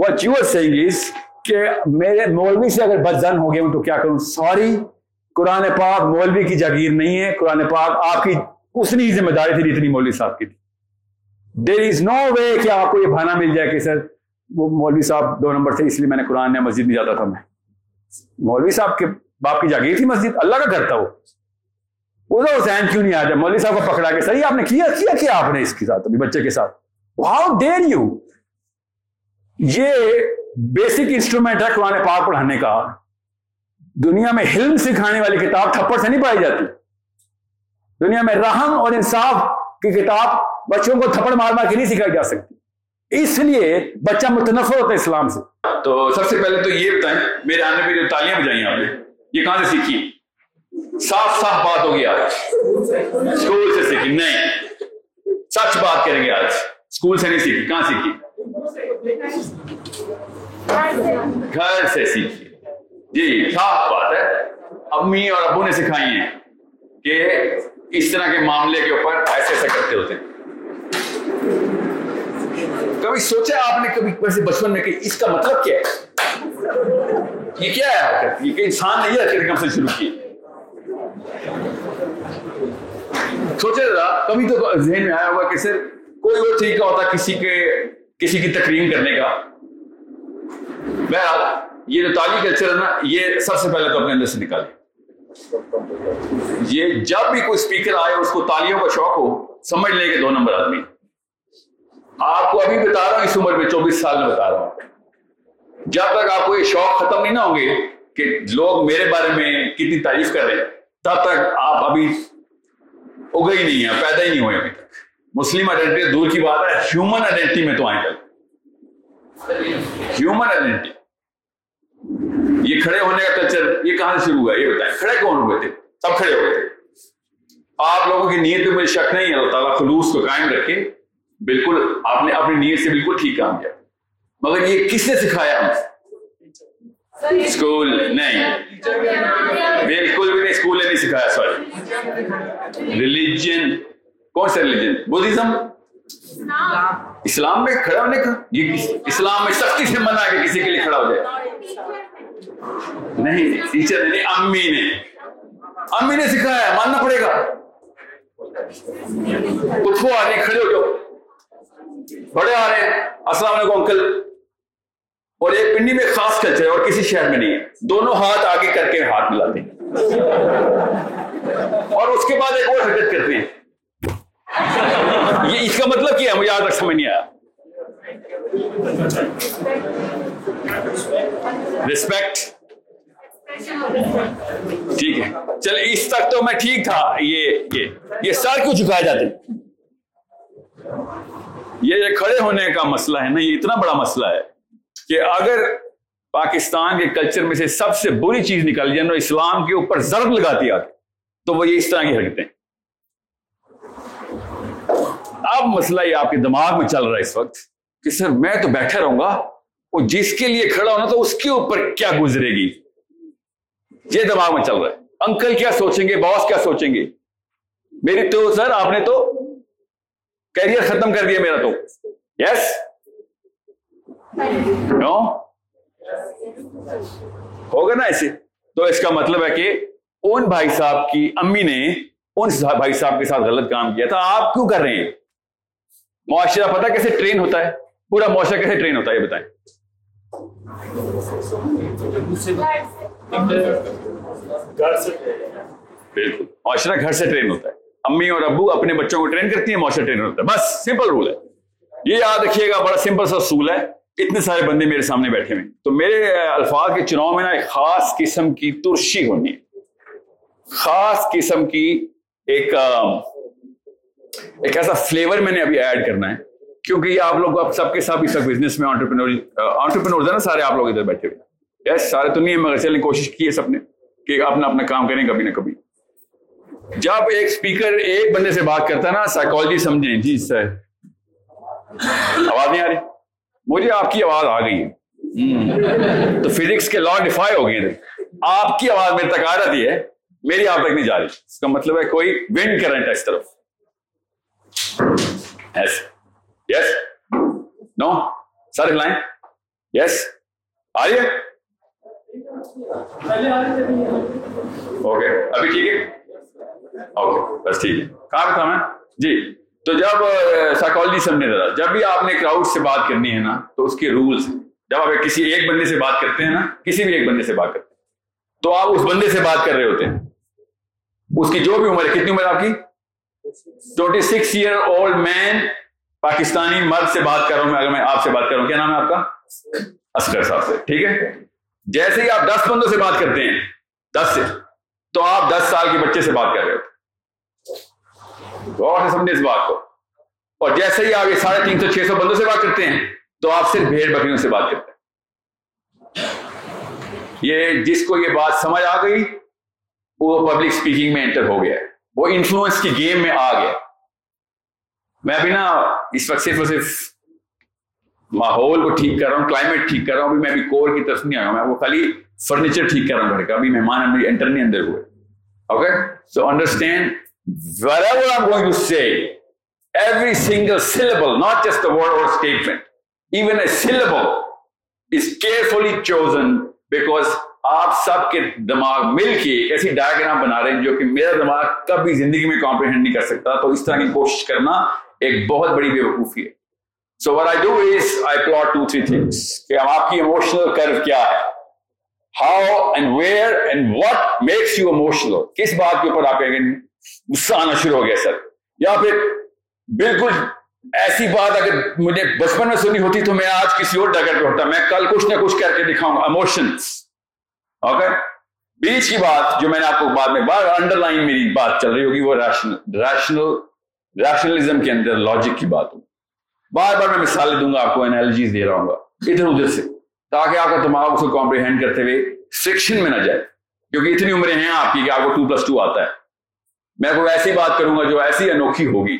what you are saying is کہ میرے مولوی سے اگر بدزن ہو گئے ہوں تو کیا کروں؟ سوری قرآن پاک مولوی کی جاگیر نہیں ہے. قرآن پاک آپ کی اتنی ذمہ داری تھی جتنی مولوی صاحب کی تھی. دیر از نو وے کہ آپ کو یہ بہانا مل جائے کہ سر وہ مولوی صاحب دو نمبر تھے، اس لیے میں نے قرآن نے مسجد نہیں جاتا تھا میں. مولوی صاحب کے باپ کی جاگیر تھی مسجد، اللہ کا گھر تھا وہ. وہ حسین کیوں نہیں آ جائے مولوی صاحب کو پکڑا کے صحیح آپ نے کیا کیا کیا آپ نے اس کے ساتھ ابھی بچے کے ساتھ؟ ہاؤ ڈیر یو یہ بیسک انسٹرومنٹ ہے قرآن پاک پڑھانے کا۔ دنیا میں حلم سکھانے والی کتاب تھپڑ سے نہیں پڑھائی جاتی۔ دنیا میں رحم اور انصاف کی کتاب بچوں کو تھپڑ مار مار کے نہیں سکھائی جا سکتی۔ اس لیے بچہ متنفر ہوتا ہے اسلام سے۔ تو سب سے پہلے تو یہ بتائیں، میرے آنے پہ جو تالیاں بجائی آپ نے، یہ کہاں سے سیکھی؟ صاف صاف بات ہوگی آج۔ اسکول سے سیکھی، نہیں۔ سچ بات کریں گے آج۔ اسکول سے نہیں سیکھی، کہاں سیکھی؟ گھر سے سیکھی جی صاف بات ہے۔ امی اور ابو نے سکھائی ہیں کہ اس طرح کے معاملے کے اوپر ایسے ایسے کرتے ہوتے ہیں۔ کبھی سوچا آپ نے کبھی ویسے بچپن میں کہ اس کا مطلب کیا ہے؟ یہ کیا ہے حرکت؟ یہ کہ انسان نے یہ حرکت کم سے شروع کی؟ سوچے ذرا کبھی تو ذہن میں آیا ہوا کہ سر کوئی اور طریقہ ہوتا، کسی کے کسی کی تقریم کرنے کا۔ بہرحال، یہ جو تالی کلچر ہے نا، یہ سب سے پہلے تو اپنے اندر سے نکالے یہ جب بھی کوئی اسپیکر آئے، اس کو تالیوں کا شوق ہو، سمجھ لے کہ دو نمبر آدمی آپ کو ابھی بتا رہا ہوں، اس عمر میں چوبیس سال میں بتا رہا ہوں۔ جب تک آپ کو یہ شوق ختم نہیں نہ ہوں گے کہ لوگ میرے بارے میں کتنی تعریف کر رہے ہیں، تب تک آپ ابھی اگے ہی نہیں ہیں، پیدا ہی نہیں ہوئے ابھی تک۔ مسلم آئیڈینٹی دور کی بات ہے ہیومن آئیڈینٹی میں تو آئیں کل ہیومن آئیڈینٹی یہ کھڑے ہونے کا کلچر یہ کہاں سے شروع ہوا؟ یہ بتائیں، کھڑے کون ہوئے تھے؟ سب کھڑے ہوئے تھے۔ آپ لوگوں کی نیت میں مجھے شک نہیں ہے، اللہ تعالیٰ خلوص کو قائم رکھے۔ بالکل، آپ نے اپنی نیت سے بالکل ٹھیک کام کیا۔ مگر یہ کس نے سکھایا؟ ہم اسکول نہیں۔ بالکل بھی نہیں، اسکول نے نہیں سکھایا، سوری۔ ریلیجن کون سا ریلیجن بدھزم اسلام۔ میں کھڑا ہونے کا؟ یہ اسلام۔ میں سختی سے منع ہے کہ کسی کے لیے کھڑا ہو جائے۔ نہیں ٹیچر نے امی نے۔ امی نے سکھایا ماننا پڑے گا۔ اٹھو آ رہے کھڑے ہو جاؤ۔ بڑے آ رہے ہیں۔ السلام علیکم انکل اور ایک پنڈی میں خاص کلچر ہے اور کسی شہر میں نہیں ہے۔ دونوں ہاتھ آگے کر کے ہاتھ ملاتے ہیں۔ اور اس کے بعد ایک اور حرکت کرتے ہیں۔ یہ اس کا مطلب کیا ہے؟ مجھے آج تک سمجھ نہیں آیا۔ رسپیکٹ ٹھیک ہے۔ چل اس تک تو میں ٹھیک تھا۔ یہ یہ یہ سر کیوں چکائے جاتے یہ کھڑے ہونے کا مسئلہ ہے نا، یہ اتنا بڑا مسئلہ ہے کہ اگر پاکستان کے کلچر میں سے سب سے بری چیز نکل جائے یعنی اسلام کے اوپر ضرب لگاتی آتی تو وہ یہ اس طرح کی حرکتیں۔ اب مسئلہ یہ آپ کے دماغ میں چل رہا ہے اس وقت کہ سر میں تو بیٹھا رہوں گا، وہ جس کے لیے کھڑا ہونا تو اس کے اوپر کیا گزرے گی؟ یہ دماغ میں چل رہا ہے۔ انکل کیا سوچیں گے؟ باس کیا سوچیں گے؟ میری تو سر، آپ نے تو کیریئر ختم کر دیا میرا تو۔ یس نو ہوگا نا ایسے۔ تو اس کا مطلب ہے کہ ان بھائی صاحب کی امی نے ان بھائی صاحب کے ساتھ غلط کام کیا تھا۔ آپ کیوں کر رہے ہیں؟ معاشرہ پتا کیسے ٹرین ہوتا ہے؟ پورا معاشرہ کیسے ٹرین ہوتا ہے؟ یہ بتائیں۔ بالکل۔ معاشرہ گھر سے ٹرین ہوتا ہے۔ امی اور ابو اپنے بچوں کو ٹرین کرتی ہیں، معاشرہ ٹرین ہوتا ہے۔ بس، سمپل رول ہے۔ یہ یاد رکھیے گا، بڑا سمپل سا اصول ہے۔ اتنے سارے بندے میرے سامنے بیٹھے ہوئے تو میرے الفاظ کے چناؤ میں نا ایک خاص قسم کی ترشی ہونی ہے۔ خاص قسم کی ایک ایک ایسا فلیور میں نے ابھی ایڈ کرنا ہے، کیونکہ یہ آپ لوگ اب سب کے سب اس وقت بزنس میں آنٹرپرینور آنٹرپرینور ہے نا سارے آپ لوگ ادھر بیٹھے ہوئے۔ یس سارے تو نہیں ہے مگر چلنے کوشش کی ہے سب نے کہ اپنا اپنا کام کریں کبھی نہ کبھی۔ جب ایک اسپیکر ایک بندے سے بات کرتا ہے نا سائیکالوجی سمجھیں۔ جی سر۔ آواز نہیں آ رہی؟ مجھے آپ کی آواز آ گئی ہے۔ تو فزکس کے لا ڈیفائی ہو گئے آپ کی آواز میرے تک آ رہی ہے، میری آپ تک نہیں جا رہی۔ اس کا مطلب ہے کوئی ونڈ کرنٹ ہے اس طرف۔ یس یس نو سارے لائن یس آئیے اوکے ابھی ٹھیک ہے اوکے بس ٹھیک ہے کہاں تھا میں جی تو جب سائیکالوجی سمجھنے ذرا جب بھی آپ نے کراؤڈ سے بات کرنی ہے نا تو اس کے رولس ہیں جب آپ کسی ایک بندے سے بات کرتے ہیں نا کسی بھی ایک بندے سے بات کرتے ہیں تو آپ اس بندے سے بات کر رہے ہوتے ہیں اس کی جو بھی عمر ہے کتنی عمر آپ کی twenty six year old man Pakistani مرد سے بات کر رہا ہوں میں، اگر میں آپ سے بات کر رہا ہوں کیا نام ہے آپ کا؟ اسکر صاحب سے، ٹھیک ہے؟ جیسے ہی آپ دس بندوں سے بات کرتے ہیں، دس سے، تو آپ دس سال کے بچے سے بات کر رہے ہوتے غور سے سمجھے اس بات کو۔ اور جیسے ہی آپ یہ ساڑھے تین سو، چھ سو بندوں سے بات کرتے ہیں، تو آپ صرف بھیڑ بکریوں سے بات کرتے ہیں۔ یہ جس کو یہ بات سمجھ آ گئی، وہ پبلک اسپیکنگ میں انٹر ہو گیا۔ ہے وہ انفلوئنس کی گیم میں آ گیا میں ابھی نا اس وقت صرف اور صرف ماحول کو ٹھیک کر رہا ہوں کلائمیٹ ٹھیک کر رہا ہوں ابھی میں ابھی کور کی طرف نہیں آیا ہوں میں وہ خالی فرنیچر ٹھیک کر رہا ہوں گھر کا۔ ابھی مہمان ابھی انٹر نہیں اندر ہوئے۔ Okay so understand wherever I'm going to say every single syllable, not just the word or statement, even a syllable is carefully chosen because آپ سب کے دماغ مل کے ایسی ڈائگرام بنا رہے ہیں جو کہ میرا دماغ کبھی زندگی میں کمپریہنڈ نہیں کر سکتا۔ تو اس طرح کی کوشش کرنا ایک بہت بڑی بے وقوفی ہے۔ So what I do is I plot two three things کہ آپ کی اموشنل کرو کیا ہے۔ How and where and what makes you emotional کس بات کے اوپر آپ کہیں گے غصہ آنا شروع ہو گیا، سر؟ یا پھر بالکل ایسی بات اگر مجھے بچپن میں سنی ہوتی تو میں آج کسی اور ڈگر پہ ہوتا میں کل کچھ نہ کچھ کر کے دکھاؤں گا۔ اموشنس اوکے بیچ کی بات جو میں نے آپ کو بعد میں بار انڈر لائن میری بات چل رہی ہوگی وہ ریشنل ریشنل ریشنلزم کے اندر لاجک کی بات ہوگی بار بار میں مثالیں دوں گا آپ کو انالوجیز دے رہا ہوں گا ادھر ادھر سے تاکہ آپ کا دماغ اس کو کمپریہینڈ کرتے ہوئے سیکشن میں نہ جائے کیونکہ اتنی عمریں ہیں آپ کی کہ آپ کو ٹو پلس ٹو آتا ہے میں کوئی ایسی بات کروں گا جو ایسی انوکھی ہوگی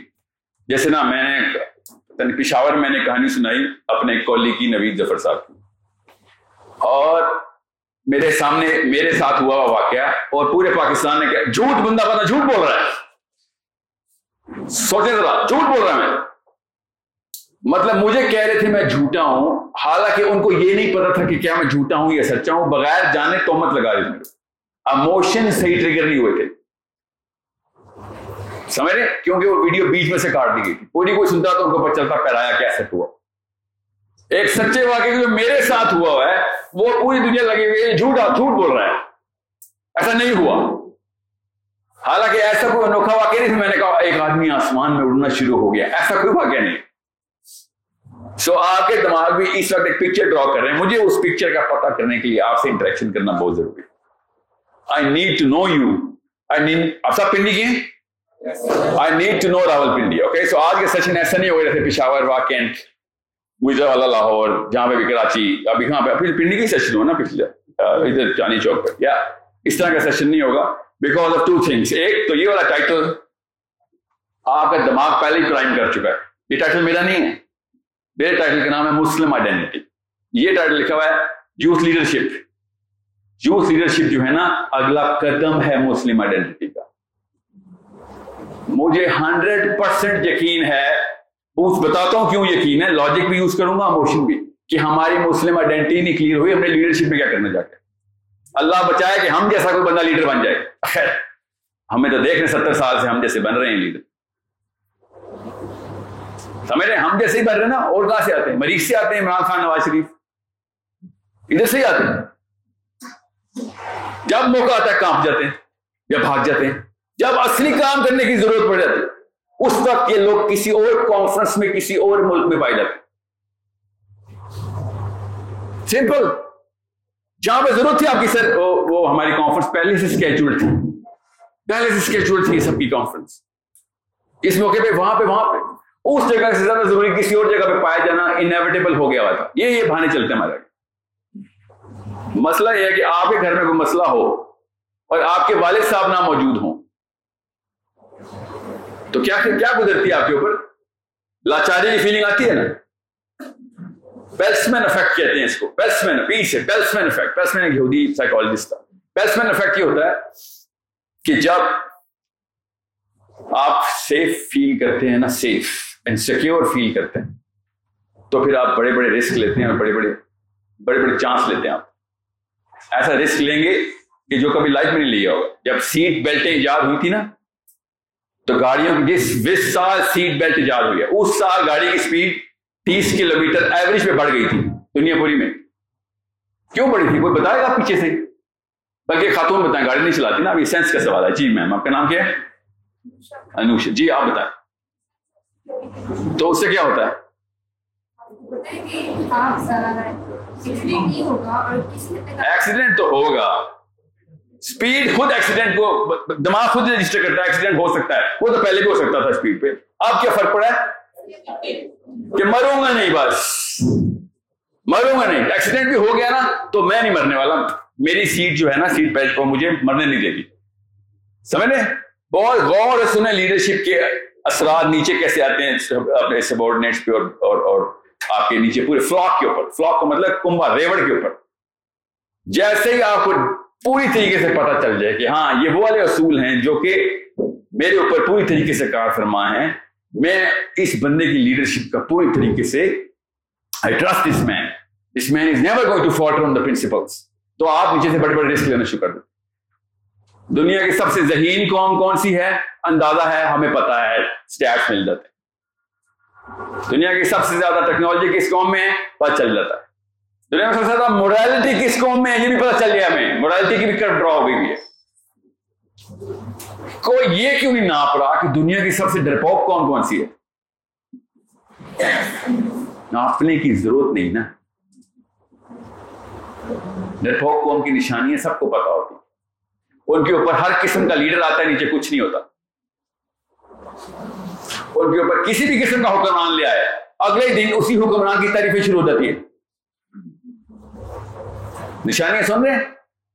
جیسے نا میں نے پشاور میں نے کہانی سنائی اپنے کولی کی نوید ظفر صاحب کی اور میرے سامنے میرے ساتھ ہوا ہوا واقعہ اور پورے پاکستان نے کیا جھوٹ بندہ بندہ جھوٹ بول رہا ہے۔ سوچے ذرا، جھوٹ بول رہا ہے۔ میں مطلب مجھے کہہ رہے تھے میں جھوٹا ہوں، حالانکہ ان کو یہ نہیں پتا تھا کہ کیا میں جھوٹا ہوں یا سچا ہوں۔ بغیر جانے تو مت لگا رہے تھے اموشن صحیح ٹریگر نہیں ہوئے تھے۔ سمجھ رہے کیونکہ وہ ویڈیو بیچ میں سے کاٹ دی گئی تھی۔ پوری کوئی سنتا تو ان کو پتہ چلتا پہلایا کیا ہوا۔ ایک سچے واقعے جو میرے ساتھ ہوا ہوا ہے وہ پوری دنیا لگی ہوئی ہے جھوٹا جھوٹ بول رہا ہے۔ ایسا نہیں ہوا۔ حالانکہ ایسا کوئی انوکھا واقعہ نہیں میں نے کہا ایک آدمی آسمان میں اڑنا شروع ہو گیا۔ ایسا کوئی واقعہ نہیں۔ سو so, آپ کے دماغ بھی اس وقت ایک پکچر ڈرا کر رہے ہیں۔ مجھے اس پکچر کا پتہ کرنے کے لیے آپ سے انٹریکشن کرنا بہت ضروری I need to know you I need آپ سب پنڈی کی I need to know Rawal Pindi okay so آج کے سیشن ایسا نہیں ہو جیسے پشاور واقع گجرا والا لاہور جہاں پہ بھی کراچی ابھی کہاں پہ پنڈی کی سیشن ہو نا پچھلے ادھر چاندنی چوک پہ یا اس طرح کا سیشن نہیں ہوگا بیکاز آف ٹو تھنگس ایک تو یہ والا ٹائٹل آپ کا دماغ پہلے ہی کرائم کر چکا ہے یہ ٹائٹل میرا نہیں ہے میرے ٹائٹل کا نام ہے مسلم آئیڈینٹی یہ ٹائٹل لکھا ہوا ہے یوتھ لیڈرشپ یوتھ لیڈرشپ جو ہے نا اگلا قدم ہے مسلم آئیڈینٹی کا مجھے ہنڈریڈ پرسینٹ یقین ہے بتاتا ہوں کیوں یقین ہے؟ لاجک بھی یوز کروں گا اموشن بھی۔ کہ ہماری مسلم آئیڈینٹی نہیں کلیئر ہوئی، ہم نے لیڈرشپ میں کیا کرنا جا کے اللہ بچائے کہ ہم جیسا کوئی بندہ لیڈر بن جائے۔ خیر، ہمیں تو دیکھ رہے ستر سال سے ہم جیسے بن رہے ہیں لیڈر سمجھ رہے ہم جیسے ہی بن رہے ہیں نا، اور کہاں سے آتے ہیں؟ مریض سے آتے ہیں، عمران خان نواز شریف۔ ادھر سے ہی آتے ہیں۔ جب موقع آتا ہے کانپ جاتے ہیں، یا بھاگ جاتے ہیں۔ جب اصلی کام کرنے کی ضرورت پڑ جاتی ہے۔ اس وقت یہ لوگ کسی اور کانفرنس میں، کسی اور ملک میں پائے جاتے سمپل جہاں پہ ضرورت تھی آپ کی، سر، وہ ہماری کانفرنس پہلے سے اسکیچول تھی۔ پہلے سے اسکیچول تھی سب کی کانفرنس اس موقع پہ، وہاں پہ وہاں پہ۔ اس جگہ سے زیادہ ضروری کسی اور جگہ پہ پایا جانا انیویٹیبل ہو گیا ہوا تھا۔ یہ یہ بہانے چلتے ہمارے۔ مسئلہ یہ ہے کہ آپ کے گھر میں کوئی مسئلہ ہو اور آپ کے والد صاحب نہ موجود ہوں تو کیا کیا گزرتی ہے آپ کے اوپر؟ لاچاری کی فیلنگ آتی ہے نا؟ بیلسمین افیکٹ کہتے ہیں اس کو بیلسمین پیس ہے بیلسمین افیکٹ بیلسمین ایک یہودی سائیکالوجسٹ تھا۔ بیلسمین افیکٹ یہ ہوتا ہے کہ جب آپ سیف فیل کرتے ہیں نا سیف اینڈ سیکیور فیل کرتے ہیں، تو پھر آپ بڑے بڑے رسک لیتے ہیں اور بڑے بڑے بڑے بڑے چانس لیتے ہیں آپ۔ ایسا رسک لیں گے کہ جو کبھی لائف میں نہیں لیا ہوگا۔ جب سیٹ بیلٹیں ایجاد ہوئی تھی نا تو گاڑیوں کی جس جس سال سیٹ بیلٹ ایجاد ہوئی ہے اس سال گاڑی کی اسپیڈ تیس کلو میٹر ایوریج پہ بڑھ گئی تھی دنیا پوری میں۔ کیوں بڑھی تھی؟ کوئی بتائے گا پیچھے سے؟ بلکہ خاتون بتائیں گاڑی نہیں چلاتی نا ابھی سینس کا سوال ہے۔ جی میم آپ کا نام کیا ہے؟ انوش جی آپ بتائیں۔ تو اس سے کیا ہوتا ہے؟ ایکسیڈنٹ تو ہوگا۔ اسپیڈ خود ایکسیڈنٹ کو دماغ خود رجسٹر کرتا ہے ایکسیڈنٹ ہو سکتا ہے۔ وہ تو پہلے بھی ہو سکتا تھا اسپیڈ پہ۔ اب کیا فرق پڑا ہے؟ کہ مروں گا نہیں بس۔ مروں گا نہیں۔ ایکسیڈنٹ بھی ہو گیا نا تو میں نہیں مرنے والا۔ میری سیٹ جو ہے نا سیٹ بیلٹ کو مجھے مرنے نہیں دے گی۔ سمجھ لیں بہت غور سنیں لیڈرشپ کے اثرات نیچے کیسے آتے ہیں اپنے سبارڈینیٹس پہ اور, اور, اور آپ کے نیچے پورے فلاک کے اوپر۔ فلاک کا مطلب کنبا ریوڑ کے اوپر۔ جیسے ہی آپ کو پوری طریقے سے پتہ چل جائے کہ ہاں یہ وہ والے اصول ہیں جو کہ میرے اوپر پوری طریقے سے کار فرما ہے میں اس بندے کی لیڈرشپ کا پوری طریقے سے I trust this man this man is never going to falter on the principles تو آپ نیچے سے بڑے بڑے رسک لینا شروع کر دیں۔ دنیا کی سب سے ذہین قوم کون سی ہے؟ اندازہ ہے، ہمیں پتا ہے اسٹیٹس مل جاتے دنیا کی سب سے زیادہ ٹیکنالوجی کس قوم میں ہے؟ پتہ چل جاتا ہے۔ دنیا میں سب سے زیادہ کس قوم میں ہے یہ بھی پتہ چل گیا ہمیں۔ موڈلٹی کی بھی کر ڈرا ہو گئی ہے۔ کوئی یہ کیوں نہیں ناپ رہا کہ دنیا کی سب سے ڈرپوک کون کون سی ہے؟ ناپنے کی ضرورت نہیں نا۔ ڈرپوک قوم کی نشانیاں سب کو پتا ہوتی۔ ان کے اوپر ہر قسم کا لیڈر آتا ہے، نیچے کچھ نہیں ہوتا۔ ان کے اوپر کسی بھی قسم کا حکمران لے آیا۔ اگلے دن اسی حکمران کی تعریفیں شروع ہو جاتی ہے نشانیاں سن رہے ہیں؟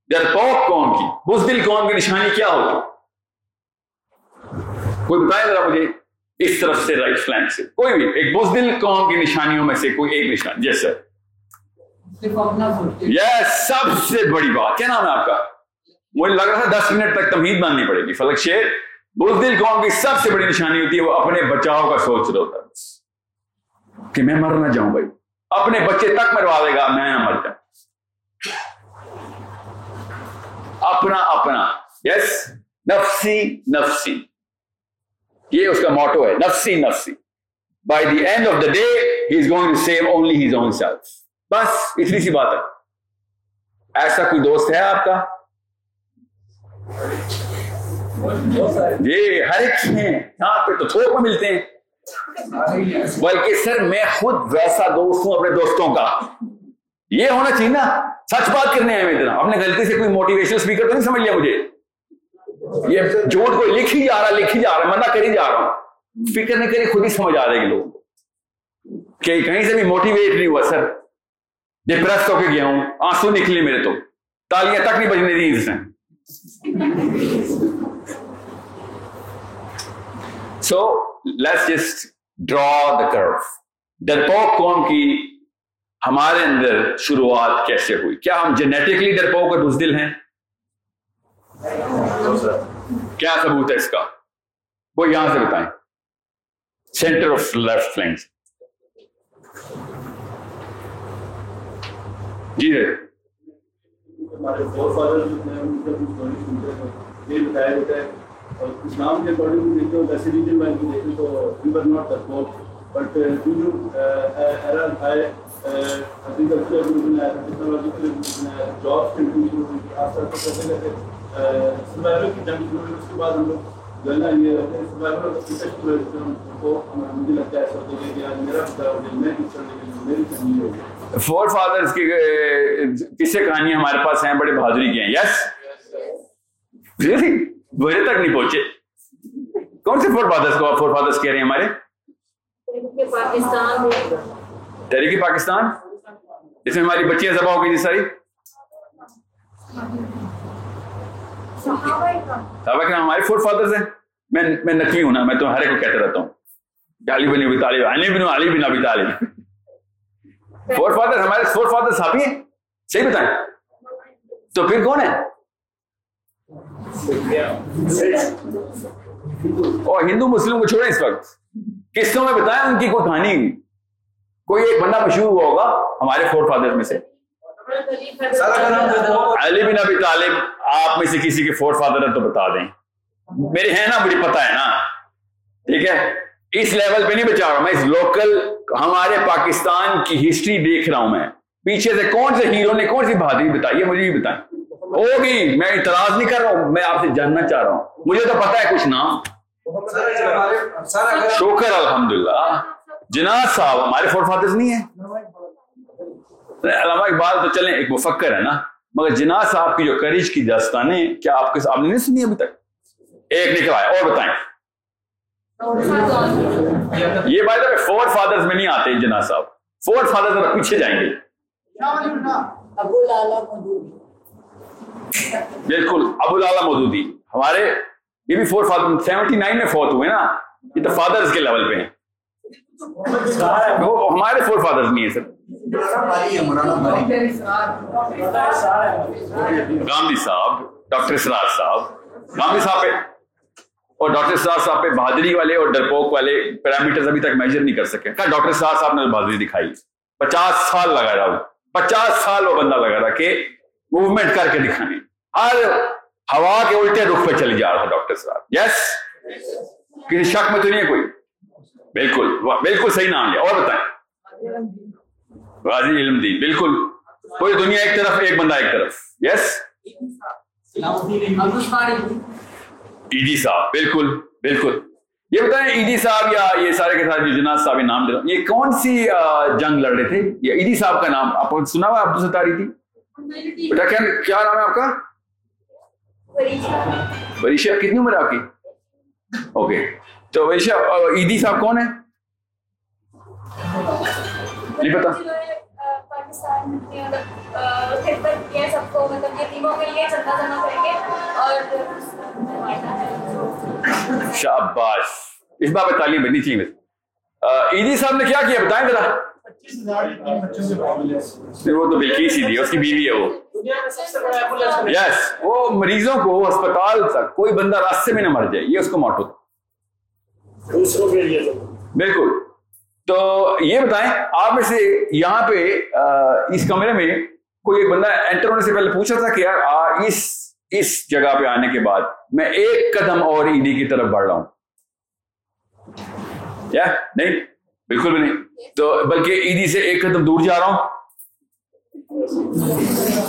ڈرپوک قوم کی؟ بزدل قوم کی نشانی کیا ہوگی کوئی بتائے ذرا مجھے اس طرف سے رائٹ فلینک سے۔ کوئی بھی ایک بزدل قوم کی نشانیوں میں سے کوئی ایک نشان جیس سر یس سب سے بڑی بات۔ کیا نام ہے آپ کا؟ مجھے لگ رہا تھا دس منٹ تک تمہید ماننی پڑے گی۔ فلک شیر، بزدل قوم کی سب سے بڑی نشانی ہوتی ہے وہ اپنے بچاؤ کا سوچ رہا ہوتا ہے؟ کہ میں مر نہ جاؤں بھائی۔ اپنے بچے تک مروا دے گا، میں نہ مر جاؤں۔ اپنا اپنا۔ یس نفسی نفسی۔ یہ اس کا موٹو ہے، نفسی نفسی۔ By the end of the day he is going to save only his own self بس، اتنی سی بات ہے۔ ایسا کوئی دوست ہے آپ کا؟ جی ہر ایک ہیں۔ یہاں پہ تو تھوک میں ملتے ہیں۔ بلکہ سر، میں خود ویسا دوست ہوں اپنے دوستوں کا۔ یہ ہونا چاہیے نا، سچ بات کرنے ہیں اتنا۔ اپنے غلطی سے کوئی موٹیویشن اسپیکر تو نہیں سمجھ لیا مجھے۔ یہ جھوٹ کو لکھ ہی جا رہا لکھ ہی جا رہا، منع کر ہی جا رہا۔ ہوں فکر نہیں کری، خود ہی سمجھ آ رہے گی لوگ کہ کہیں سے بھی موٹیویٹ نہیں ہوا، سر۔ ڈپریس ہو کے گیا ہوں، آنسو نکلے میرے تو۔ تالیاں تک نہیں بجنے دی اس نے سو لیٹس جسٹ ڈرا دا کرو ڈرپوک قوم کی ہمارے اندر شروعات کیسے ہوئی؟ کیا ہم جینیٹکلی ڈرپوک اور بزدل ہیں؟ کیا ثبوت ہے اس کا؟ وہ یہاں سے بتائیں۔ سینٹر آف لیفٹ فلینک جی ہے۔ اور اسلام کے اکارڈنگ دیکھتے ہو، ویسے ریجن دیکھیں تو we were not but due to high agriculture technological job کی جنگ شروع ہوئی اس کے بعد ہم لوگ جو ہے نا یہ کو مجھے لگتا ہے میرا میں کس طرح میری فیملی فور فادر کی کسے کہانی ہمارے پاس ہیں؟ بڑے بہادری کے ہیں. یس میرے تک نہیں پہنچے. کون سے فور فادرس کو فور فادرس کہہ رہے ہیں ہمارے؟ تحریک پاکستان؟ اس میں ہماری بچیاں ذبح ہو گئی جی ساری؟ صحابہ کے ہمارے فور فادرز ہیں۔ میں میں نقلی ہوں نا، میں تو ہر ایک کو کہتا رہتا ہوں۔ علی بن ابی طالب، علی بن Ali bin Abi Talib. Forefather ہمارے فور فادر صحابی ہیں؟ صحیح بتائیں۔ تو پھر کون ہے؟ اور ہندو مسلم کو چھوڑیں اس وقت۔ کس میں بتائیں ان کی کوئی کہانی۔ کوئی ایک بندہ مشہور ہوا ہوگا ہمارے فور فادر میں سے۔ علی بن ابی طالب آپ میں سے کسی کے فور فادر ہے تو بتا دیں۔ میرے ہیں نا مجھے پتا ہے نا۔ ٹھیک ہے؟ اس لیول پہ نہیں بچا رہا ہوں میں اس لوکل ہمارے پاکستان کی ہسٹری دیکھ رہا ہوں میں۔ پیچھے سے کون سے ہیرو نے کون سی بہادری بتائی ہے؟ مجھے بھی بتائیں۔ ہوگی میں اعتراض نہیں کر رہا ہوں میں آپ سے جاننا چاہ رہا ہوں۔ مجھے تو پتا ہے کچھ نام۔ شکر الحمدللہ۔ جناز صاحب، ہمارے فور فادرز نہیں ہیں علامہ اقبال تو چلیں، ایک مفکر ہے نا، مگر جناز صاحب کی جو کرج کی داستانیں، کیا آپ کے آپ نے نہیں سنی ابھی تک؟ ایک نکل آیا اور بتائیں۔ یہ بات ہے فور فادرز میں نہیں آتے جناز صاحب۔ فور فادرز ذرا پیچھے جائیں گے۔ بالکل، ابو لالا مودودی۔ ہمارے یہ بھی فور فادر سیونٹی نائن میں فوت ہوئے نا، یہ تو فادرز کے لیول پہ ہیں۔ وہ ہمارے فور فادرز نہیں ہیں سر۔ گاندھی صاحب، ڈاکٹر اسرار صاحب، گاندھی صاحب پہ۔ اور ڈاکٹر اسرار صاحب پہ بہادری والے اور ڈرپوک والے پیرامیٹر ابھی تک میجر نہیں کر سکے۔ کہا ڈاکٹر اسرار صاحب نے بہادری دکھائی۔ پچاس سال لگا رہا پچاس سال وہ بندہ لگا رہا کہ موومنٹ کر کے دکھانے۔ ہر ہوا کے الٹے رخ پہ چلے جا رہا ڈاکٹر صاحب یس کسی شک میں تو نہیں ہے کوئی؟ بالکل بالکل صحیح نام لیا اور بتائیں۔ غازی علم دین بالکل۔ کوئی دنیا ایک طرف ایک بندہ ایک طرف۔ یس ایڈی صاحب بالکل بالکل۔ یہ بتائیں ایڈی صاحب یا یہ سارے کے ساتھ جو جناز صاحب نام دے رہا یہ کون سی جنگ لڑ رہے تھے؟ یا ایڈی صاحب کا نام آپ کو سنا ہوا عبد ستاری تھی؟ بیٹا کیا نام ہے آپ کا؟ وریشا کتنی عمر ہے آپ کی؟ اوکے تو وریشا ایدی صاحب کون ہے نہیں پتا شاباش۔ اس بات پہ تعلیم بننی چاہیے ایدی صاحب نے کیا کیا؟ بتائیں ذرا۔ وہ تو بلکیس ہی تھی اس کی بیوی ہے وہ۔ یس وہ مریضوں کو اسپتال تک کوئی بندہ راستے میں نہ مر جائے یہ اس کو موٹو بالکل۔ تو یہ بتائیں، آپ میں سے یہاں پہ اس کمرے میں کوئی ایک بندہ انٹر ہونے سے پہلے پوچھا تھا کہ یار اس اس جگہ پہ آنے کے بعد میں ایک قدم اور ایڈی کی طرف بڑھ رہا ہوں۔ یا؟ نہیں؟ بالکل بھی نہیں۔ تو بلکہ عیدی سے ایک قدم دور جا رہا ہوں۔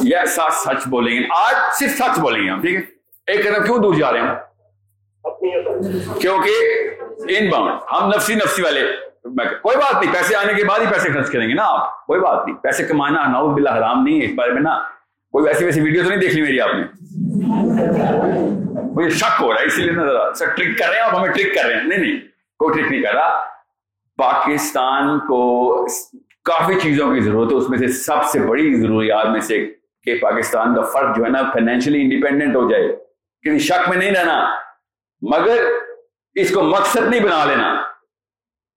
یا، سچ سچ بولیں۔ گے آج صرف سچ بولیں گے ہم، ٹھیک ہے؟ ایک قدم کیوں دور جا رہے ہیں کیونکہ ان باؤنڈ ہم نفسی نفسی والے کوئی بات نہیں، پیسے آنے کے بعد ہی پیسے خرچ کریں گے نا آپ، کوئی بات نہیں۔ پیسے کمانا ناؤ بلا حرام نہیں ہے اس بارے میں نا۔ کوئی ویسی ویسی ویڈیو تو نہیں دیکھ لی میری آپ نے؟ مجھے شک ہو رہا ہے، اسی لیے نا ذرا سر ٹرک کر رہے ہیں، آپ ہمیں ٹرک کر رہے ہیں۔ نہیں نہیں، کوئی ٹرک نہیں کر رہا۔ پاکستان کو کافی چیزوں کی ضرورت ہے، اس میں سے سب سے بڑی ضروریات میں سے کہ پاکستان کا فرق جو ہے نا فائنینشلی انڈیپینڈنٹ ہو جائے۔ کسی شک میں نہیں رہنا۔ مگر اس کو مقصد نہیں بنا لینا۔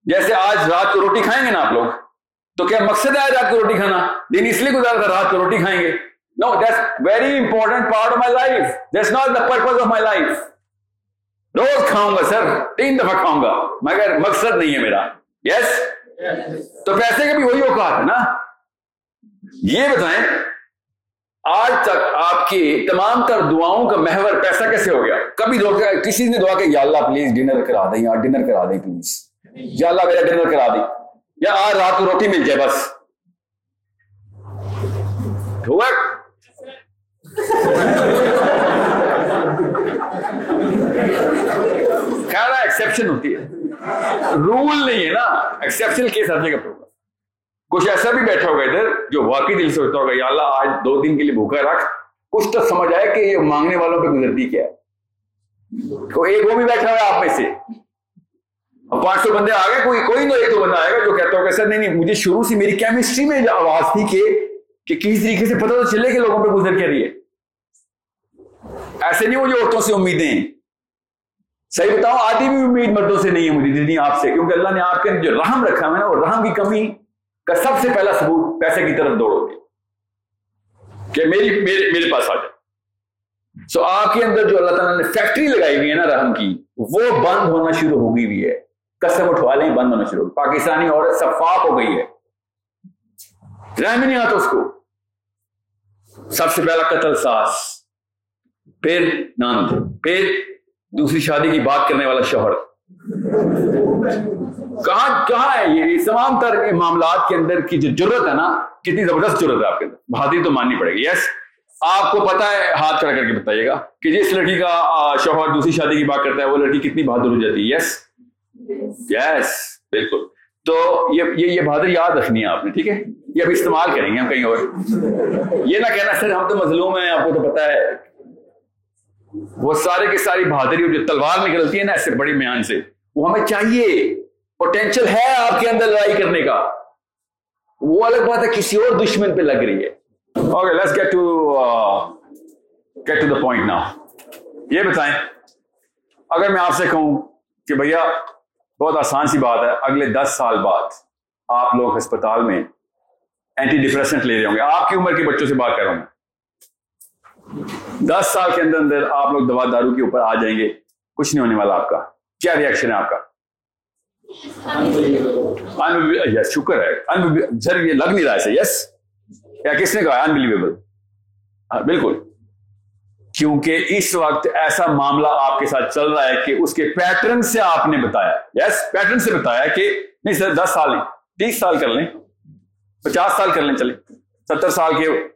جیسے آج رات کو روٹی کھائیں گے نا آپ لوگ تو کیا مقصد ہے آج رات کو روٹی کھانا؟ دن اس لیے گزارا تھا رات کو روٹی کھائیں گے۔ No that's very important part of my life that's not the purpose of my life روز کھاؤں گا سر تین دفعہ کھاؤں گا مگر مقصد نہیں ہے میرا۔ یس تو پیسے کا بھی وہی اوقات ہے نا۔ یہ بتائیں آج تک آپ کی تمام تر دعاؤں کا محور پیسہ کیسے ہو گیا؟ کبھی لوگ کسی نے دعا کہ یا اللہ پلیز ڈنر کرا دیں، یا ڈنر کرا دیں پلیز۔ یا اللہ میرا ڈنر کرا دیں۔ یا آج رات کو روٹی مل جائے بس۔ ہوا؟ ہوتی ہے۔ رول نہیں ہے نا۔ ایکسپشن کیس ہر جگہ پروگرام کچھ ایسا بھی بیٹھا ہوگا ادھر جو واقعی دل سے ہوتا ہوگا، یا اللہ آج دو دن کے لیے بھوکا رکھ، کچھ تو سمجھ آئے کہ یہ مانگنے والوں پہ گزرتی کیا ہے۔ تو ایک وہ بھی بیٹھا ہوا آپ میں سے۔ اب پانچ سو بندے آ گئے، کوئی کوئی نہ ایک دو بندہ آئے گا جو کہتا ہوگا، سر، نہیں نہیں، مجھے شروع سے میری کیمسٹری میں آواز تھی کہ کہ کس طریقے سے پتہ تو چلے کہ لوگوں پہ گزر کے رہی ہے۔ ایسے نہیں وہ جو عورتوں سے امیدیں ہیں۔ صحیح بتاؤ آدھی بھی امید مردوں سے نہیں ہے مجھے دینی آپ سے، کیونکہ اللہ نے آپ کے جو رحم رکھا ہے نا، وہ رحم کی کمی کا سب سے پہلا ثبوت پیسے کی طرف دوڑو گے۔ کہ میری میرے میرے پاس آ جائے سو آپ کے اندر جو اللہ تعالیٰ نے فیکٹری لگائی ہوئی ہے نا رحم کی، وہ بند ہونا شروع ہو گئی ہوئی ہے۔ قسم اٹھوا لیں بند ہونا شروع پاکستانی عورت صفاق ہو گئی ہے۔ رحم نہیں آتا اس کو۔ سب سے پہلا قتل ساس۔ پھر نند پھر دوسری شادی کی بات کرنے والا شوہر۔ کہاں کہاں ہے یہ؟ تمام تر معاملات کے اندر کی جو ضرورت ہے نا، کتنی زبردست ضرورت ہے آپ کے اندر؟ بہادری تو ماننی پڑے گی۔ یس آپ کو پتا ہے، ہاتھ کھڑا کر کے بتائیے گا کہ جس لڑکی کا شوہر دوسری شادی کی بات کرتا ہے، وہ لڑکی کتنی بہادر ہو جاتی ہے؟ یس یس بالکل۔ تو یہ یہ بہادر یاد رکھنی ہے آپ نے، ٹھیک ہے؟ یہ اب استعمال کریں گے ہم کہیں اور۔ یہ نہ کہنا، سر ہم تو مظلوم ہیں، آپ کو تو پتا ہے۔ وہ سارے کے ساری بہادری جو تلوار نکلتی ہے نا ایسے بڑی میان سے، وہ ہمیں چاہیے پوٹینشیل ہے آپ کے اندر لڑائی کرنے کا۔ وہ الگ بات ہے، کسی اور دشمن پہ لگ رہی ہے۔ Okay let's get to get to the point نا یہ بتائیں، اگر میں آپ سے کہوں کہ بھیا، بہت آسان سی بات ہے، اگلے دس سال بعد آپ لوگ ہسپتال میں اینٹی ڈپریسنٹ لے رہے ہوں گے۔ آپ کی عمر کے بچوں سے بات کر رہا ہوں۔ دس سال کے اندر اندر آپ لوگ دوا دارو کے اوپر آ جائیں گے، کچھ نہیں ہونے والا آپ کا۔ کیا ریئیکشن ہے آپ کا؟ یس شکر ہے۔ سر، یہ لگ نہیں رہا ہے یس یا کس نے کہا؟ انبلیویبل ہاں، بالکل۔ کیونکہ اس وقت ایسا معاملہ آپ کے ساتھ چل رہا ہے کہ اس کے پیٹرن سے آپ نے بتایا۔ یس پیٹرن سے بتایا کہ نہیں سر، دس سال نہیں، تیس سال کر لیں۔ پچاس سال کر لیں چلے ستر سال کے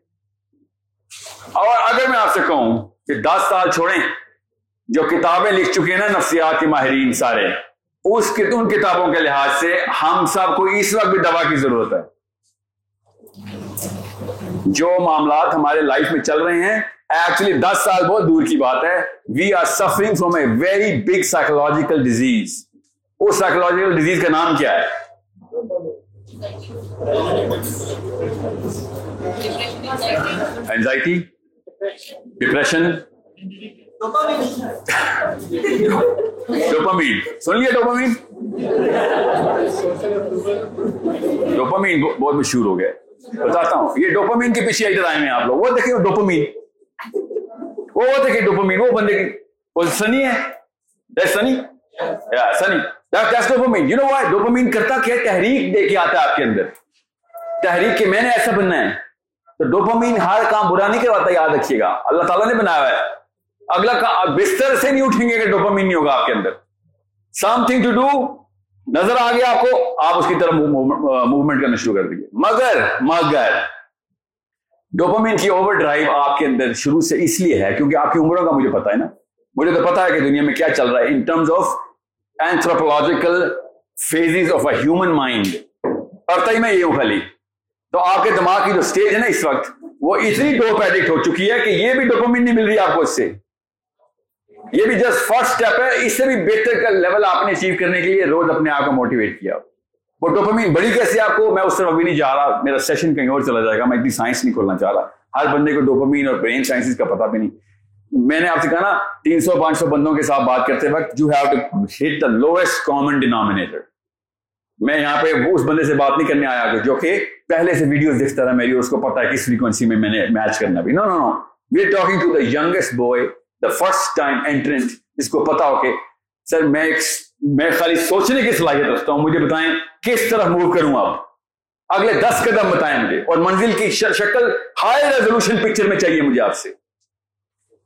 اور اگر میں آپ سے کہوں کہ دس سال چھوڑیں، جو کتابیں لکھ چکے ہیں نا نفسیات کے ماہرین سارے، اس ان کتابوں کے لحاظ سے ہم سب کو اس وقت بھی دوا کی ضرورت ہے۔ جو معاملات ہمارے لائف میں چل رہے ہیں ایکچولی دس سال بہت دور کی بات ہے۔ We are suffering from a very big psychological disease us psychological disease کا نام کیا ہے؟ اینزائٹی ڈپریشن ڈوپامین سن لیا ڈوپامین ڈوپامین بہت مشہور ہو گیا بتاتا ہوں یہ ڈوپامین کے پیچھے ادھر آئے ہیں آپ لوگ وہ دیکھیں ڈوپامین وہ دیکھیں ڈوپامین وہ بندے کی وہ سنی ہے سنی سنی dopamine you know why dopamine کرتا کیا تحریک دے کے آتا ہے آپ کے اندر تحریک کے میں نے ایسا بننا ہے تو ڈوپامین ہر کام برا نہیں کرواتا، یاد رکھیے گا۔ اللہ تعالیٰ نے بنایا ہے۔ اگلا بستر سے نہیں اٹھیں گے کہ ڈوپامین نہیں ہوگا آپ کے اندر۔ سم تھنگ ٹو ڈو نظر آ گیا آپ کو، آپ اس کی طرف موومنٹ کرنا شروع کر دیجیے مگر مگر، ڈوپامین کی اوور ڈرائیو آپ کے اندر شروع سے اس لیے ہے کیونکہ آپ کی عمروں کا مجھے پتا ہے نا۔ مجھے تو پتا ہے کہ دنیا میں کیا چل رہا ہے۔ In terms of anthropological phases of a human mind پڑھتا ہی میں یہ ہوں خالی۔ تو آپ کے دماغ کی جو اسٹیج ہے نا اس وقت، وہ اتنی ڈوپ ایڈکٹ ہو چکی ہے کہ یہ بھی ڈوپامین نہیں مل رہی آپ کو اس سے۔ یہ بھی جسٹ فرسٹ اسٹیپ ہے، اس سے بھی بہتر کا لیول آپ نے اچیو کرنے کے لیے روز اپنے آپ کو موٹیویٹ کیا۔ وہ ڈوپامین بڑی کیسے آپ کو؟ میں اس طرف ابھی نہیں جا رہا، میرا سیشن کہیں اور چلا جائے گا، میں اتنی سائنس نہیں کھولنا چاہ رہا۔ ہر بندے کو ڈوپامین اور برین سائنس کا پتا بھی نہیں۔ میں نے آپ سے کہا نا، تین سو، پانچ سو بندوں کے ساتھ بات کرتے وقت you have to hit the lowest common denominator میں یہاں پہ اس بندے سے بات نہیں کرنے آیا جو کہ پہلے سے ویڈیوز دیکھتا تھا میری، اس کو پتا ہے کس فریکوینسی میں میں نے میچ کرنا بھی۔ No no no we are talking to the youngest boy the first time internet جس کو پتا ہو کہ سر میں ایک میں خالی سوچنے کی صلاحیت رکھتا ہوں، مجھے بتائیں کس طرح موو کروں آپ؟ اگلے دس قدم بتائیں مجھے۔ اور منزل کی شکل ہائی ریزولوشن پکچر میں چاہیے مجھے آپ سے۔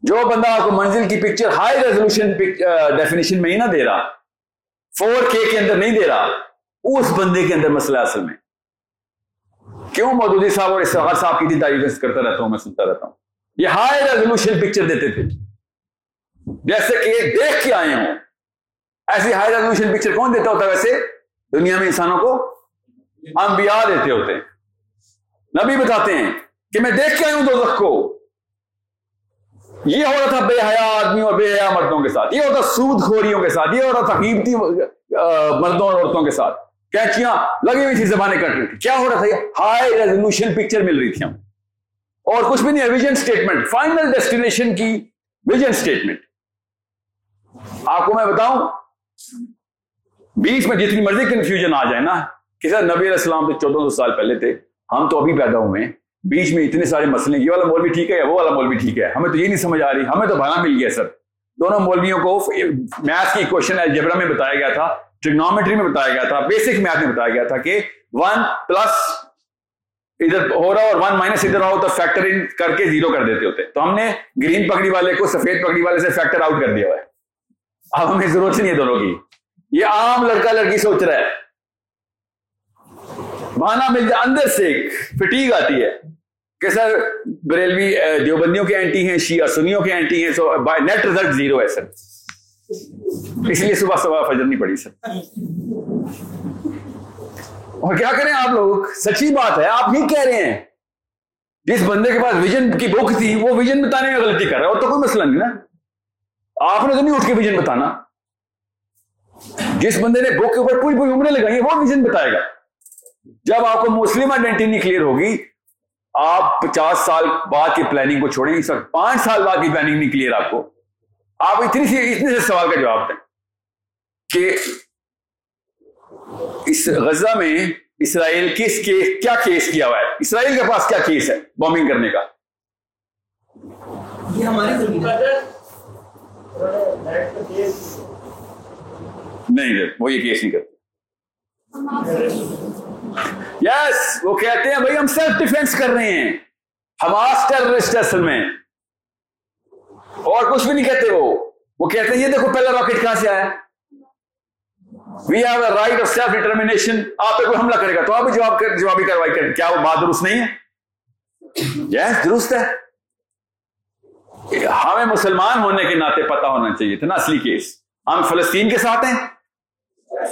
جو بندہ آپ کو منزل کی پکچر ہائی ریزولوشن ڈیفینیشن میں ہی نہ دے رہا فور کے اندر نہیں دے رہا اس بندے کے اندر مسئلہ اصل میں۔ کیوں مودودی صاحب اور اسحاق صاحب کی تعریف کرتا رہتا ہوں، میں سنتا رہتا ہوں۔ یہ ہائی ریزولوشن پکچر دیتے تھے۔ جیسے کہ یہ دیکھ کے آئے ہوں۔ ایسی ہائی ریزولوشن پکچر کون دیتا ہوتا ہے ویسے؟ دنیا میں انسانوں کو انبیاء دیتے ہوتے ہیں۔ نبی بتاتے ہیں کہ میں دیکھ کے آئی ہوں دو کو۔ یہ ہو رہا تھا بے حیا آدمی اور بے حیا مردوں کے ساتھ۔ یہ ہوتا سود خوریوں کے ساتھ۔ یہ ہو رہا تھا قیمتی مردوں اور عورتوں کے ساتھ۔ کیچیاں لگی ہوئی تھی زبانیں کٹ رہی تھی۔ کیا ہو رہا تھا یہ؟ ہائی ریزولوشن پکچر مل رہی تھی ہم اور کچھ بھی نہیں ہے۔ ویژن اسٹیٹمنٹ فائنل ڈیسٹینیشن کی ویژن اسٹیٹمنٹ آپ کو میں بتاؤں، بیچ میں جتنی مرضی کنفیوژن آ جائے نا کہ سر نبی علیہ السلام تو چودہ سو سال پہلے تھے۔ ہم تو ابھی پیدا ہوئے ہیں۔ بیچ میں اتنے سارے مسئلے، یہ والا مول بھی ٹھیک ہے یا وہ والا مول بھی ٹھیک ہے؟ ہمیں تو یہ نہیں سمجھ آ رہی۔ ہمیں تو بھانا مل گیا سر۔ دونوں مولویوں کو میتھ کی کوشچن الجبرا میں بتایا گیا تھا۔ ٹریگنومیٹری میں بتایا گیا تھا بیسک میتھ میں بتایا گیا تھا کہ ون پلس ادھر ہو رہا اور ون مائنس ادھر ہو تو فیکٹر ان کر کے زیرو کر دیتے ہوتے۔ تو ہم نے گرین پگڑی والے کو سفید پگڑی والے سے فیکٹر آؤٹ کر دیا ہوا ہے۔ اب ہمیں ضرورت نہیں ہے دونوں کی۔ یہ عام لڑکا لڑکی سوچ رہا ہے۔ مانا مل جائے، اندر سے فٹیگ آتی ہے۔ کہ سر، بریلوی دیوبندیوں کے اینٹی ہیں، شیعہ سنیوں کے اینٹی ہیں سو نیٹ ریزلٹ زیرو ہے سر۔ اس لیے صبح صبح فجر نہیں پڑی سر۔ اور کیا کریں آپ لوگ؟ سچی بات ہے، آپ ہی کہہ رہے ہیں۔ جس بندے کے پاس ویژن کی بک تھی، وہ ویژن بتانے میں غلطی کر رہا ہے اور تو کوئی مسئلہ نہیں نا۔ آپ نے تو نہیں اٹھ کے ویژن بتانا۔ جس بندے نے بک کے اوپر پوری پوری عمریں لگائی ہیں، وہ ویژن بتائے گا۔ جب آپ کو مسلم آئیڈینٹی نہیں کلیئر ہوگی، آپ پچاس سال بعد کی پلاننگ کو چھوڑیں گے پانچ سال بعد کی پلاننگ نہیں کلیئر آپ کو۔ آپ اتنی سی اتنے سے سوال کا جواب دیں کہ اس غزہ میں اسرائیل کس کے کیا کیس کیا ہوا ہے؟ اسرائیل کے پاس کیا کیس ہے بومنگ کرنے کا؟ نہیں وہ یہ کیس نہیں کرتے۔ یس وہ کہتے ہیں بھائی ہم سیلف ڈیفینس کر رہے ہیں۔ ہماس ٹیررسٹ اصل میں۔ اور کچھ بھی نہیں کہتے وہ۔ وہ کہتے ہیں، یہ دیکھو، پہلا راکٹ کہاں سے آیا؟ We have a right of self determination آپ پہ کوئی حملہ کرے گا تو آپ جواب کر جوابی کاروائی کریں۔ کیا وہ بات درست نہیں ہے؟ یس درست ہے۔ ہمیں مسلمان ہونے کے ناطے پتہ ہونا چاہیے تھا نا، اصلی کیس ہم فلسطین کے ساتھ ہیں۔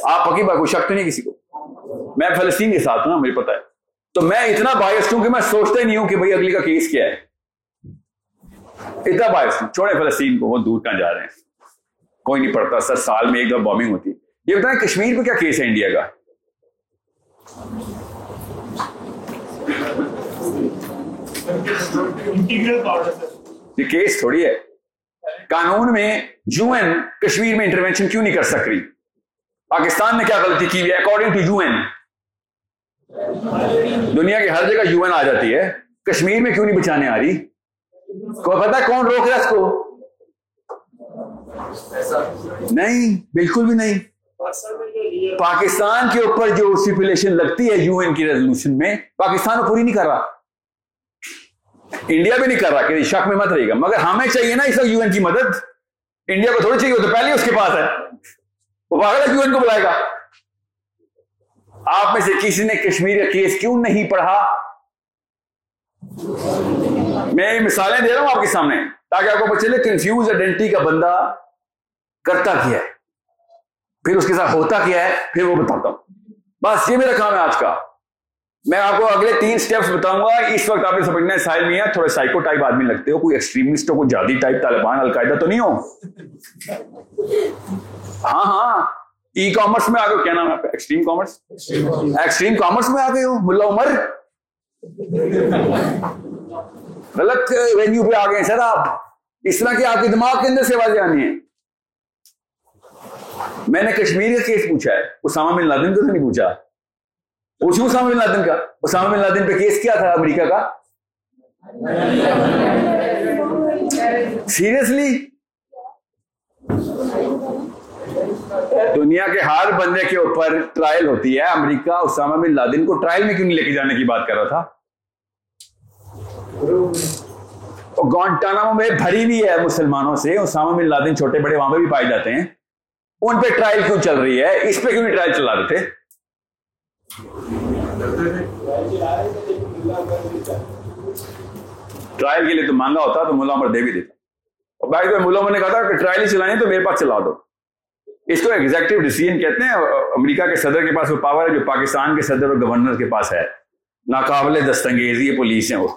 آپ پکی بھائی کوئی شک تو نہیں کسی کو؟ میں فلسطین کے ساتھ ہوں نا، مجھے پتا ہے۔ تو میں اتنا باعث ہوں کہ میں سوچتا ہی نہیں ہوں کہ بھائی اگلی کا کیس کیا ہے۔ اتنا باعث چھوڑے فلسطین کو وہ دور کہاں جا رہے ہیں۔ کوئی نہیں پڑتا سر، سال میں ایک دفعہ بامنگ ہوتی ہے۔ یہ بتائیں کشمیر پہ کیا کیس ہے انڈیا کا؟ یہ کیس تھوڑی ہے۔ قانون میں یو این کشمیر میں انٹروینشن کیوں نہیں کر سک رہی؟ پاکستان نے کیا غلطی کی ہے اکارڈنگ ٹو یو این دنیا کی ہر جگہ یو این آ جاتی ہے۔ کشمیر میں کیوں نہیں بچانے آ رہی؟ کو پتا کون روک رہا اس کو؟ نہیں، بالکل بھی نہیں۔ پاکستان کے اوپر جو سپولیشن لگتی ہے یو این کی ریزولوشن میں، پاکستان پوری نہیں کر رہا۔ انڈیا بھی نہیں کر رہا کہ شک میں مت رہے گا۔ مگر ہمیں چاہیے نا اس وقت یو این کی مدد۔ انڈیا کو تھوڑی چاہیے تو پہلے اس کے پاس ہے۔ وہ پاگل یو این کو بلائے گا۔ آپ میں سے کسی نے کشمیر کا کیس کیوں نہیں پڑھا؟ میں مثالیں دے رہا ہوں آپ کے سامنے تاکہ آپ کو چلے کنفیوز آئیڈینٹی کا بندہ کرتا کیا ہے پھر اس کے ساتھ ہوتا کیا ہے پھر وہ بتاتا ہوں۔ بس یہ میرا کام ہے آج کا۔ میں آپ کو اگلے تین سٹیپس بتاؤں گا۔ اس وقت آپ نے سمجھنا ہے سائل میں ہے تھوڑے سائیکو ٹائپ آدمی لگتے ہو کوئی ایکسٹریمسٹ ہو کوئی جادی ٹائپ طالبان القاعدہ تو نہیں ہو؟ ہاں ہاں۔ ای کامرس میں آ گئے کیا نام ہے ایکسٹریم کامرس ایکسٹریم کامرس میں آ گئے ہو ملا عمر؟ غلط وینیو پہ آ گئے سر آپ اس طرح کی آپ کے دماغ کے اندر سے آوازیں آنی ہیں میں نے کشمیر کا کیس پوچھا ہے اسامہ بن لادن کو نہیں پوچھا۔ پوچھوں اسامہ بن لادن کا؟ اسامہ بن لادن پہ کیس کیا تھا امریکہ کا؟ سیریسلی دنیا کے ہر بندے کے اوپر ٹرائل ہوتی ہے، امریکہ اسامہ بن لادن کو ٹرائل میں کیوں نہیں لے کے جانے کی بات کر رہا تھا؟ گونٹانا میں بھری بھی ہے مسلمانوں سے، اسامہ بن لادن چھوٹے بڑے وہاں پہ بھی پائے جاتے ہیں۔ ان پہ ٹرائل کیوں چل رہی ہے؟ اس پہ کیوں نہیں ٹرائل چلا رہے تھے؟ ٹرائل کے لیے تو مانگا ہوتا تو ملا عمر دے بھی دیتا۔ بھائی تو ملا عمر نے کہا تھا کہ ٹرائل ہی چلائیں تو میرے پاس چلا دو۔ اس کو ایگزیکٹو ڈیسیجن کہتے ہیں، امریکہ کے صدر کے پاس وہ پاور ہے جو پاکستان کے صدر اور گورنر کے پاس ہے۔ ناقابل دستنگیزی پولیس ہیں وہ۔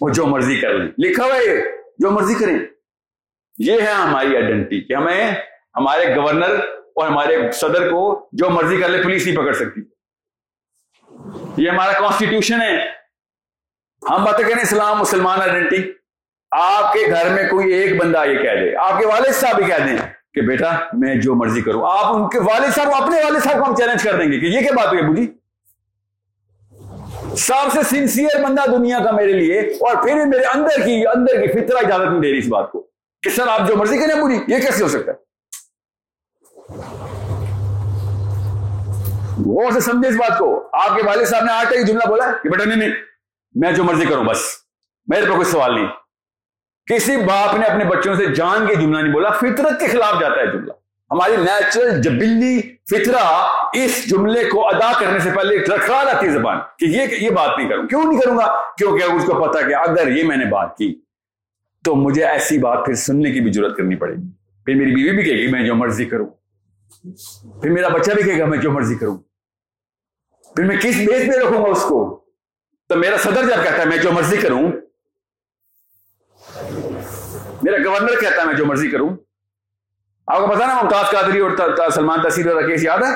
وہ جو مرضی کر لیں لکھا ہوا ہے جو مرضی کریں۔ یہ ہے ہماری آئیڈینٹی کہ ہمیں ہمارے گورنر اور ہمارے صدر کو جو مرضی کر لے پولیس نہیں پکڑ سکتی۔ یہ ہمارا کانسٹیٹیوشن ہے۔ ہم باتیں کریں اسلام، مسلمان آئیڈینٹی آپ کے گھر میں کوئی ایک بندہ یہ کہہ دے، آپ کے والد صاحب بھی کہہ دیں کہ بیٹا میں جو مرضی کروں، آپ ان کے والد صاحب، اپنے والد صاحب کو ہم چیلنج کر دیں گے کہ یہ کیا بات ہوئی بوجھی سب سے سنسیئر بندہ دنیا کا میرے لیے اور پھر میرے اندر کی اندر کی فطرہ اجازت نہیں دے رہی اس بات کو۔ کہ سر آپ جو مرضی کریں پوری، یہ کیسے ہو سکتا ہے؟ غور سے سمجھے اس بات کو۔ آپ کے والد صاحب نے آج تک یہ جملہ بولا، کہ بیٹا، نہیں نہیں، میں جو مرضی کروں، بس۔ میرے پہ کوئی سوال نہیں۔ کسی باپ نے اپنے بچوں سے جان کے جملہ نہیں بولا، فطرت کے خلاف جاتا ہے جملہ۔ ہماری نیچرل جبلی فطرہ اس جملے کو ادا کرنے سے پہلے رکھا لاتی زبان کہ یہ یہ بات نہیں کروں، کیوں نہیں کروں گا؟ کیونکہ اس کو پتا کہ اگر یہ میں نے بات کی تو مجھے ایسی بات پھر سننے کی بھی ضرورت کرنی پڑے گی۔ پھر میری بیوی بھی کہے گی، میں جو مرضی کروں۔ پھر میرا بچہ بھی کہے گا، میں جو مرضی کروں۔ پھر میں کس بیس پہ رکھوں گا اس کو؟ تو میرا صدر جب کہتا ہے، میں جو مرضی کروں۔ میرا گورنر کہتا ہے، میں جو مرضی کروں۔ آپ کو پتا نا ممتاز قادری اور سلمان تصیر والا کیس یاد ہے؟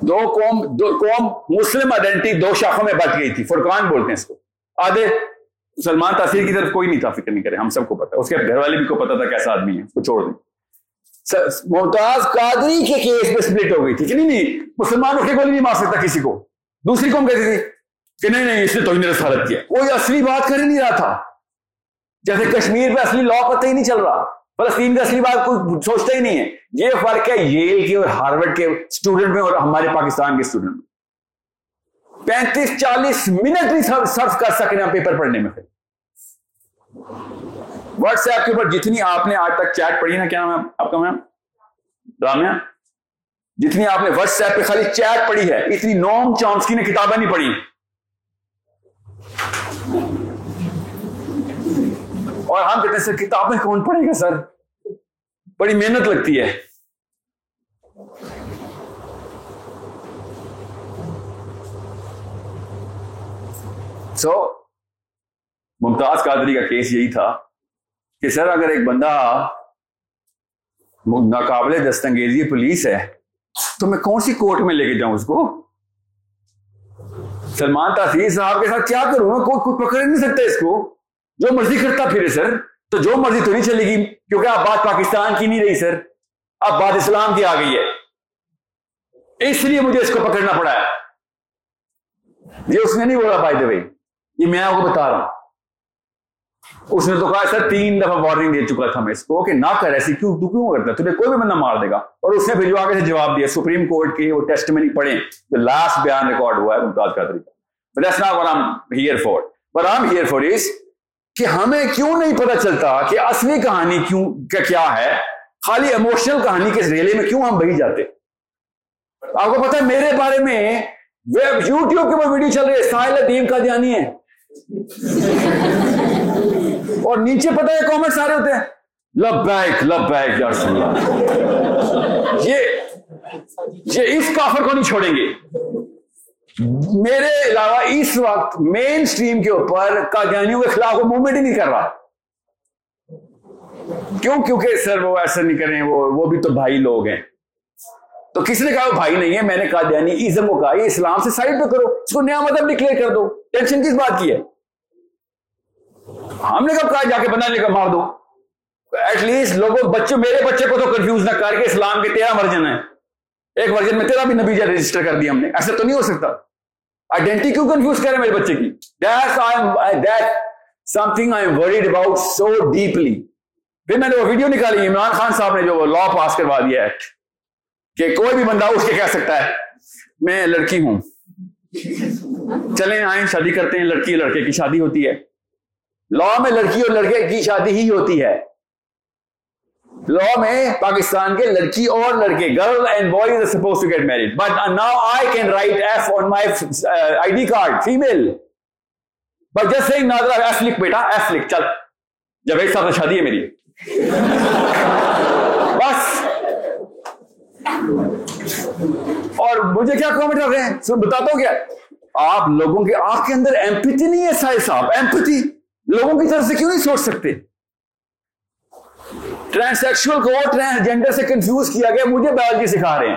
دو قوم دو قوم مسلم آئیڈینٹی دو شاخوں میں بٹ گئی تھی۔ فرقان بولتے ہیں اس کو۔ آدھے سلمان تاثیر کی طرف کوئی نہیں تھا، فکر نہیں کرے، ہم سب کو پتا۔ اس کے گھر والے بھی کو پتا تھا کیسا آدمی ہے، اس کو چھوڑ دیں۔ ممتاز قادری کے کیس میں سپلٹ ہو گئی تھی۔ کہ نہیں نہیں مسلمان اٹھے گولی نہیں مار سکتا کسی کو۔ دوسری قوم کہتی تھی کہ نہیں نہیں، اس نے تو ہی رسالت کیا۔ کوئی اصلی بات کر ہی نہیں رہا تھا۔ جیسے کشمیر پہ اصلی لا پتہ ہی نہیں چل رہا۔ فلسطین کی اصلی بات کوئی سوچتا ہی نہیں ہے۔ یہ فرق ہے یل کے اور ہارورڈ کے اسٹوڈنٹ میں اور ہمارے پاکستان کے اسٹوڈنٹ میں۔ پینتیس چالیس منٹ نہیں سرف کر سکے ہیں پیپر پڑھنے میں پھر۔ واٹس ایپ کے اوپر جتنی آپ نے آج تک چیٹ پڑھی نا، کیا نام ہے آپ؟ کا میم؟ رامیا؟ جتنی آپ نے واٹس ایپ پہ خالی چیٹ پڑھی ہے، اتنی نوم چانسکی نے کتابیں نہیں پڑھی۔ اور ہم کہتے ہیں، سر، کتابیں کون پڑھے گا، سر؟ بڑی محنت لگتی ہے۔ سو ممتاز قادری کا کیس یہی تھا کہ، سر، اگر ایک بندہ ناقابل دستنگیزی پولیس ہے، تو میں کون سی کورٹ میں لے کے جاؤں اس کو؟ سلمان تاثیر صاحب کے ساتھ کیا کروں؟ کوئی کوئی پکڑ نہیں سکتا اس کو۔ جو مرضی کرتا پھر سر، تو جو مرضی تو نہیں چلے گی، کیونکہ اب بات پاکستان کی نہیں رہی سر۔ اب بات اسلام کی آ گئی ہے۔ اس لیے مجھے اس کو پکڑنا پڑا ہے۔ یہ اس نے نہیں بولا بھائی دے یہ میں آپ کو بتا رہا ہوں۔ اس نے تو کہا سر، تین دفعہ وارننگ دے چکا تھا میں اس کو کہ نہ کر، ایسی کیوں، تو کیوں کرتا؟ تجھے کوئی بھی بندہ مار دے گا۔ اور اس نے پھر جو آگے سے جواب دیا، سپریم کورٹ کے وہ ٹیسٹ میں نہیں پڑھے۔ جو لاسٹ بیان ریکارڈ ہوا ہے ممتاز کا۔ طریقہ That's not what I'm here for. What I'm here for is کہ ہمیں کیوں نہیں پتا چلتا کہ اصلی کہانی کیوں کیا ہے؟ خالی ایموشنل کہانی کے ریلے میں کیوں ہم بہی جاتے آپ کو پتا ہے میرے بارے میں یوٹیوب کے اوپر ویڈیو چل رہی ہے، ساحل ادیم کا جانی ہے۔ اور نیچے پتہ ہے کامنٹ سارے ہوتے ہیں۔ لب بیک لب بیک یا رسول اللہ۔ یہ یہ اس کافر کو نہیں چھوڑیں گے۔ میرے علاوہ اس وقت مین سٹریم کے اوپر قادیانیوں کے خلاف وہ موومنٹ ہی نہیں کر رہا۔ کیوں؟ کیونکہ سر وہ ایسا نہیں کریں، وہ وہ بھی تو بھائی لوگ ہیں۔ تو کس نے کہا وہ بھائی نہیں ہے؟ میں نے قادیانی ازم کو کہا، یہ اسلام سے سائڈ پہ کرو، اس کو نیا مذہب ڈکلیئر کر دو۔ ٹینشن کس بات کی ہے؟ ہم نے کب کہا جا کے بنا لے کر مار دو؟ ایٹ لیسٹ لوگوں، بچوں، میرے بچے کو تو کنفیوز نہ کر کے اسلام کے تیرہ ورژن ہے ایک ورژن میں تیرا بھی نبیجہ رجسٹر کر دیا ہم نے۔ ایسا تو نہیں ہو سکتا۔ آئیڈینٹی کیوں کنفیوز کرے میرے بچے کی? Something I am worried about so deeply پھر میں نے وہ ویڈیو نکالی، عمران خان صاحب نے جو لا پاس کروا دیا ایکٹ کہ کوئی بھی بندہ اس کے کہہ سکتا ہے، میں لڑکی ہوں۔ چلیں آئیں، شادی کرتے ہیں، لڑکی لڑکے کی شادی ہوتی ہے۔ لا میں لڑکی اور لڑکے کی شادی ہی ہوتی ہے۔ لا میں پاکستان کے لڑکی اور لڑکے girl and boy suppose to get married but now I can write F on my I D card female but just seeing Nazira F لکھ بیٹا ایف لکھ چل جب ایک ساتھ شادی ہے میری بس اور مجھے کیا کامنٹ کر رہے ہیں؟ سن بتاتا ہوں کیا؟ آپ لوگوں کے آپ کے اندر ایمپتھی نہیں ہے سائے صاحب. ایمپتھی لوگوں کی طرف سے کیوں نہیں سوچ سکتے؟ ٹرانسیکشل کو ٹرانسجینڈر سے کنفیوز کیا گیا، مجھے بایولوجی سکھا رہے ہیں۔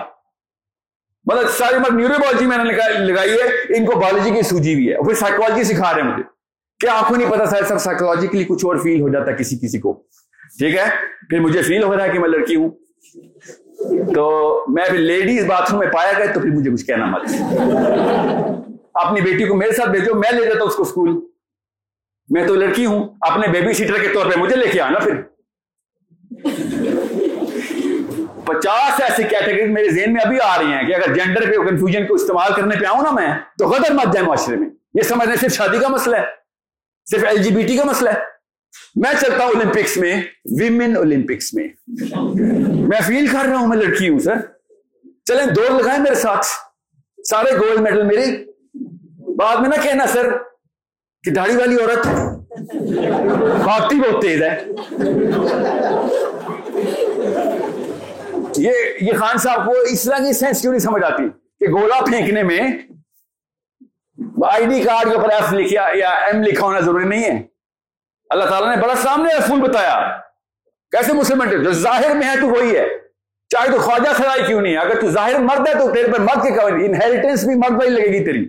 مطلب ساری مت نیورو بایولوجی میں نے لگائی ہے، ان کو بایولوجی کی سوجی بھی ہے۔ پھر سائیکولوجی سکھا رہے ہیں مجھے۔ کیا آپ کو نہیں پتا سر، سب سائیکولوجیکلی کچھ اور فیل ہو جاتا ہے کسی کسی کو۔ ٹھیک ہے؟ پھر مجھے فیل ہو رہا ہے کہ میں لڑکی ہوں۔ تو میں پھر لیڈیز باتھ روم میں پایا گیا، تو پھر مجھے کچھ کہنا مت۔ اپنی بیٹی کو میرے ساتھ بھیجو، میں لے جاتا ہوں اس کو اسکول میں تو لڑکی ہوں، اپنے بیبی سیٹر کے طور پہ مجھے لے کے آنا پھر۔ پچاس ایسی کیٹیگری میرے ذہن میں ابھی آ رہی ہیں کہ اگر جینڈر کے کنفیوژن کو استعمال کرنے پہ آؤں نا میں، تو غدر مت جائے معاشرے میں۔ یہ سمجھنے صرف شادی کا مسئلہ ہے، صرف ایل جی بی ٹی کا مسئلہ ہے۔ میں چلتا ہوں اولمپکس میں ویمن اولمپکس میں۔ میں فیل کر رہا ہوں میں لڑکی ہوں سر چلیں دوڑ لگائیں میرے ساتھ۔ سارے گولڈ میڈل میرے۔ بعد میں نہ کہنا سر کہ داڑھی والی عورت بھاگتی بہت تیز ہے۔ یہ یہ خان صاحب کو اس طرح کی سینس کیوں نہیں سمجھ آتی کہ گولا پھینکنے میں آئی ڈی کارڈ کے اوپر ایف لکھا یا ایم لکھا ہونا ضروری نہیں ہے۔ اللہ تعالیٰ نے بڑا سامنے رسول بتایا۔ کیسے مسلم جو ظاہر میں ہے تو وہی ہے۔ چاہے تو خواجہ سرائی کیوں نہیں اگر تو ظاہر مرد ہے تو تیرے پہ مرد کے انہیریٹنس بھی مرد وہی لگے گی تیری۔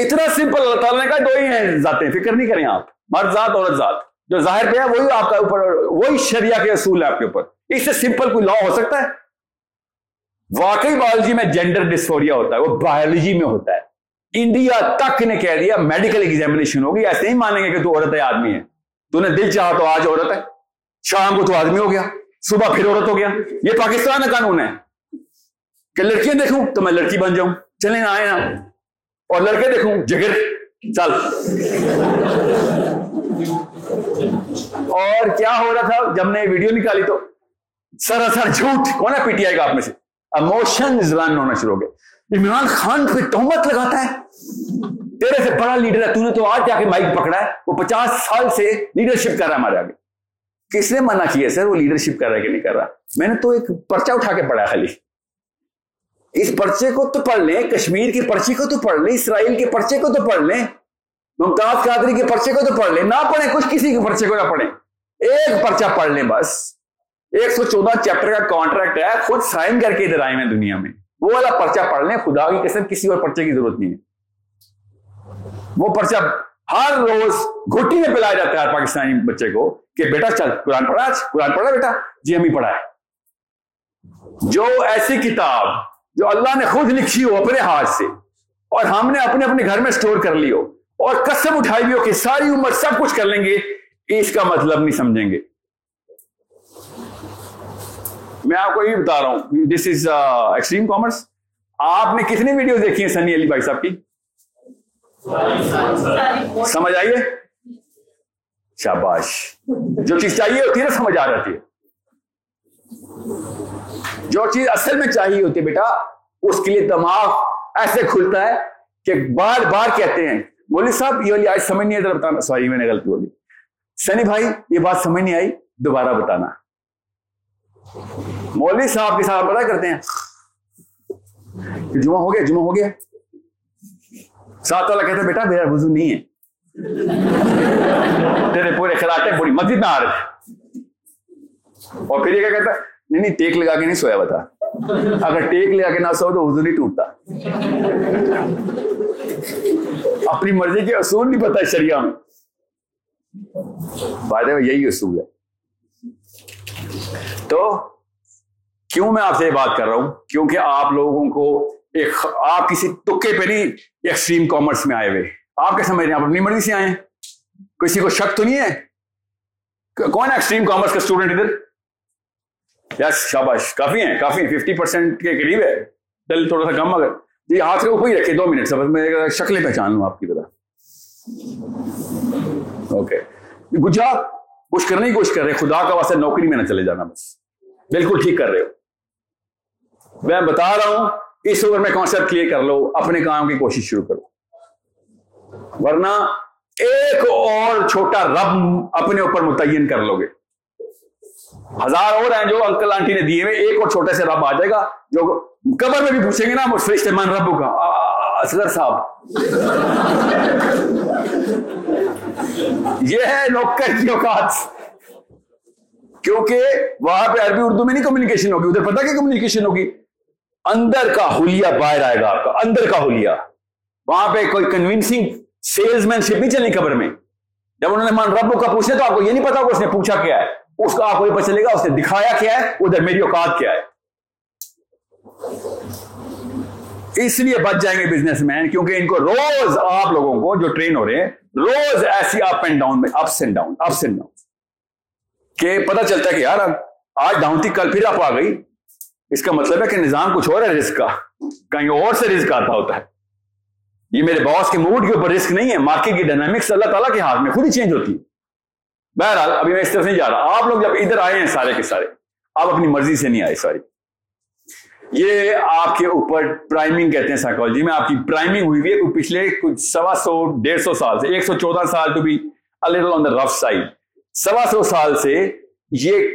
اتنا سمپل اللہ تعالیٰ نے کہا، دو ہی ہیں ذاتیں۔ فکر نہیں کریں آپ۔ مرد ذات، عورت ذات۔ جو ظاہر پہ ہے، وہی آپ کا اوپر وہی شریعہ کے اصول ہے آپ کے اوپر۔ اس سے سمپل کوئی لا ہو سکتا ہے؟ واقعی بایولوجی میں جینڈر ڈسفوریا ہوتا ہے، وہ بایولوجی میں ہوتا ہے۔ انڈیا تک نے کہہ دیا میڈیکل ایگزامینیشن ہوگی، ایسے ہی مانیں گے کہ تو عورت ہے، آدمی ہے۔ تو نے دل چاہا تو آج عورت ہے، شام کو تو آدمی ہو گیا، صبح پھر عورت ہو گیا۔ یہ پاکستان کا قانون ہے۔ کہ لڑکیاں دیکھوں تو میں لڑکی بن جاؤں، چلیں آئے نا اور لڑکے دیکھوں، جگر، چل۔ اور کیا ہو رہا تھا؟ جب نے ویڈیو نکالی تو سراسر جھوٹ، کون ہے پی ٹی آئی کا آپ میں سے؟ اموشن رن ہونا شروع ہو گئے۔ عمران خان پہ تہمت لگاتا ہے۔ تیرے سے بڑا لیڈر ہے تو نے تو آج جا کے مائک پکڑا ہے۔ وہ پچاس سال سے لیڈرشپ کر رہا ہے ہمارے آگے۔ کس نے منع کیا سر؟ وہ لیڈرشپ کر رہا ہے کہ نہیں کر رہا؟ میں نے تو ایک پرچہ اٹھا کے پڑھا خالی۔ اس پرچے کو تو پڑھ لیں، کشمیر کے پرچے کو تو پڑھ لیں، اسرائیل کے پرچے کو تو پڑھ لیں۔ ممتاز قادری کے پرچے کو تو پڑھ لیں، نہ پڑھیں، کچھ کسی کے پرچے کو نہ پڑھیں۔ ایک پرچہ پڑھ لیں بس۔ ایک سو چودہ چیپٹر کا کانٹریکٹ ہے، خود سائن کر کے ادھر آئے ہیں دنیا میں۔ وہ والا پرچہ پڑھ لیں، خدا کی قسم کسی اور پرچے کی ضرورت نہیں ہے۔ وہ پرچہ ہر روز گھٹی میں پلایا جاتا ہے پاکستانی بچے کو کہ بیٹا چل، قرآن پڑھا آج قرآن پڑھا بیٹا جی ہم ہی پڑھا ہے۔ جو ایسی کتاب جو اللہ نے خود لکھی ہو اپنے ہاتھ سے اور ہم نے اپنے اپنے گھر میں سٹور کر لی ہو اور قسم اٹھائی بھی ہو کہ ساری عمر سب کچھ کر لیں گے، اس کا مطلب نہیں سمجھیں گے۔ میں آپ کو یہ بتا رہا ہوں دس از ایکسٹریم کامرس آپ نے کتنی ویڈیو دیکھی ہیں سنی علی بھائی صاحب کی؟ سمجھ آئیے شاباش۔ جو چیز چاہیے ہوتی ہے نا، سمجھ آ رہتی ہے۔ جو چیز اصل میں چاہیے ہوتی ہے بیٹا، اس کے لیے دماغ ایسے کھلتا ہے کہ بار بار کہتے ہیں بولی صاحب، یہ والی آج سمجھ نہیں آئی، ذرا بتانا۔ سوری میں نے غلطی بولی۔ سنی بھائی، یہ بات سمجھ نہیں آئی، دوبارہ بتانا۔ مولوی صاحب کے ساتھ پتا کرتے ہیں۔ جمعہ ہو گیا، جمعہ ہو گیا۔ ساتھ والا کہتا بیٹا، میرا وضو نہیں ہے۔ تیرے پورے خلاتے پوری مسجد میں آ رہے اور پھر یہ کیا کہتا ہے؟ نہیں نہیں، ٹیک لگا کے نہیں سویا بتا اگر ٹیک لگا کے نہ سو تو وضو نہیں ٹوٹتا۔ اپنی مرضی کے اصول نہیں پتا شریعہ میں۔ فائدے میں یہی اصول ہے۔ تو کیوں میں آپ سے یہ بات کر رہا ہوں؟ کیونکہ آپ لوگوں کو ایک آپ کسی تکے پہ نہیں ایکسٹریم کامرس میں آئے ہوئے۔ آپ کیا سمجھ رہے ہیں؟ آپ اپنی مرضی سے آئے ہیں؟ کسی کو شک تو نہیں ہے؟ کون ایکسٹریم کامرس کا اسٹوڈنٹ ادھر؟ یس شاباش. کافی ہیں کافی ہیں. ففٹی پرسینٹ کے قریب ہے. دل تھوڑا سا کم اگر جی ہاتھ کے اوپر ہی رکھے دو منٹ سب میں شکلیں پہچان لوں آپ کی طرح اوکے گجرات، کچھ کرنے کی کوشش کر رہے خدا کا واسطہ نوکری میں نہ چلے جانا بس. بالکل ٹھیک کر رہے ہو. میں بتا رہا ہوں، اس اوور میں کانسپٹ کلیئر کر لو، اپنے کام کی کوشش شروع کرو. ورنہ ایک اور چھوٹا رب اپنے اوپر متعین کر لو گے. ہزار اور ہیں جو انکل آنٹی نے دیے ہوئے، ایک اور چھوٹے سے رب آ جائے گا، جو قبر میں بھی پوچھیں گے نا فرشتے من ربو کا اصغر صاحب۔ یہ ہے نوکر کی اوقات۔ کیونکہ وہاں پہ عربی اردو میں نہیں کمیونیکیشن ہوگی، ادھر پتا کہ کمیونیکیشن ہوگی؟ اندر کا ہولیا باہر آئے گا آپ کا، اندر کا ہولیا وہاں پہ کوئی کنوینسنگ سیلز مین شپ نہیں چلنی خبر میں۔ جب انہوں نے مان ربو کا پوچھنے تو آپ کو یہ نہیں پتا کہ اس نے پوچھا کیا ہے۔ اس کا آپ کو یہ پتا چلے گا، اس نے دکھایا کیا ہے، ادھر میری اوقات کیا ہے۔ اس لیے بچ جائیں گے بزنس مین کیونکہ ان کو روز آپ لوگوں کو جو ٹرین ہو رہے ہیں، روز ایسی اپ اینڈ ڈاؤن میں ups and down ups and down کہ پتا چلتا ہے کہ یار، آج ڈاؤن تھی، کل پھر آپ آ گئی۔ اس کا مطلب ہے کہ نظام کچھ اور ہے رسک کا۔ کہیں اور سے رسک آتا ہوتا ہے۔ یہ میرے باس کے موڈ کے اوپر رسک نہیں ہے مارکیٹ کی ڈائنامکس اللہ تعالیٰ کے ہاتھ میں خود ہی چینج ہوتی ہے۔ بہرحال، ابھی میں اس طرف نہیں جا رہا۔ آپ لوگ جب ادھر آئے ہیں سارے کے سارے، آپ اپنی مرضی سے نہیں آئے ساری یہ آپ کے اوپر پرائمنگ کہتے ہیں سائیکالوجی میں، آپ کی پرائمنگ ہوئی ہے پچھلے کچھ سوا سو، ڈیڑھ سو سال سے، ایک سو چودہ سال to be on the rough side سوا سو سال سے یہ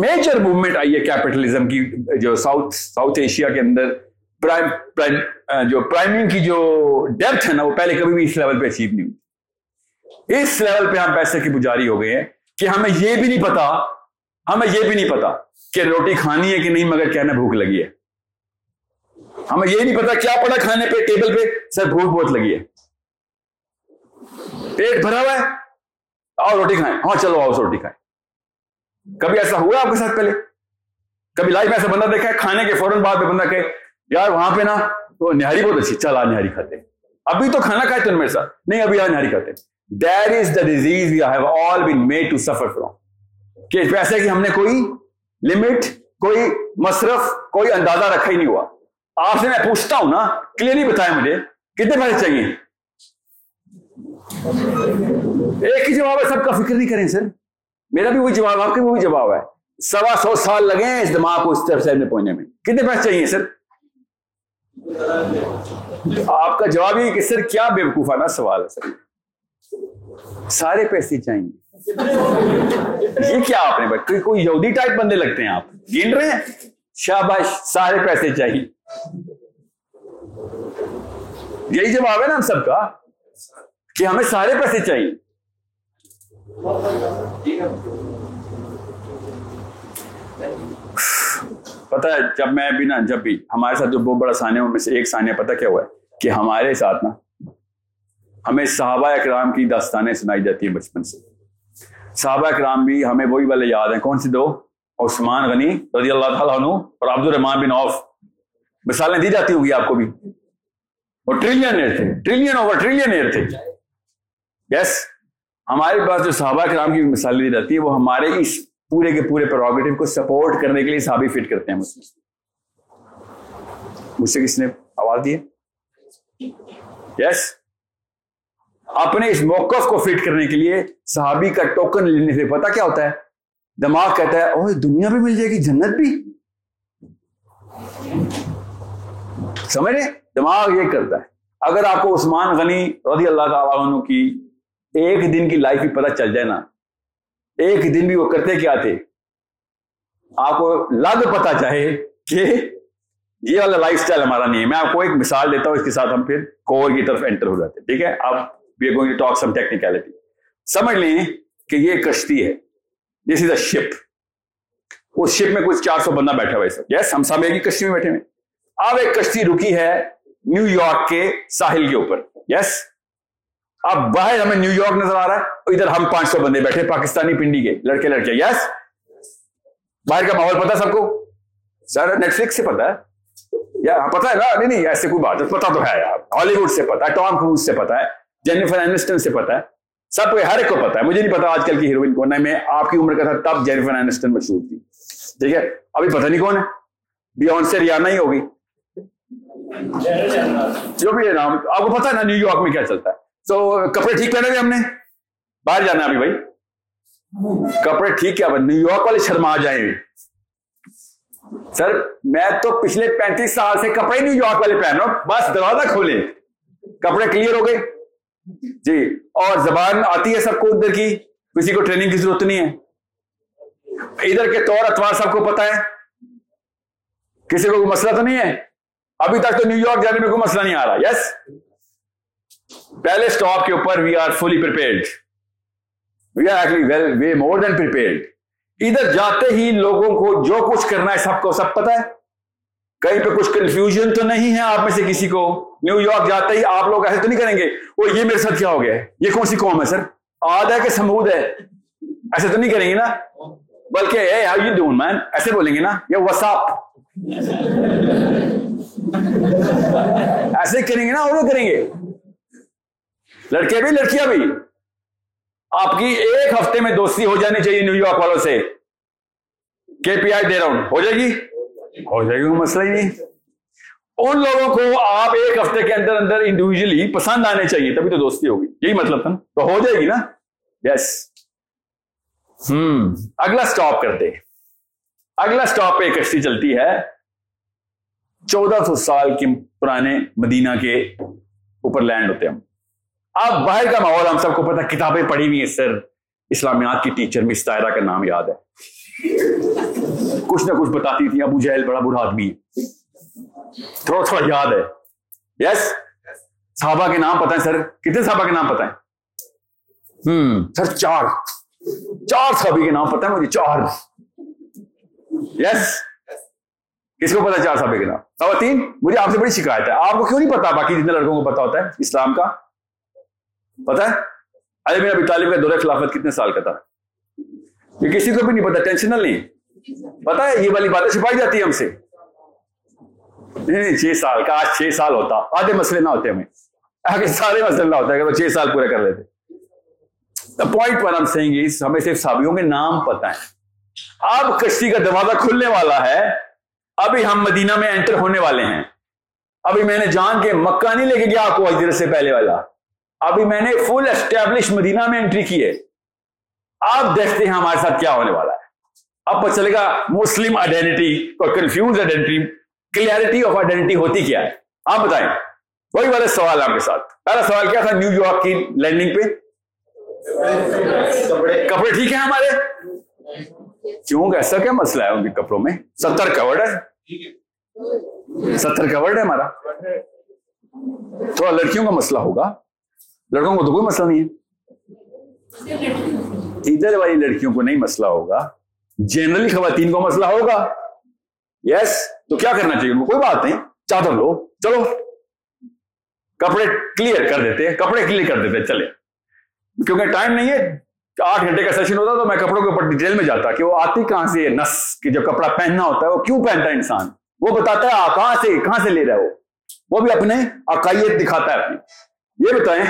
میجر موومنٹ آئی ہے کیپٹلزم کی، جو ساؤتھ ساؤتھ ایشیا کے اندر۔ پرائم پرائم جو پرائمنگ کی جو ڈیپتھ ہے نا، وہ پہلے کبھی بھی اس لیول پہ اچیو نہیں ہوئی۔ اس لیول پہ ہم پیسے کی پجاری ہو گئے ہیں کہ ہمیں یہ بھی نہیں پتا، ہمیں یہ بھی نہیں پتا کہ روٹی کھانی ہے کہ نہیں، مگر کہنا بھوک لگی ہے۔ ہمیں یہ نہیں پتا کیا پڑا کھانے پہ، ٹیبل پہ، سر بھوک بہت لگی ہے۔ پیٹ بھرا ہوا ہے، آؤ روٹی کھائیں۔ ہاں چلو، آؤ، روٹی کھائیں۔ کبھی ایسا ہوا آپ کے ساتھ پہلے؟ کبھی لائف میں ایسا بندہ دیکھا ہے، کھانے کے فوراً بعد میں بندہ کہ یار، وہاں پہ نا تو نہاری بہت اچھی چل آ نہاری کھاتے ابھی تو کھانا کھائے تھے میرے ساتھ۔ نہیں، ابھی آج نہاری کھاتے there is the disease we have all been made to suffer from کہ پیسے کی ہم نے کوئی لمٹ کوئی مصرف، کوئی اندازہ رکھا ہی نہیں ہوا۔ آپ سے میں پوچھتا ہوں نا کلیئرلی بتائیں مجھے، کتنے پیسے چاہیے؟ ایک ہی جواب ہے، سب کا فکر نہیں کریں سر۔ میرا بھی وہی جواب، آپ کا بھی وہی جواب ہے۔ سوا سو سال لگے ہیں اس دماغ کو اس طرف سے پہنچنے میں۔ کتنے پیسے چاہیے سر؟ آپ کا جواب یہ کہ سر، کیا بے وقوفانہ سوال ہے سر؟ سارے پیسے چاہیے یہ کیا آپ نے کوئی یہودی ٹائپ بندے لگتے ہیں آپ؟ گن رہے ہیں؟ شاباش، سارے پیسے چاہیے۔ یہی جواب ہے نا ہم سب کا، کہ ہمیں سارے پیسے چاہیے۔ پتا ہے، جب میں بھی نا، جب بھی ہمارے ساتھ جو بہت بڑا سانیہ ان میں سے ایک سانیہ پتہ کیا ہوا ہے؟ کہ ہمارے ساتھ نا ہمیں صحابہ اکرام کی داستانیں سنائی جاتی ہیں بچپن سے۔ صحابہ اکرام بھی ہمیں وہی والے یاد ہیں۔ کون سی دو؟ عثمان غنی رضی اللہ تعالیٰ عنہ اور عبد الرحمان بن عوف۔ مثالیں دی جاتی ہوگی آپ کو بھی۔ وہ ٹریلین ایئر تھے۔ ٹریلین اوور ٹریلین ایئر تھے۔ یس ہمارے پاس جو صحابہ کرام کی مثالیں دی جاتی ہے وہ ہمارے اس پورے کے پورے پروگیٹو کو سپورٹ کرنے کے لیے صحابی فٹ کرتے ہیں۔ مجھ سے مجھ سے کس نے آواز دی یس اپنے اس موقف کو فٹ کرنے کے لیے صحابی کا ٹوکن لینے سے پتا کیا ہوتا ہے؟ دماغ کہتا ہے، اوہ دنیا بھی مل جائے گی، جنت بھی۔ سمجھ رہے؟ دماغ یہ کرتا ہے۔ اگر آپ کو عثمان غنی رضی اللہ تعالیٰ عنہ کی ایک دن کی لائف بھی پتہ چل جائے نا، ایک دن بھی وہ کرتے کیا تھے؟ آپ کو لگ پتا چاہے کہ یہ والا لائف اسٹائل ہمارا نہیں ہے۔ میں آپ کو ایک مثال دیتا ہوں، اس کے ساتھ ہم پھر کور کی طرف انٹر ہو جاتے ہیں۔ ٹھیک ہے؟ اب we going talk some technicality سمجھ لیں کہ یہ کشتی ہے. دس از اے شپ اس شپ میں کچھ چار سو بندہ بیٹھا ہوا ہے یس ہم سب ایک ہی کشتی میں بیٹھے ہوئے اب ایک کشتی رکی ہے نیو یارک کے ساحل کے اوپر. یس اب باہر ہمیں نیو یارک نظر آ رہا ہے. ادھر ہم پانچ سو بندے بیٹھے پاکستانی پنڈی کے، لڑکے لڑکے. یس باہر کا ماحول پتا سب کو؟ سر نیٹ فلکس سے پتا ہے؟ پتا ہے نا؟ نہیں نہیں، ایسے کوئی بات پتا تو ہے یار. ہالی ووڈ سے پتا ہے ٹام کروز سے پتا ہے. جینیفر اینسٹن سے پتا ہے۔ سب کو ہر ایک کو پتا ہے۔ مجھے نہیں پتا آج کل کی ہیروئن کون ہے۔ میں آپ کی عمر کا تھا تب جینیفر اینسٹن مشہور تھی۔ ٹھیک ہے؟ ابھی پتہ نہیں کون ہے۔ بیون سے ریانا ہی ہوگی۔ جو بھی ہے نام۔ آپ کو پتا ہے نا نیو یارک میں کیا چلتا ہے۔ تو کپڑے ٹھیک پہنے ہوئے ہم نے؟ باہر جانا ابھی بھائی۔ کپڑے ٹھیک کیا نیو یارک والے شرما جائیں۔ سر میں تو پچھلے پینتیس سال سے کپڑے نیو یارک والے پہن رہا ہوں۔ بس دروازہ کھولے کپڑے کلیئر ہو گئے۔ جی اور زبان آتی ہے سب کو ادھر کی؟ کسی کو ٹریننگ کی ضرورت نہیں ہے۔ ادھر کے طور اتوار سب کو پتا ہے۔ کسی کو کوئی مسئلہ تو نہیں ہے؟ ابھی تک تو نیو یارک جانے میں کوئی مسئلہ نہیں آ رہا۔ یس پہلے اسٹاپ کے اوپر we are fully we are well way more than ادھر جاتے ہی لوگوں کو جو کچھ کرنا ہے سب کو، سب پتا ہے۔ کہیں پہ کچھ کنفیوژن تو نہیں ہے آپ میں سے کسی کو؟ نیو یارک جاتے ہی آپ لوگ ایسے تو نہیں کریں گے؟ وہ یہ میرے ساتھ کیا ہو گیا یہ کون سی قوم ہے سر؟ آد ہے کہ سمود ہے؟ ایسے تو نہیں کریں گے نا؟ بلکہ hey how you doing man ایسے بولیں گے نا؟ یہ وساپ ایسے کریں گے نا، اور کریں گے۔ لڑکے بھی، لڑکیاں بھی۔ آپ کی ایک ہفتے میں دوستی ہو جانی چاہیے نیو یارک والوں سے۔ کے پی آئی دے رہا ہوں۔ ہو جائے گی؟ ہو جائے گی مسئلہ ہی نہیں۔ ان لوگوں کو آپ ایک ہفتے کے اندر اندر انڈیویجلی پسند آنے چاہیے، تبھی تو دوستی ہوگی۔ یہی مطلب تھا نا؟ تو ہو جائے گی نا؟ یس ہم hmm. اگلا سٹاپ کرتے اگلا سٹاپ پہ کشتی چلتی ہے۔ چودہ سو سال کے پرانے مدینہ کے اوپر لینڈ ہوتے ہم۔ اب باہر کا ماحول، ہم سب کو پتا کتابیں پڑھی ہوئی ہیں سر۔ اسلامیات کی ٹیچر مستائرہ کا نام یاد ہے۔ کچھ نہ کچھ بتاتی تھی، ابو جہل بڑا برا آدمی ہے۔ تھوڑا تھوڑا یاد ہے۔ یس صحابہ کے نام پتہ ہے سر؟ کتنے صحابہ کے نام پتہ ہے ہم۔ سر چار۔ چار صحابی کے نام پتہ ہے مجھے چار۔ یس کس کو پتا چار صحابے کے نام؟ خواتین مجھے آپ سے بڑی شکایت ہے۔ آپ کو کیوں نہیں پتا باقی جتنے لڑکوں کو پتا ہوتا ہے؟ اسلام کا۔ پتا ہے؟ علی بن ابی طالب کا دور خلافت کتنے سال کا تھا؟ یہ کسی کو بھی نہیں پتا ٹینشنل نہیں۔ پتا ہے؟ یہ والی باتیں چھپائی جاتی ہے ہم سے۔ نہیں نہیں، چھ سال کا آج چھ سال ہوتا۔ آدھے مسئلے نہ ہوتے ہمیں۔ آگے سارے مسئلے نہ ہوتے، اگر وہ چھ سال پورے کر لیتے۔ دا پوائنٹ پر ہم سہیں گے ہمیں صرف صحابیوں کے نام پتہ ہیں۔ اب کشتی کا دروازہ کھلنے والا ہے۔ ابھی ہم مدینہ میں انٹر ہونے والے ہیں۔ ابھی میں نے جان کے مکہ نہیں لے کے گیا آپ کو حجر سے پہلے والا۔ ابھی میں نے فل اسٹیبلش مدینہ میں انٹری کی ہے۔ آپ دیکھتے ہیں ہمارے ساتھ کیا ہونے والا ہے۔ اب پتہ چلے گا مسلم آئیڈینٹی اور confuse identity clarity of identity ہوتی کیا ہے؟ آپ بتائیں۔ وہی والے سوال آپ کے ساتھ۔ پہلا سوال کیا تھا؟ نیو یارک کی لینڈنگ پہ؟ کپڑے ٹھیک ہیں ہمارے؟ کیوں ایسا کیا مسئلہ ہے ان کے کپڑوں میں؟ ستر کورڈ ہے؟ ستر کورڈ ہے ہمارا۔ تھوڑا لڑکیوں کا مسئلہ ہوگا۔ لڑکوں کو تو کوئی مسئلہ نہیں ہے۔ ادھر والی لڑکیوں کو نہیں مسئلہ ہوگا۔ جنرلی خواتین کو مسئلہ ہوگا۔ یس yes? تو کیا کرنا چاہیے؟ ان کو کوئی بات نہیں چادر لو۔ چلو، کپڑے کلیئر کر دیتے کپڑے کلیئر کر دیتے چلے۔ کیونکہ ٹائم نہیں ہے، آٹھ گھنٹے کا سیشن ہوتا تو میں کپڑوں کے اوپر ڈیٹیل میں جاتا کہ وہ آتی کہاں سے نس کہ جو کپڑا پہننا ہوتا ہے، وہ کیوں پہنتا ہے انسان؟ وہ بتاتا ہے کہاں سے کہاں سے لے رہا وہ وہ بھی اپنے عقائد دکھاتا ہے اپنی یہ بتائیں،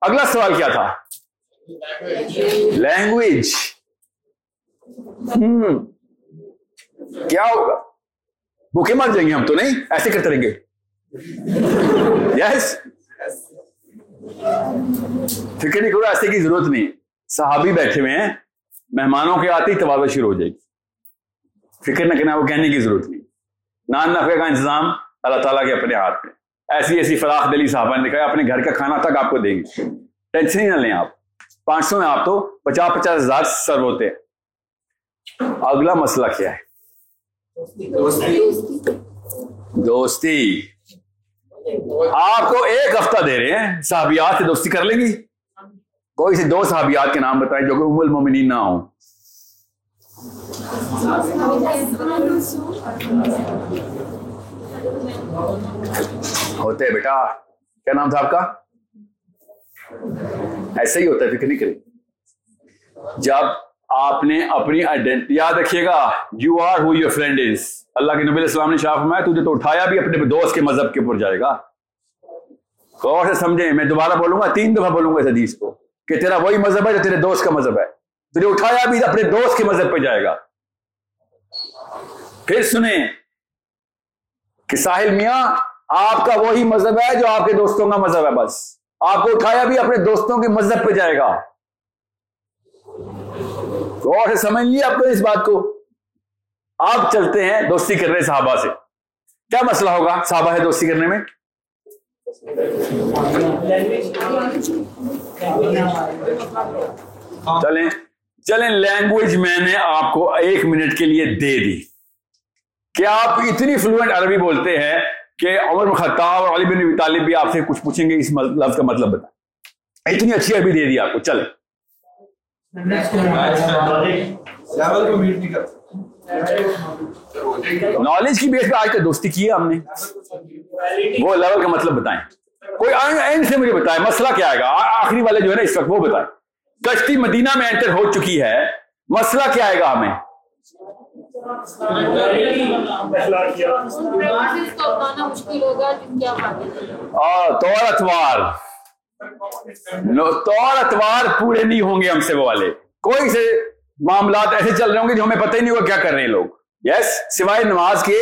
اگلا سوال کیا تھا؟ لینگویج ہوں کیا ہوگا؟ بھوکے مر جائیں گے ہم تو نہیں؟ ایسے کرتے رہیں گے۔ یس فکر نہیں کرو، ایسے کی ضرورت نہیں۔ صحابی بیٹھے ہوئے ہیں، مہمانوں کے آتے ہی توازہ شروع ہو جائے گی۔ فکر نہ کرنا، وہ کہنے کی ضرورت نہیں۔ نان نفے کا انتظام اللہ تعالیٰ کے اپنے ہاتھ میں۔ ایسی ایسی فراخ دلی صاحبہ نے کہا، اپنے گھر کا کھانا تک آپ کو دیں گے۔ ٹینشن ہی نہ لیں آپ۔ پانچ سو میں آپ تو، پچاس پچاس ہزار سر ہوتے ہیں۔ اگلا مسئلہ کیا ہے؟ دوستی آپ کو ایک ہفتہ دے رہے ہیں صحابیات سے دوستی کر لیں گی؟ کوئی سے دو صحابیات کے نام بتائیں جو کہ ام المومنین نہ ہوں۔ ہوتے بیٹا کیا نام تھا آپ کا؟ ایسا ہی ہوتا ہے فکر نہیں کرے جب آپ نے اپنی آئیڈینٹی یاد رکھیے گا you are who your friend is اللہ کے نبی علیہ السلام نے شاہ فرمایا، تجھے تو اٹھایا بھی اپنے دوست کے مذہب کے اوپر جائے گا۔ غور سے سمجھیں، میں دوبارہ بولوں گا، تین دفعہ بولوں گا اس حدیث کو کہ تیرا وہی مذہب ہے جو تیرے دوست کا مذہب ہے۔ تجھے اٹھایا بھی اپنے دوست کے مذہب پہ جائے گا۔ پھر سنیں کہ ساحل میاں، آپ کا وہی مذہب ہے جو آپ کے دوستوں کا مذہب ہے بس۔ آپ کو اٹھایا بھی اپنے دوستوں کے مذہب پہ جائے گا۔ غور سے سمجھ لیے آپ کو اس بات کو۔ آپ چلتے ہیں دوستی کر رہے صحابہ سے۔ کیا مسئلہ ہوگا صحابہ ہے دوستی کرنے میں؟ چلیں۔ چلیں لینگویج میں نے آپ کو ایک منٹ کے لیے دے دی۔ کیا آپ اتنی فلوئنٹ عربی بولتے ہیں کہ عمر خطاب اور علی بن طالب بھی آپ سے کچھ پوچھیں گے، اس لفظ کا مطلب بتائیں۔ اتنی اچھی عربی دے دی آپ کو۔ چلیں۔ نالج کی بیس پہ آج تک دوستی کی ہے ہم نے۔ وہ لیول کا مطلب بتائیں۔ کوئی اینڈ سے مجھے بتائیں۔ مسئلہ کیا آئے گا؟ آخری والے جو ہے نا اس وقت وہ بتائیں۔ کشتی مدینہ میں انٹر ہو چکی ہے۔ مسئلہ کیا آئے گا ہمیں؟ طور اتوار۔ طور اتوار پورے نہیں ہوں گے ہم سے وہ والے۔ کوئی سے معاملات ایسے چل رہے ہوں گے جو ہمیں پتہ ہی نہیں ہوگا کیا کر رہے ہیں لوگ۔ یس سوائے نماز کے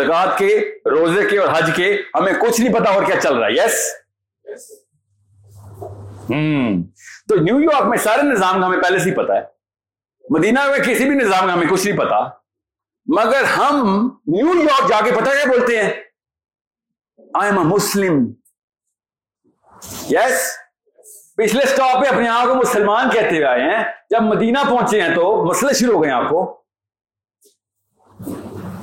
زکات کے، روزے کے اور حج کے، ہمیں کچھ نہیں پتا اور کیا چل رہا ہے۔ یس ہوں تو نیو یارک میں سارے نظام کا ہمیں پہلے سے ہی پتا ہے۔ مدینہ میں کسی بھی نظام کا ہمیں کچھ نہیں پتا مگر ہم نیو یارک جا کے پتا کیا بولتے ہیں؟ آئی ایم اے مسلم یس پچھلے اسٹاپ پہ اپنے آپ کو مسلمان کہتے ہوئے آئے ہیں۔ جب مدینہ پہنچے ہیں تو مسئلے شروع ہو گئے آپ کو۔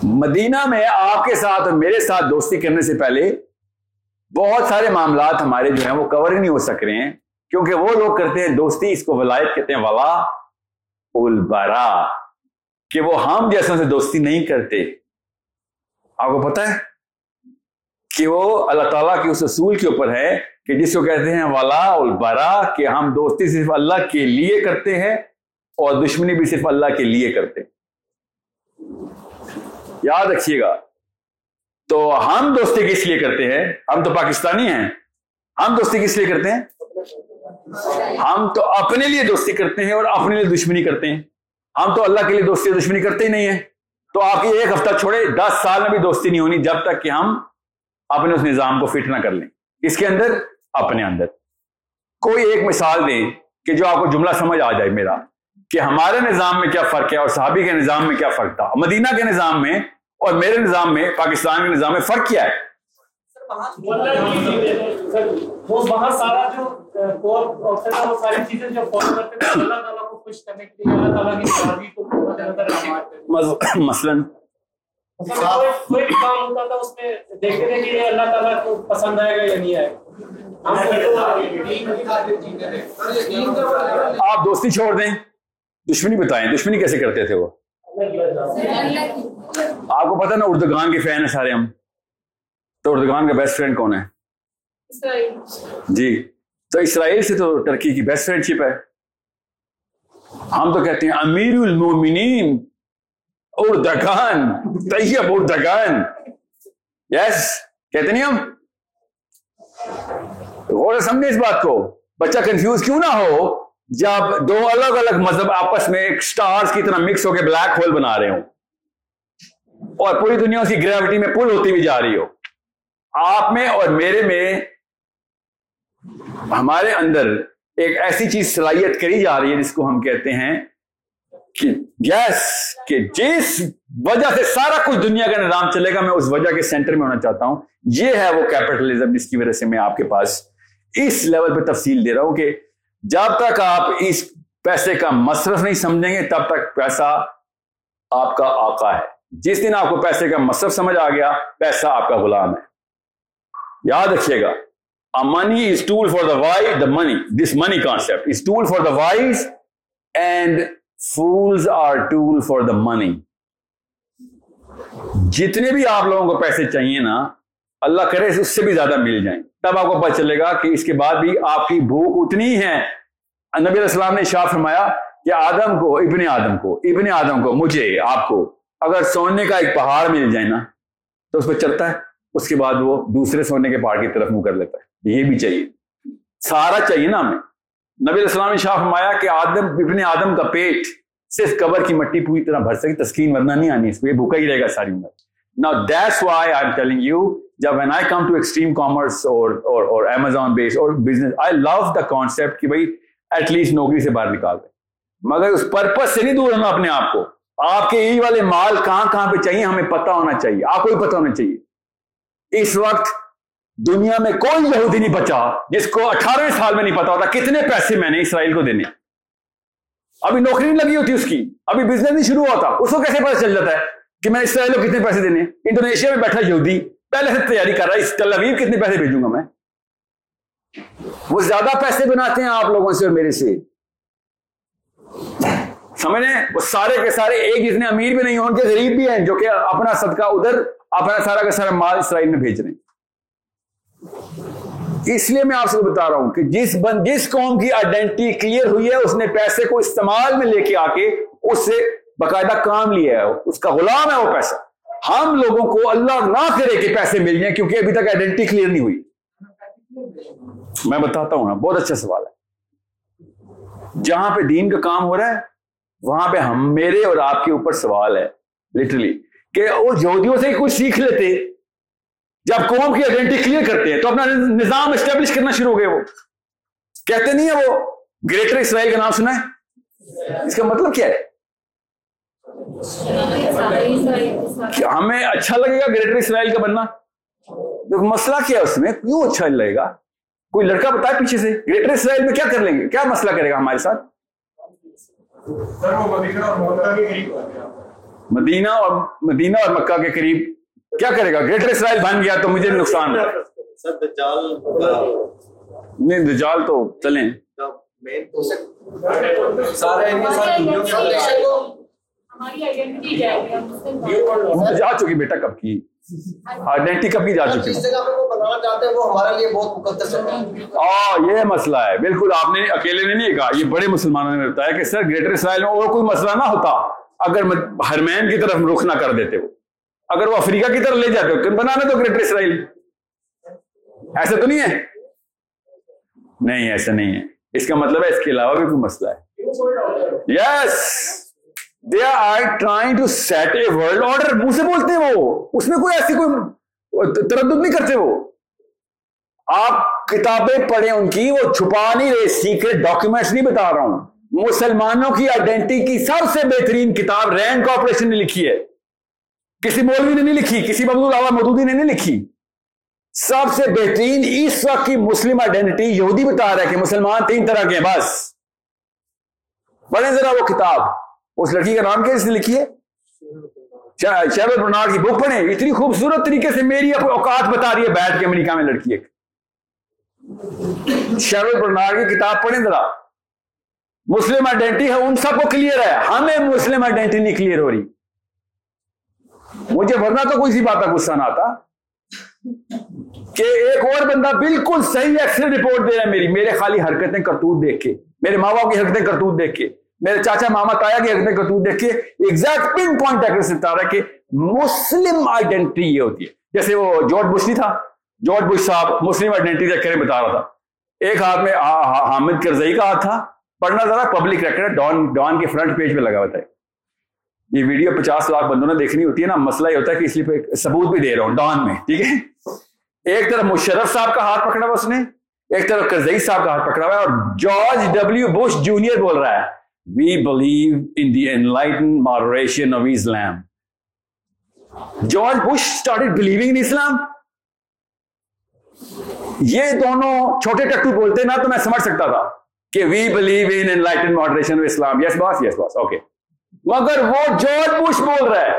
مدینہ میں آپ کے ساتھ اور میرے ساتھ دوستی کرنے سے پہلے بہت سارے معاملات ہمارے جو ہیں وہ کور ہی نہیں ہو سک رہے ہیں۔ کیونکہ وہ لوگ کرتے ہیں دوستی، اس کو ولایت کہتے ہیں، ولا البرا، کہ وہ ہم جیسوں سے دوستی نہیں کرتے۔ آپ کو پتا ہے کہ وہ اللہ تعالیٰ کے اس اصول کے اوپر ہے۔ کہ جس کو کہتے ہیں، ولا البرا کہ ہم دوستی صرف اللہ کے لیے کرتے ہیں اور دشمنی بھی صرف اللہ کے لیے کرتے ہیں۔ یاد رکھیے گا۔ تو ہم دوستی کس لیے کرتے ہیں؟ ہم تو پاکستانی ہیں۔ ہم دوستی کس لیے کرتے ہیں؟ ہم تو اپنے لیے دوستی کرتے ہیں اور اپنے لیے دشمنی کرتے ہیں۔ ہم تو اللہ کے لیے دوستی دشمنی کرتے ہی نہیں ہیں۔ تو آپ کی ایک ہفتہ چھوڑے، دس سال میں بھی دوستی نہیں ہونی جب تک کہ ہم اپنے اس نظام کو فٹ نہ کر لیں۔ اس کے اندر اپنے اندر۔ کوئی ایک مثال دیں کہ جو آپ کو جملہ سمجھ آ جائے میرا کہ ہمارے نظام میں کیا فرق ہے اور صحابی کے نظام میں کیا فرق تھا؟ مدینہ کے نظام میں اور میرے نظام میں پاکستان کے نظام میں فرق کیا ہے؟ مثلاً۔ پسند آئے گا یا نہیں آئے آپ دوستی چھوڑ دیں، دشمنی بتائیں، دشمنی کیسے کرتے تھے وہ؟ آپ کو پتا نا اردگان کے فین ہیں سارے ہم۔ تو اردگان کا بیسٹ فرینڈ کون ہے؟ جی۔ تو اسرائیل سے تو ٹرکی کی بیسٹ فرینڈ شپ ہے۔ ہم تو کہتے ہیں امیر المومنین اردگان، طیب اردگان۔ یس کہتے نہیں ہم؟ غور سمجھے اس بات کو۔ بچہ کنفیوز کیوں نہ ہو؟ جب دو الگ الگ مذہب آپس میں ایک سٹارز کی طرح مکس ہو کے بلیک ہول بنا رہے ہوں اور پوری دنیا اس کی گریوٹی میں پل ہوتی ہوئی جا رہی ہو۔ آپ میں اور میرے میں ہمارے اندر ایک ایسی چیز صلاحیت کری جا رہی ہے جس کو ہم کہتے ہیں کہ یس کہ جس وجہ سے سارا کچھ دنیا کا نظام چلے گا، میں اس وجہ کے سینٹر میں ہونا چاہتا ہوں۔ یہ ہے وہ کیپٹلزم جس کی وجہ سے میں آپ کے پاس اس لیول پہ تفصیل دے رہا ہوں کہ جب تک آپ اس پیسے کا مصرف نہیں سمجھیں گے، تب تک پیسہ آپ کا آقا ہے۔ جس دن آپ کو پیسے کا مصرف سمجھ آ گیا، پیسہ آپ کا غلام ہے۔ یاد رکھیے گا money is tool for the why the money this money concept is tool for the wise and fools are tool for the money جتنے بھی آپ لوگوں کو پیسے چاہیے نا اللہ کرے اس سے بھی زیادہ مل جائیں۔ تب آپ کو پتہ چلے گا کہ اس کے بعد بھی آپ کی بھوک اتنی ہے نبی علیہ السلام نے شاہ فرمایا کہ آدم کو، ابن آدم کو، ابن آدم کو، مجھے، آپ کو اگر سونے کا ایک پہاڑ مل جائے نا، تو اس پہ چلتا ہے۔ اس کے بعد وہ دوسرے سونے کے پہاڑ کی طرف منہ کر لیتا ہے۔ یہ بھی چاہیے۔ سارا چاہیے نا ہمیں۔ نبی علیہ السلام نے شاہ فرمایا کہ آدم، ابن آدم کا پیٹ صرف قبر کی مٹی پوری طرح بھر سکے، تسکین ورنہ نہیں آنی، اس کو یہ بھوکا ہی رہے گا ساری عمر۔ نا that's why I am telling you جب when I come to extreme commerce اور امیزون بیس اور business I love the concept کہ بھائی ایٹ لیسٹ نوکری سے باہر نکال دیں۔ مگر اس پرپز سے نہیں دور ہونا اپنے آپ کو۔ آپ کے یہی والے مال کہاں کہاں پہ چاہیے ہمیں پتا ہونا چاہیے۔ آپ کو بھی پتا ہونا چاہیے۔ اس وقت دنیا میں کوئی یہودی نہیں بچا جس کو اٹھارہویں سال میں نہیں پتا ہوتا کتنے پیسے میں نے اسرائیل کو دینے۔ ابھی نوکری نہیں لگی ہوتی اس کی۔ ابھی بزنس نہیں شروع ہوتا۔ اس کو کیسے پتا چل جاتا ہے کہ میں اسرائیل کو کتنے پیسے دینے؟ انڈونیشیا میں بیٹھا یہودی۔ پہلے سے تیاری کر رہا ہے، اس تل ابیب کتنے پیسے بھیجوں گا میں؟ وہ زیادہ پیسے بناتے ہیں آپ لوگوں سے اور میرے سے۔ سمجھ رہے ہیں؟ وہ سارے کے سارے ایک جتنے امیر بھی نہیں ہوں ان کے غریب بھی ہیں جو کہ اپنا صدقہ ادھر، اپنا سارا کا سارا مال اسرائیل میں بھیج رہے ہیں۔ اس لیے میں آپ سے بتا رہا ہوں کہ جس بند جس قوم کی آئیڈینٹی کلیئر ہوئی ہے، اس نے پیسے کو استعمال میں لے کے آ کے اس سے باقاعدہ کام لیا ہے، اس کا غلام ہے وہ پیسہ۔ ہم لوگوں کو اللہ نہ کرے کہ پیسے مل جائیں کیونکہ ابھی تک آئیڈینٹی کلیئر نہیں ہوئی۔ میں بتاتا ہوں نا، بہت اچھا سوال ہے۔ جہاں پہ دین کا کام ہو رہا ہے، وہاں پہ ہم، میرے اور آپ کے اوپر سوال ہے لٹرلی کہ وہ یہودیوں سے کچھ سیکھ لیتے، جب قوم کی آئیڈینٹی کلیئر کرتے ہیں، تو اپنا نظام اسٹیبلش کرنا شروع ہو گئے وہ۔ کہتے نہیں ہے وہ گریٹر اسرائیل کا نام سنا ہے؟ اس کا مطلب کیا ہے؟ ہمیں اچھا لگے گا گریٹر اسرائیل کا بننا؟ مسئلہ کیا اس میں؟ کیوں اچھا لگے گا؟ کوئی لڑکا بتائے پیچھے سے گریٹر اسرائیل میں کیا کر لیں گے؟ کیا مسئلہ کرے گا ہمارے ساتھ؟ مدینہ اور مدینہ اور مکہ کے قریب کیا کرے گا؟ گریٹر اسرائیل بن گیا تو مجھے نقصان۔ نہیں دجال تو چلیں۔ جا چکی بیٹا کب کی؟ آئیڈینٹی کب کی جا چکی؟ یہ مسئلہ ہے۔ بالکل آپ نے اکیلے نے نہیں کہا یہ بڑے مسلمانوں نے بتایا کہ سر گریٹر اسرائیل میں اور کوئی مسئلہ نہ ہوتا۔ اگر ہرمین کی طرف رخ نہ کر دیتے وہ اگر وہ افریقہ کی طرف لے جاتے بنانا تو گریٹر اسرائیل۔ ایسا تو نہیں ہے؟ نہیں ایسا نہیں ہے۔ اس کا مطلب ہے اس کے علاوہ بھی کوئی مسئلہ ہے۔ Yes they are trying to set a world order منہ سے بولتے ہیں وہ اس میں کوئی ایسی کوئی تردد نہیں کرتے وہ آپ کتابیں پڑھیں ان کی وہ چھپا نہیں رہے سیکرٹ ڈاکومینٹس نہیں بتا رہا ہوں مسلمانوں کی آئیڈینٹی کی سب سے بہترین کتاب رینڈ کارپوریشن نے لکھی ہے. کسی مولوی نے نہیں لکھی، کسی ببول اللہ مدودی نے نہیں لکھی. سب سے بہترین اس وقت کی مسلم آئیڈینٹی یہودی بتا رہا ہے کہ مسلمان تین طرح کے ہیں، بس. پڑھیں ذرا وہ کتاب. اس لڑکی کا نام کیا اس نے لکھی ہے؟ شہر برنار کی بک پڑھیں۔ اتنی خوبصورت طریقے سے میری اوقات بتا رہی ہے بیٹھ کے امریکہ میں لڑکی ایک۔ شہر برنار کی کتاب پڑھیں ذرا۔ مسلم آئیڈینٹی ہے، ان سب کو کلیئر ہے۔ ہمیں مسلم آئیڈینٹی نہیں کلیئر ہو رہی۔ مجھے ورنہ تو کوئی سی بات کا غصہ نہ آتا۔ کہ ایک اور بندہ بالکل صحیح ایکسل رپورٹ دے رہا ہے میری۔ میرے خالی حرکتیں کرتوت دیکھ کے۔ میرے ماں باپ کی حرکتیں کرتوت دیکھ کے۔ میرے چاچا ماما تایا کی حرکتیں کرتوت دیکھ کے ایگزیکٹ پن پوائنٹ ایکسل ہے کہ مسلم آئیڈینٹی یہ ہوتی ہے۔ جیسے وہ جارج بش نہیں تھا، جارج بش صاحب مسلم آئیڈینٹی دیکھ بتا رہا تھا۔ ایک ہاتھ میں حامد کرزئی کا ہاتھ تھا، پڑھنا ذرا پبلک ریکارڈ ڈان ڈان کے فرنٹ پیج پہ لگا ہوتا ہے یہ ویڈیو پچاس لاکھ بندوں نے دیکھنی ہوتی ہے نا، مسئلہ یہ ہوتا ہے کہ اس لیے ثبوت بھی دے رہا ہوں، ڈان میں، ٹھیک ہے۔ ایک طرف مشرف صاحب کا ہاتھ پکڑا ہوا اس نے، ایک طرف کرزئی صاحب کا ہاتھ پکڑا ہوا ہے اور جارج ڈبلو بش جونیئر بول رہا ہے۔ We believe in the enlightened moderation of Islam George Bush started believing in Islam یہ دونوں چھوٹے ٹٹو بولتے نا تو میں سمجھ سکتا تھا کہ we believe in enlightened moderation of Islam yes boss yes boss okay مگر وہ جارج بش بول رہا ہے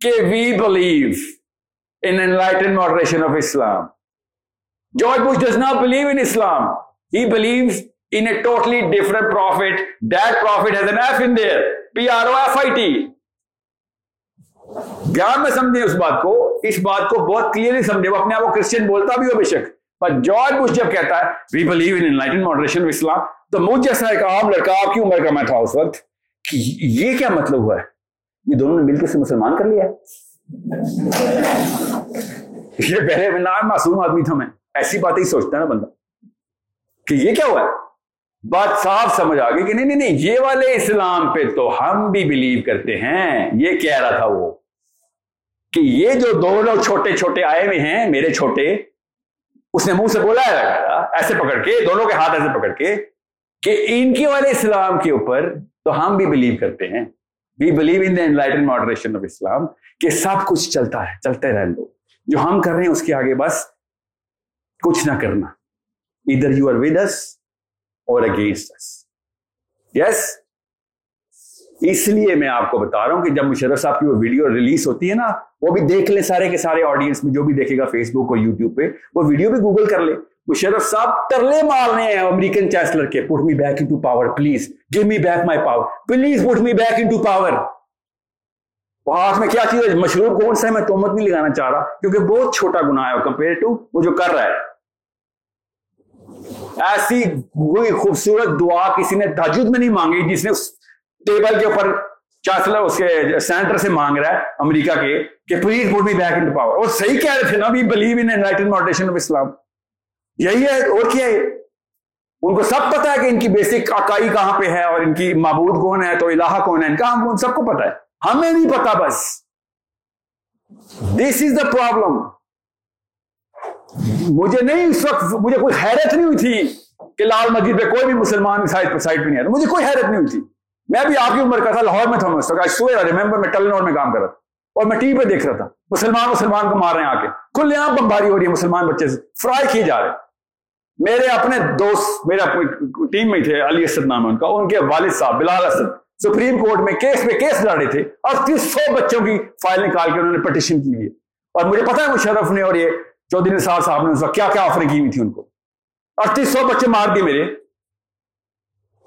کہ we believe in enlightened moderation of Islam. George Bush does not believe in Islam. He in a totally different prophet. That prophet has an F in there. P-R-O-F-I-T. دھیان میں سمجھیں اس بات کو اس بات کو بہت کلیئرلی سمجھے وہ اپنے آپ کو کرسچن بولتا بھی ہو بے شک پر جارج بش جب کہتا ہے we believe in enlighten moderation Islam تو مجھ جیسا ایک عام لڑکا آپ کی عمر کا میں تھا اس وقت کہ یہ کیا مطلب ہوا ہے یہ دونوں نے مل کے مسلمان کر لیا ہے یہ پہلے میں معصوم آدمی تھا میں ایسی بات ہی سوچتا ہے نا بندہ کہ یہ کیا ہوا ہے بات صاف سمجھ آ گئی کہ نہیں نہیں نہیں، یہ والے اسلام پہ تو ہم بھی بلیو کرتے ہیں۔ یہ کہہ رہا تھا وہ کہ یہ جو دو لوگ چھوٹے چھوٹے آئے ہوئے ہیں، میرے چھوٹے، اس نے منہ سے بولا ہے، ایسے پکڑ کے، دونوں کے ہاتھ ایسے پکڑ کے کہ ان کے والے اسلام کے اوپر تو ہم بھی بلیو کرتے ہیں۔ We believe in enlighten moderation of Islam کہ سب کچھ چلتا ہے، چلتے رہ لو جو ہم کر رہے ہیں، اس کے آگے بس کچھ نہ کرنا۔ ادھر یو آر ود اور اگینسٹ یس اس لیے میں آپ کو بتا رہا ہوں کہ جب مشرف صاحب کی وہ ویڈیو ریلیز ہوتی ہے نا، وہ بھی دیکھ لیں سارے کے سارے آڈینس میں، جو بھی دیکھے گا فیس بک اور یوٹیوب پہ، وہ ویڈیو بھی گوگل کر لے مشرف صاحب ترلے مار رہے ہیں امریکن چانسلر کے put me back in power please give me back my power please put me back in power ہاتھ میں کیا چیز ہے؟ مشروب کون سا ہے؟ میں تومت نہیں لگانا چاہ رہا، کیونکہ بہت چھوٹا گنا ہے کمپیئر ٹو وہ جو کر رہا ہے۔ ایسی کوئی خوبصورت دعا کسی نے تاجد میں نہیں مانگی، جس نے اس ٹیبل کے اوپر چانسلر اس کے سینٹر سے مانگ رہا ہے امریکہ کے، کہ please put me back in power. اور صحیح کہہ رہے تھے نا we believe in enlighten moderation of Islam یہی ہے، اور کیا ہے؟ ان کو سب پتا ہے کہ ان کی بیسک اکائی کہاں پہ ہے اور ان کی معبود کون ہے، تو الہ کون ہے؟ ان کا ہم سب کو پتا ہے۔ ہمیں نہیں پتا بس۔ دس از دا پرابلم مجھے نہیں اس وقت، مجھے کوئی حیرت نہیں ہوئی تھی کہ لال مسجد پہ کوئی بھی مسلمان سائڈ پہ سائڈ پہ نہیں آتا۔ مجھے کوئی حیرت نہیں ہوئی تھی۔ میں بھی آپ کی عمر کا تھا، لاہور میں تھا اس وقت۔ ریمبر میں ٹلنور میں کام کر رہا تھا۔ اور میں ٹی وی پہ دیکھ رہا تھا۔ مسلمان مسلمان کو مار رہے ہیں آ کے۔ کھلے آپ بمباری ہو رہی ہے مسلمان بچے سے۔ فرائی کیے جا رہے ہیں میرے اپنے دوست میرے ٹیم میں تھے، علی اسد نام ان کا۔ ان کے والد صاحب، بلال اسد۔ سپریم کورٹ میں کیس پہ کیس لڑ رہے تھے۔ اور تیس سو بچوں کی فائل نکال کے انہوں نے پٹیشن کی ہوئی اور مجھے پتا ہے مشرف نے اور یہ چودھری نثار صاحب نے اس وقت کیا کیا آفریں کی ہوئی تھی ان کو؟ اڑتیس سو بچے مار دیے میرے۔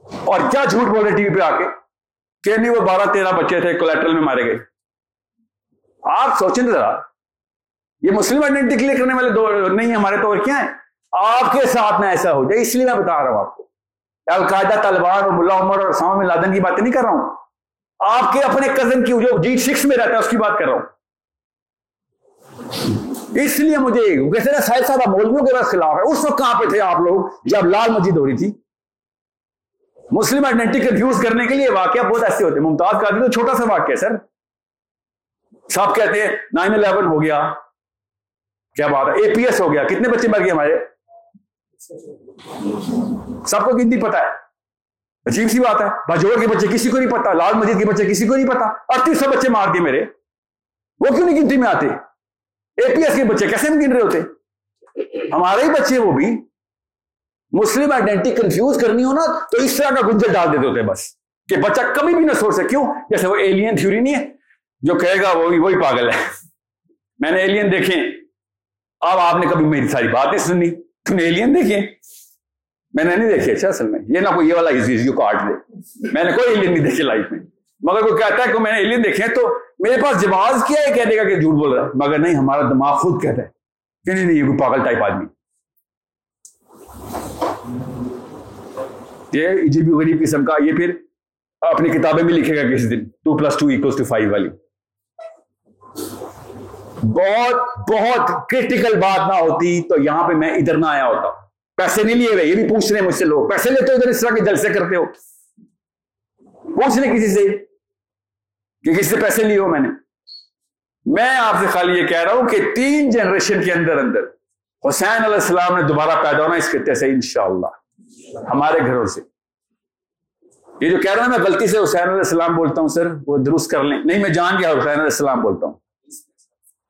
اور کیا جھوٹ بول رہے ٹی وی پہ آ کے؟ کہ نہیں، وہ بارہ تیرہ بچے تھے کولیٹرل میں مارے گئے۔ آپ سوچیں ذرا، یہ مسلم آئیڈینٹی کلیئر کرنے والے دو نہیں ہمارے تو اور کیا ہیں؟ آپ کے ساتھ میں ایسا ہو جائے، اس لیے میں بتا رہا ہوں آپ کو۔ القاعدہ طالبان اور ملا عمر اور سام لادن کی باتیں نہیں کر رہا ہوں۔ آپ کے اپنے کزن کی جو جی سکس میں رہتا ہے، اس کی بات کر رہا ہوں۔ اس لیے مجھے کیسے نا، سائد صاحب مولویوں کے خلاف ہے۔ اس وقت کہاں پہ تھے آپ لوگ جب لال مسجد ہو رہی تھی؟ مسلم آئیڈینٹی کنفیوز کرنے کے لیے واقعہ بہت ایسے ہوتے ہیں۔ ممتاز کا تو چھوٹا سا واقعہ ہے، سر۔ صاحب کہتے ہیں نائن الیون ہو گیا۔ کیا بات ہے؟ اے پی ایس ہو گیا۔ کتنے بچے مر گئے ہمارے؟ سب کو گنتی پتا ہے؟ عجیب سی بات ہے۔ بجوڑ کے بچے کسی کو نہیں پتا لال مسجد کے بچے کسی کو نہیں پتا اڑتیس سو بچے مار دیے میرے۔ وہ کیوں نہیں گنتی میں آتے؟ اے پی ایس کے بچے کیسے گن رہے ہوتے؟ ہمارے ہی بچے وہ بھی مسلم آئیڈینٹی کنفیوز کرنی ہو نا، تو اس طرح کا گنجل ڈال دیتے ہوتے بس، کہ بچہ کبھی بھی نہ سوچ سکے، کیوں؟ جیسے وہ ایلین تھیوری نہیں ہے، جو کہے گا وہی وہی پاگل ہے۔ میں نے ایلین دیکھے، اب آپ نے کبھی میری ساری بات نہیں سنی تم نے ایلین دیکھے۔ میں نے نہیں دیکھے اچھا اصل میں۔ یہ نہ کوئی یہ والا کاٹ دے۔ میں نے کوئی ایلین نہیں دیکھے لائف میں۔ مگر کوئی کہتا ہے کہ میں نے ایلین دیکھے تو میرے پاس جواز کیا ہے کہنے کا کہ جھوٹ بول رہا ہے؟ مگر نہیں، ہمارا دماغ خود کہتا ہے۔ کہ نہیں نہیں، یہ کوئی پاگل ٹائپ آدمی۔ یہ عجیب غریب قسم کا، یہ پھر اپنی کتابیں بھی لکھے گا کسی دن۔ Two plus two equals to five والی۔ بہت بہت کرٹیکل بات نہ ہوتی تو یہاں پہ میں ادھر نہ آیا ہوتا۔ پیسے نہیں لیے ہوئے، یہ بھی پوچھ رہے ہیں مجھ سے لوگ۔ پیسے لیتے ہو ادھر اس طرح کے جلسے کرتے ہو۔ پوچھ رہے کسی سے کہ کسی سے پیسے لیے ہو میں نے؟ میں آپ سے خالی یہ کہہ رہا ہوں کہ تین جنریشن کے اندر اندر حسین علیہ السلام نے دوبارہ پیدا ہونا اس خطے سے انشاءاللہ، ہمارے گھروں سے۔ یہ جو کہہ رہا ہوں میں غلطی سے حسین علیہ السلام بولتا ہوں سر، وہ درست کر لیں۔ نہیں، میں جان گیا حسین علیہ السلام بولتا ہوں۔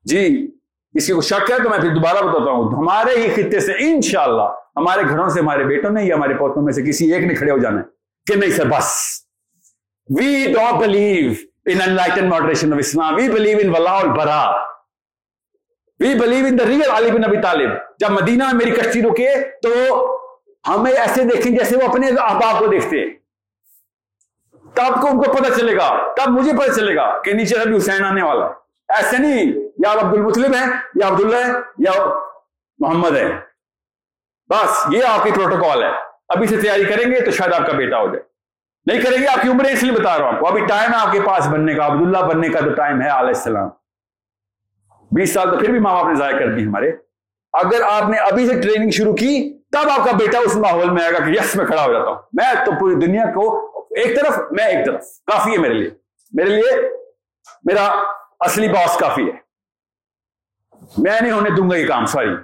جی اس کی کوئی شک ہے تو میں پھر دوبارہ بتاتا ہوں۔ ہمارے ہی خطے سے انشاءاللہ، ہمارے گھروں سے، ہمارے بیٹوں نے یا ہمارے پوتوں میں سے کسی ایک نے کھڑے ہو جانا ہے کہ نہیں سر، بس۔ We don't believe in enlightened moderation of Islam we believe in ولا البرا وی believe in the real Ali bin Abi طالب جب مدینہ میں میری کشتی رکے تو ہمیں ایسے دیکھیں جیسے وہ اپنے احباب کو دیکھتے. ہیں تب کو ان کو پتہ چلے گا. تب مجھے پتہ چلے گا کہ نیچے ابھی حسین آنے والا. ایسے نہیں. یا عبد المسلم ہے یا عبداللہ ہے یا محمد ہے بس، یہ آپ کی پروٹوکال ہے. ابھی سے تیاری کریں گے تو شاید آپ کا بیٹا ہو جائے. نہیں کریں گے، آپ کی عمریں اس لیے بتا رہا ہوں آپ کو۔ ابھی ٹائم ہے آپ کے پاس بننے کا، عبداللہ بننے کا تو ٹائم ہے، علیہ السلام۔ بیس سال تو پھر بھی ماں باپ نے ضائع کر دی ہمارے۔ اگر آپ نے ابھی سے ٹریننگ شروع کی، تب آپ کا بیٹا اس ماحول میں آئے گا کہ یس میں کھڑا ہو جاتا ہوں۔ میں تو پوری دنیا کو ایک طرف، میں ایک طرف۔ کافی ہے میرے لیے۔ میرے لیے میرا اصلی باس کافی ہے۔ میں نہیں ہونے دوں گا یہ کام سوری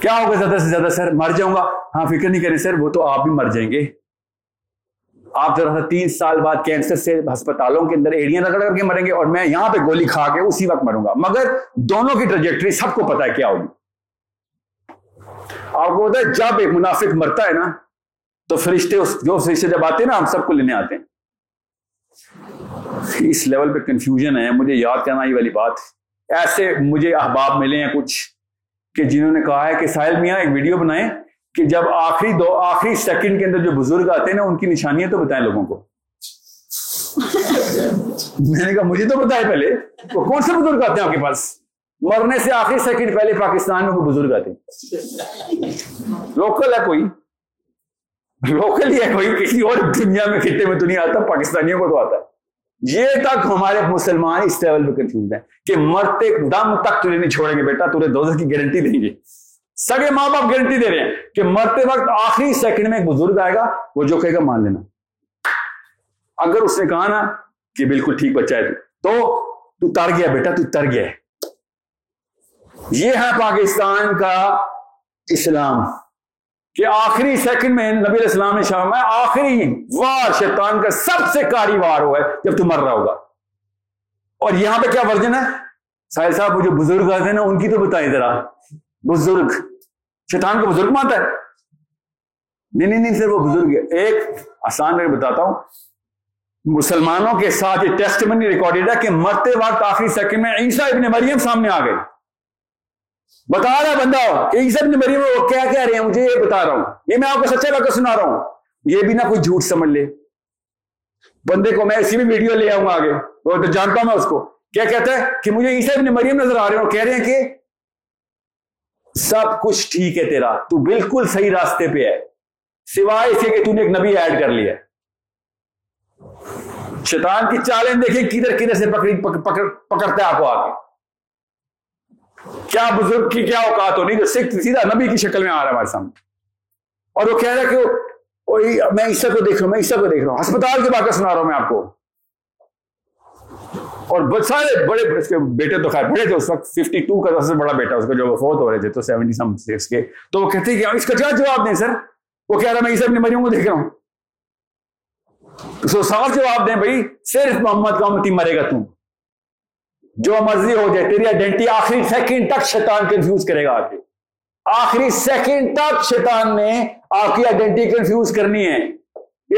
کیا ہوگا زیادہ سے زیادہ، سر؟ مر جاؤں گا؟ ہاں فکر نہیں کریں، سر، وہ تو آپ بھی مر جائیں گے۔ آپ ذرا تین سال بعد کینسر سے ہسپتالوں کے اندر ایڑیاں رگڑ کر کے مریں گے اور میں یہاں پہ گولی کھا کے اسی وقت مروں گا۔ مگر دونوں کی ٹریجیکٹری سب کو پتا ہے کیا ہوگی۔ آپ کو ہے جب ایک منافق مرتا ہے نا، تو فرشتے جو فرشتے جب آتے ہیں نا، ہم سب کو لینے آتے ہیں۔ اس لیول پہ کنفیوژن ہے۔ مجھے یاد کرنا یہ والی بات۔ ایسے مجھے احباب ملے ہیں کچھ کہ جنہوں نے کہا ہے کہ ساحل میاں ایک ویڈیو بنائیں۔ کہ جب آخری دو آخری سیکنڈ کے اندر جو بزرگ آتے ہیں نا، ان کی نشانیاں تو بتائیں لوگوں کو۔ میں نے کہا، مجھے تو بتائے پہلے۔ وہ کون سے بزرگ آتے ہیں آپ کے پاس؟ مرنے سے آخری سیکنڈ پہلے پاکستان میں کوئی بزرگ آتے ہیں۔ لوکل ہے کوئی۔ لوکل ہی ہے کوئی، کسی اور دنیا میں خطے میں تو نہیں آتا پاکستانیوں کو تو آتا ہے۔ یہ تک ہمارے مسلمان اس لیول پہ کنفیوز ہیں کہ مرتے دم تک تجھے نہیں چھوڑیں گے بیٹا، تجھے دوزخ کی گارنٹی دیں گے۔ سگے ماں باپ گارنٹی دے رہے ہیں کہ مرتے وقت آخری سیکنڈ میں ایک بزرگ آئے گا، وہ جو کہے گا مان لینا۔ اگر اس نے کہا نا کہ بالکل ٹھیک بچہ ہے تو تو تر گیا بیٹا، تو تر گیا یہ ہے پاکستان کا اسلام۔ کہ آخری سیکنڈ میں نبی علیہ السلام نے شام میں آخری وار شیطان کا سب سے کاری وار ہوا ہے جب تو مر رہا ہوگا۔ اور یہاں پہ کیا ورژن ہے؟ ساحل صاحب، وہ جو بزرگ آتے ہیں نا، ان کی تو بتائیں ذرا۔ بزرگ، شیطان کو بزرگ مانتا ہے۔ نہیں نہیں نہیں سر وہ بزرگ ہے ایک آسان میں بتاتا ہوں۔ مسلمانوں کے ساتھ یہ ٹیسٹ منی ریکارڈیڈ ہے کہ مرتے وقت آخری سیکنڈ میں عیسیٰ ابن مریم سامنے آ گئے۔ بتا رہا بندہ کہ عیسیٰ ابن مریم وہ کیا کہہ رہے ہیں، مجھے یہ بتا رہا ہوں۔ یہ میں آپ کو سچا واقعہ سنا رہا ہوں۔ یہ بھی نہ کوئی جھوٹ سمجھ لے۔ بندے کو میں اسی بھی ویڈیو لے آؤں گا آگے۔ وہ تو جانتا ہوں میں اس کو۔ کیا کہتا ہے کہ مجھے عیسیٰ ابن مریم نظر آ رہے ہیں اور کہہ رہے ہیں کہ سب کچھ ٹھیک ہے تیرا، تو بالکل صحیح راستے پہ ہے۔ سوائے اسے کہ تو نے ایک نبی ایڈ کر لیا۔ شیطان کی چالیں دیکھیں، کدھر کدھر سے پکڑی پکڑ، پکڑتا ہے آپ کو آگے۔ کیا بزرگ کی کیا اوقات ہو نہیں تو سکھ سیدھا نبی کی شکل میں آ رہا ہے ہمارے سامنے۔ اور وہ کہہ رہا ہے کہ میں عیسیٰ کو دیکھ رہا ہوں، میں عیسیٰ کو دیکھ رہا ہوں۔ ہسپتال کے واقعہ سنا رہا ہوں میں آپ کو۔ اور سارے بڑے اس کے بیٹے تو خیر بڑے تھے، اس وقت ففٹی ٹو کا سب سے بڑا بیٹا، اس کا جو فوت ہو رہے تھے، تو سیونٹی سم سکس کے۔ تو وہ کہتے کہ اس کا کیا جواب دیں سر؟ وہ کہہ رہا میں عیسیٰ اپنی مریوں کو دیکھ رہا ہوں۔ تو صاف جواب دیں بھائی، صرف محمد کا امتی مرے گا تم جو مرضی ہو جائے، تیری آئیڈینٹی آخری سیکنڈ تک شیطان کنفیوز کرے گا آگے۔ آخری سیکنڈ تک شیطان نے آپ کی آئیڈینٹی کنفیوز کرنی ہے۔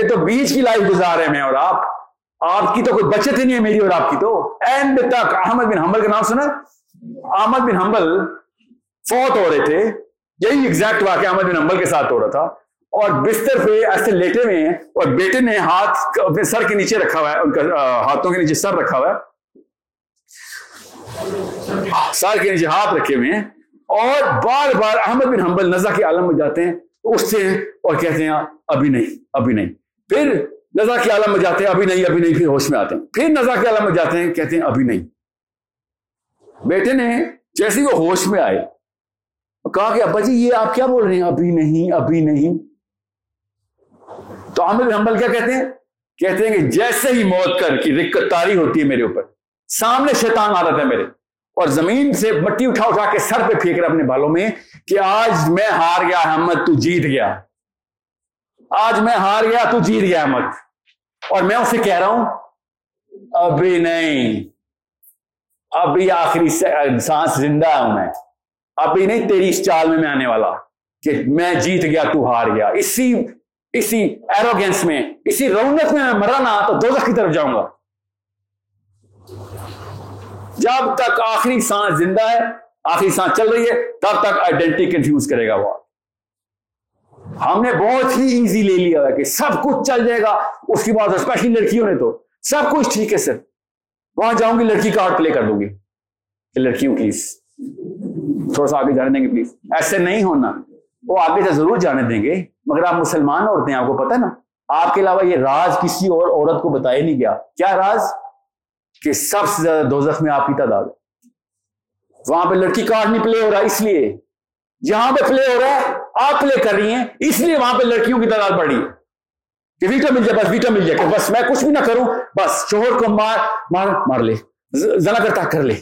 یہ تو بیچ کی لائف گزار رہے ہیں اور آپ۔ آپ کی تو کوئی بچت ہی نہیں ہے میری اور آپ کی تو۔ اینڈ تک احمد بن حنبل کا نام سنا۔ احمد بن حنبل فوت ہو رہے تھے۔ یہی ایگزیکٹ واقعہ احمد بن حنبل کے ساتھ ہو رہا تھا۔ اور بستر پہ ایسے لیٹے ہوئے ہیں اور بیٹے نے ہاتھ اپنے سر کے نیچے رکھا ہوا ہے، ان کا ہاتھوں کے نیچے سر رکھا ہوا ہے۔ سر کے نیچے ہاتھ رکھے ہوئے ہیں۔ اور بار بار احمد بن حنبل نزا کے عالم میں جاتے ہیں، اس سے اور کہتے ہیں ابھی نہیں ابھی نہیں۔ پھر نزا کے عالم میں جاتے ہیں، ابھی نہیں ابھی نہیں، پھر ہوش میں آتے ہیں۔ پھر نزا کے عالم میں جاتے ہیں، کہتے ہیں، ابھی نہیں۔ بیٹے نے جیسے وہ ہوش میں آئے کہا کہ ابا جی یہ آپ کیا بول رہے ہیں؟ ابھی نہیں ابھی نہیں۔ تو احمد حنبل کیا کہتے ہیں؟ کہتے ہیں کہ جیسے ہی موت کر کی رکت تاری ہوتی ہے میرے اوپر، سامنے شیطان آ رہا تھا میرے۔ اور زمین سے مٹی اٹھا اٹھا کے سر پہ پھینک رہا اپنے بالوں میں کہ آج میں ہار گیا احمد تو جیت گیا۔ آج میں ہار گیا، تو جیت گیا احمد۔ اور میں اسے کہہ رہا ہوں، ابھی نہیں۔ ابھی آخری سانس زندہ ہوں میں ابھی نہیں، تیری اس چال میں میں آنے والا کہ میں جیت گیا، تو ہار گیا۔ اسی اسی ایروگینس میں، اسی رونق میں میں مرا نا تو دوزخ کی طرف جاؤں گا۔ جب تک آخری سانس زندہ ہے، آخری سانس چل رہی ہے، تب تک آئیڈینٹی کنفیوز کرے گا وہ۔ ہم نے بہت ہی ایزی لے لیا ہے کہ سب کچھ چل جائے گا۔ اس کی بات اسپیشلی لڑکیوں نے تو سب کچھ ٹھیک ہے سر۔ وہاں جاؤں گی، لڑکی کارڈ پلے کر دوں گی۔ کہ لڑکیوں پلیز تھوڑا سا آگے جانے دیں گے پلیز ایسے نہیں ہونا۔ وہ آگے سے ضرور جانے دیں گے۔ مگر آپ مسلمان عورتیں آپ کو پتہ نا۔ آپ کے علاوہ یہ راز کسی اور عورت کو بتایا نہیں گیا۔ کیا راز؟ کہ سب سے زیادہ دوزخ میں آپ کی تعداد ہے۔ وہاں پہ لڑکی کارڈ نہیں پلے ہو رہا، اس لیے۔ جہاں پہ پلے ہو رہا ہے آپ پلے کر رہی ہیں، اس لیے وہاں پہ لڑکیوں کی تعداد بڑھ رہی ہے۔ کہ ویٹا مل جائے، بس ویٹا مل جائے کہ بس میں کچھ بھی نہ کروں، بس شوہر کو مار مار مار لے۔ زنا کرتا کر لے۔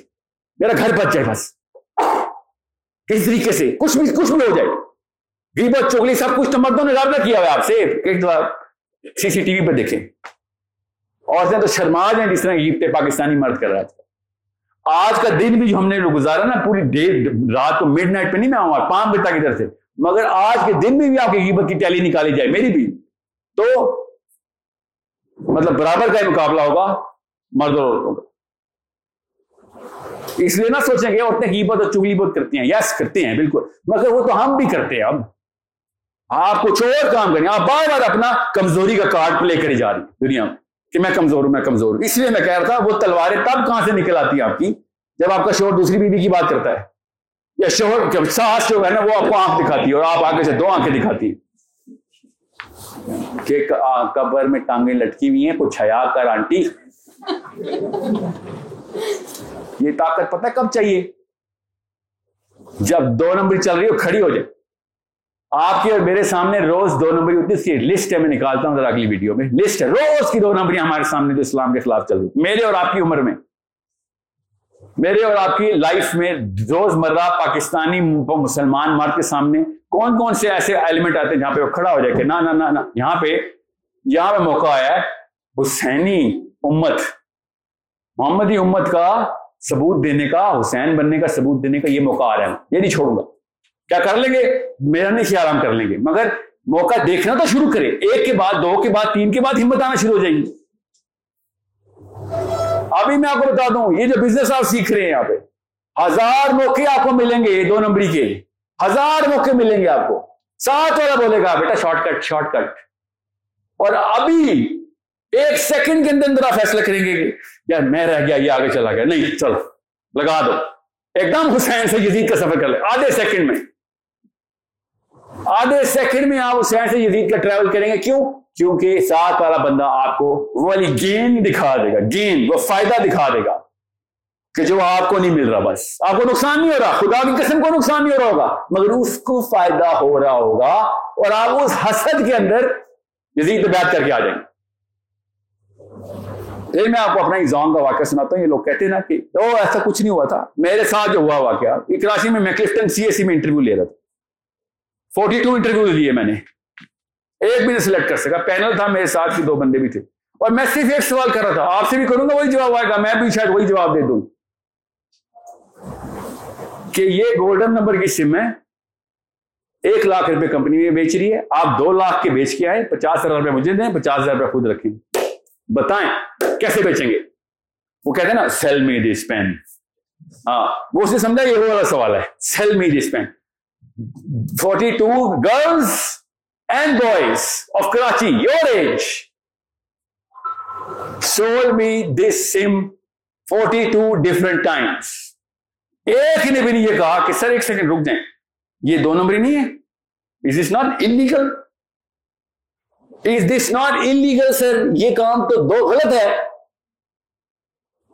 میرا گھر بچ جائے بس۔ کسی طریقے سے؟ کچھ بھی کچھ بھی ہو جائے۔ غیبت چگلی سب کچھ تو مردوں نے رابطہ کیا ہوا آپ سے۔ ایک دفعہ سی سی ٹی وی پہ دیکھیں۔ عورتیں تو شرما جائیں جس طرح غیبتیں پاکستانی مرد کر رہا تھا۔ آج کا دن بھی جو ہم نے گزارا نا، پوری دیر رات کو مڈ نائٹ پہ نہیں میں آؤں گا پانچ بجے تک ادھر سے۔ مگر آج کے دن میں بھی آپ کی غیبت کی ٹیلی نکالی جائے، میری بھی۔ تو مطلب برابر کا مقابلہ ہوگا، مرد اور عورتوں کا۔ اس لیے نہ سوچیں گے عورتیں غیبت اور چگلی بہت کرتی ہیں۔ یس کرتے ہیں، بالکل۔ مگر وہ تو ہم بھی کرتے ہیں اب۔ آپ کچھ اور کام کریں آپ بار بار اپنا کمزوری کا کارڈ پلے کری جا رہی دنیا میں کہ میں کمزور ہوں، میں کمزور ہوں۔ اس لیے میں کہہ رہا تھا، وہ تلواریں تب کہاں سے نکل آتی ہیں آپ کی؟ جب آپ کا شوہر دوسری بیوی کی بات کرتا ہے۔ یا شوہر ساس جو ہے نا، وہ آپ کو آنکھ دکھاتی ہے اور آپ آگے سے دو آنکھیں دکھاتی ہیں۔ کہ قبر میں ٹانگیں لٹکی ہوئی ہیں، کچھ حیا کر آنٹی۔ یہ طاقت پتہ کب چاہیے؟ جب دو نمبر چل رہی ہو، کھڑی ہو جائے۔ آپ کی اور میرے سامنے روز دو نمبر، اتنی سی لسٹ ہے، میں نکالتا ہوں ذرا اگلی ویڈیو میں۔ لسٹ ہے، روز کی دو نمبر ہمارے سامنے جو اسلام کے خلاف چل رہی میرے اور آپ کی عمر میں۔ میرے اور آپ کی لائف میں روز مرہ پاکستانی مسلمان مرد کے سامنے کون کون سے ایسے ایلیمنٹ آتے ہیں جہاں پہ وہ کھڑا ہو جائے کہ نہ نہ نہ یہاں پہ یہاں پہ موقع آیا ہے، حسینی امت، محمدی امت کا ثبوت دینے کا، حسین بننے کا ثبوت دینے کا یہ موقع آ رہا ہے۔ یہ نہیں چھوڑوں گا۔ کیا کر لیں گے؟ میرا نہیں خیال، ہم کر لیں گے۔ مگر موقع دیکھنا تو شروع کرے ایک کے بعد، دو کے بعد، تین کے بعد ہمت آنا شروع ہو جائے گی۔ ابھی میں آپ کو بتا دوں، یہ جو بزنس آپ سیکھ رہے ہیں یہاں پہ، ہزار موقع آپ کو ملیں گے دو نمبری کے ہزار موقع ملیں گے آپ کو۔ سات والا بولے گا، بیٹا شارٹ کٹ شارٹ کٹ اور ابھی ایک سیکنڈ کے اندر اندر آپ فیصلہ کریں گے یار میں رہ گیا، یہ آگے چلا گیا۔ نہیں، چلو، لگا دو۔ ایک دم حسین سے یزید کا سفر کر لے آدھے سیکنڈ میں۔ آدھے سیکنڈ میں آپ حسین سے یزید کا ٹریول کریں گے، کیوں؟ کیونکہ ساتھ والا بندہ آپ کو وہ والی گین دکھا دے گا گین وہ فائدہ دکھا دے گا کہ جو آپ کو نہیں مل رہا بس۔ آپ کو نقصان نہیں ہو رہا، خدا کی قسم کو نقصان نہیں ہو رہا ہوگا، مگر اس کو فائدہ ہو رہا ہوگا اور آپ اس حسد کے اندر یزید بیعت کر کے آ جائیں۔ گے پھر میں آپ کو اپنا ایگزام کا واقعہ سناتا ہوں، یہ لوگ کہتے ہیں نا کہ او ایسا کچھ نہیں ہوا تھا، میرے ساتھ جو ہوا واقعہ کراچی میں میں کلفٹن سی ایس سی میں انٹرویو لے رہا تھا۔ فورٹی ٹو انٹرویو لیے میں نے۔ ایک بھی نہیں سلیکٹ کر سکا۔ پینل تھا میرے ساتھ دو بندے بھی تھے۔ اور میں صرف ایک سوال کر رہا تھا۔ آپ سے بھی کروں گا، وہی جواب آئے گا۔ میں بھی شاید وہی جواب دے دوں۔ کہ یہ گولڈن نمبر کی سم ہے۔ ایک لاکھ روپے کمپنی میں بیچ رہی ہے۔ آپ دو لاکھ کے بیچ کے آئے پچاس ہزار روپے مجھے دیں۔ پچاس ہزار روپے خود رکھیں۔ بتائیں کیسے بیچیں گے؟ وہ کہتے ہیں نا سیل می دس پین ہاں وہ اس نے سمجھا، یہ وہ والا سوال ہے۔ Sell me this pen forty two girls and boys of Karachi your age sold me this some forty two different times ایک نے بھی نہیں یہ کہا کہ سر ایک سیکنڈ رک جائیں یہ دو نمبر نہیں ہے is this not illegal is this not illegal sir یہ کام تو دو غلط ہے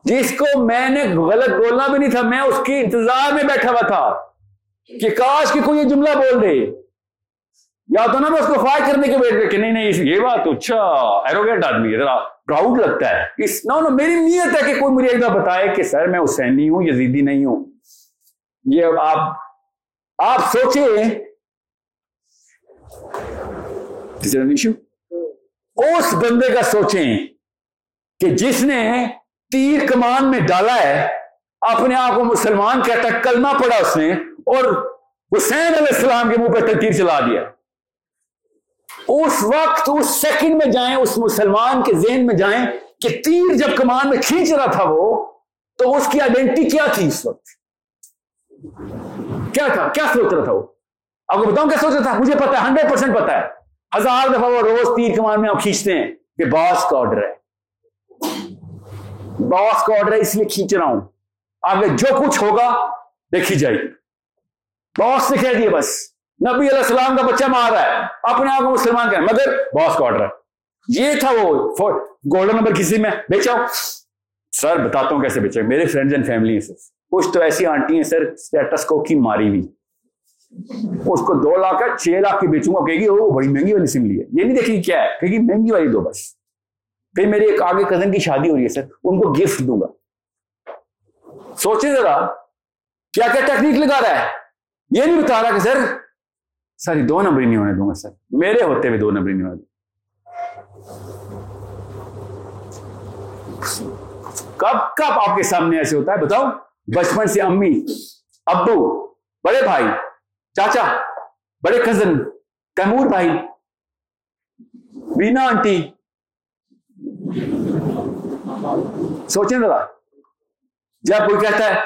جس کو میں نے غلط بولنا بھی نہیں تھا میں اس کے انتظار میں بیٹھا ہوا تھا کہ کاش کی کوئی یہ جملہ بول دے۔ یا تو نا میں اس کو فائر کرنے کے بیٹھ کہ نہیں نہیں یہ بات اچھا ایروگیٹ آدمی ہے۔ ذرا پراؤڈ لگتا ہے۔ اس نو نو میری نیت ہے کہ کوئی مجھے ایک بار بتائے کہ سر میں حسینی ہوں، یزیدی نہیں ہوں۔ یہ آپ آپ سوچیں۔ اس بندے کا سوچیں کہ جس نے تیر کمان میں ڈالا ہے، اپنے آپ کو مسلمان کہتا کلمہ پڑا اس نے۔ اور حسین علیہ السلام کے منہ پہ تیر چلا دیا۔ اس وقت، اس سیکنڈ میں جائیں، اس مسلمان کے ذہن میں جائیں کہ تیر جب کمان میں کھینچ رہا تھا وہ، تو اس کی آئیڈینٹی کیا تھی اس وقت؟ کیا تھا؟ کیا سوچ رہا تھا وہ؟ آپ کو بتاؤں کیا سوچ رہا تھا؟ مجھے پتا ہے، ہنڈریڈ پرسینٹ پتا ہے۔ ہزار دفعہ وہ روز تیر کمان میں آپ کھینچتے ہیں کہ باس کا آرڈر ہے۔ باس کا آرڈر ہے، اس لیے کھینچ رہا ہوں۔ آگے جو کچھ ہوگا، دیکھی جائے۔ باس نے کہہ دیا بس۔ نبی علیہ السلام کا بچہ مار رہا ہے۔ اپنے آپ کو مسلمان کہ مگر باس کا آرڈر ہے۔ یہ تھا وہ گولڈن نمبر کسی میں؟ بیچا سر بتاتا ہوں کیسے بیچا میرے فرینڈز اینڈ فیملی ہیں کچھ تو ایسی آنٹی ہیں سر اسٹیٹس کو کی ماری ہوئی۔ اس کو دو لاکھ چھ لاکھ کی بیچوں گا۔ کہ گی وہ بڑی مہنگی والی سم لی ہے۔ یہ نہیں دیکھیں کیا ہے۔ کہ مہنگی والی دو بس۔ پھر میری ایک آگے کزن کی شادی ہو رہی ہے سر۔ ان کو گفٹ دوں گا۔ سوچیں ذرا، کیا کیا ٹیکنیک لگا رہا ہے؟ یہ نہیں بتا رہا کہ سر سر دو نمبر نہیں ہونے دوں گا سر۔ میرے ہوتے ہوئے دو نمبر نہیں ہونے کب کب آپ کے سامنے ایسے ہوتا ہے؟ بتاؤ۔ بچپن سے امی، ابو، بڑے بھائی، چاچا، بڑے کزن تیمور بھائی بینا آنٹی۔ سوچیں ذرا۔ جب کوئی کہتا ہے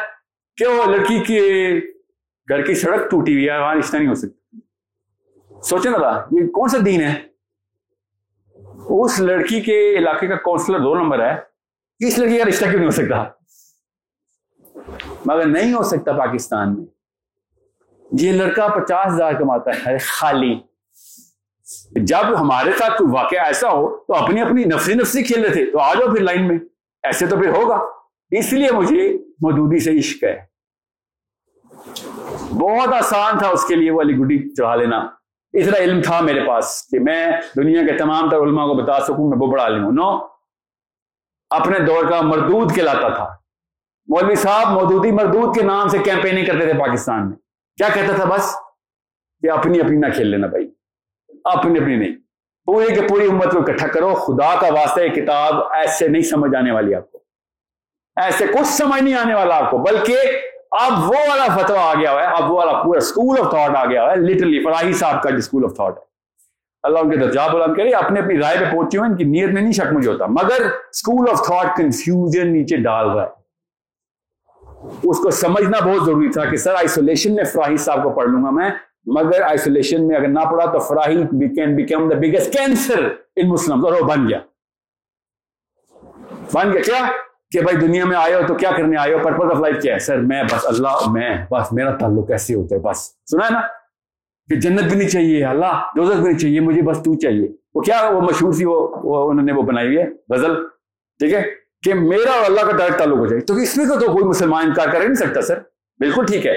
کہ وہ لڑکی کی گھر کی سڑک ٹوٹی ہوئی ہے، وہاں رشتہ نہیں ہو سکتا۔ سوچیں ذرا، یہ کون سا دین ہے؟ اس لڑکی کے علاقے کا کونسلر دو نمبر ہے۔ اس لڑکی کا رشتہ کیوں نہیں ہو سکتا؟ مگر نہیں ہو سکتا پاکستان میں۔ یہ لڑکا پچاس ہزار کماتا ہے، خالی۔ جب ہمارے ساتھ کوئی واقعہ ایسا ہو، تو اپنی اپنی نفسی نفسی کھیل رہے تھے۔ تو آ جاؤ پھر لائن میں، ایسے تو پھر ہوگا۔ اس لیے مجھے مودودی سے عشق ہے۔ بہت آسان تھا اس کے لیے وہ علی گڈی چڑھا لینا۔ اتنا علم تھا میرے پاس کہ میں دنیا کے تمام تر علماء کو بتا سکوں، میں بہت بڑا عالم ہوں۔ نو، اپنے دور کا مردود کہلاتا تھا۔ مولوی صاحب مودودی مردود کے نام سے کیمپیننگ کرتے تھے پاکستان میں۔ کیا کہتا تھا بس؟ کہ اپنی اپنی نہ کھیل لینا بھائی۔ اپنی اپنی نہیں۔ پوری کے پوری امت کو اکٹھا کرو۔ خدا کا واسطہ یہ کتاب ایسے نہیں سمجھ آنے والی آپ کو۔ ایسے کچھ سمجھ نہیں آنے والا آپ کو، بلکہ اب وہ والا فتوا آ گیا ہوا ہے، اب وہ والا پورا اسکول آف تھاٹ آ گیا ہوا ہے لٹرلی فلاحی صاحب کا جو اسکول آف تھاٹ ہے۔ اللہ ان کے درجہ بلند کرے، اپنے اپنی رائے پہ پہنچے ہوئے، ان کی نیت میں نہیں شک مجھے ہوتا، مگر اسکول آف تھاٹ کنفیوژن نیچے ڈال رہا ہے۔ اس کو سمجھنا بہت ضروری تھا کہ سر آئسولیشن میں فراہی صاحب کو پڑھ لوں گا میں، مگر آئسولیشن میں اگر نہ پڑھا تو Farahi can become the biggest cancer in Muslim اور وہ بن گیا۔ بن گیا کیا؟ کہ بھائی دنیا میں آئے ہو تو کیا کرنے آئے ہو؟ پرپز آف لائف کیا ہے؟ سر میں بس اللہ میں بس میرا تعلق ایسے ہوتا ہے بس۔ سنا ہے نا؟ کہ جنت بھی نہیں چاہیے اللہ دوزت بھی نہیں چاہیے مجھے بس تو چاہیے۔ وہ کیا وہ مشہور سی وہ, وہ انہوں نے وہ بنائی ہوئی ہے؟ غزل۔ ٹھیک ہے؟ کہ میرا اور اللہ کا ڈائریکٹ تعلق ہو جائے۔ تو اس میں تو کوئی مسلمان انکار کر ہی نہیں سکتا سر۔ بالکل ٹھیک ہے۔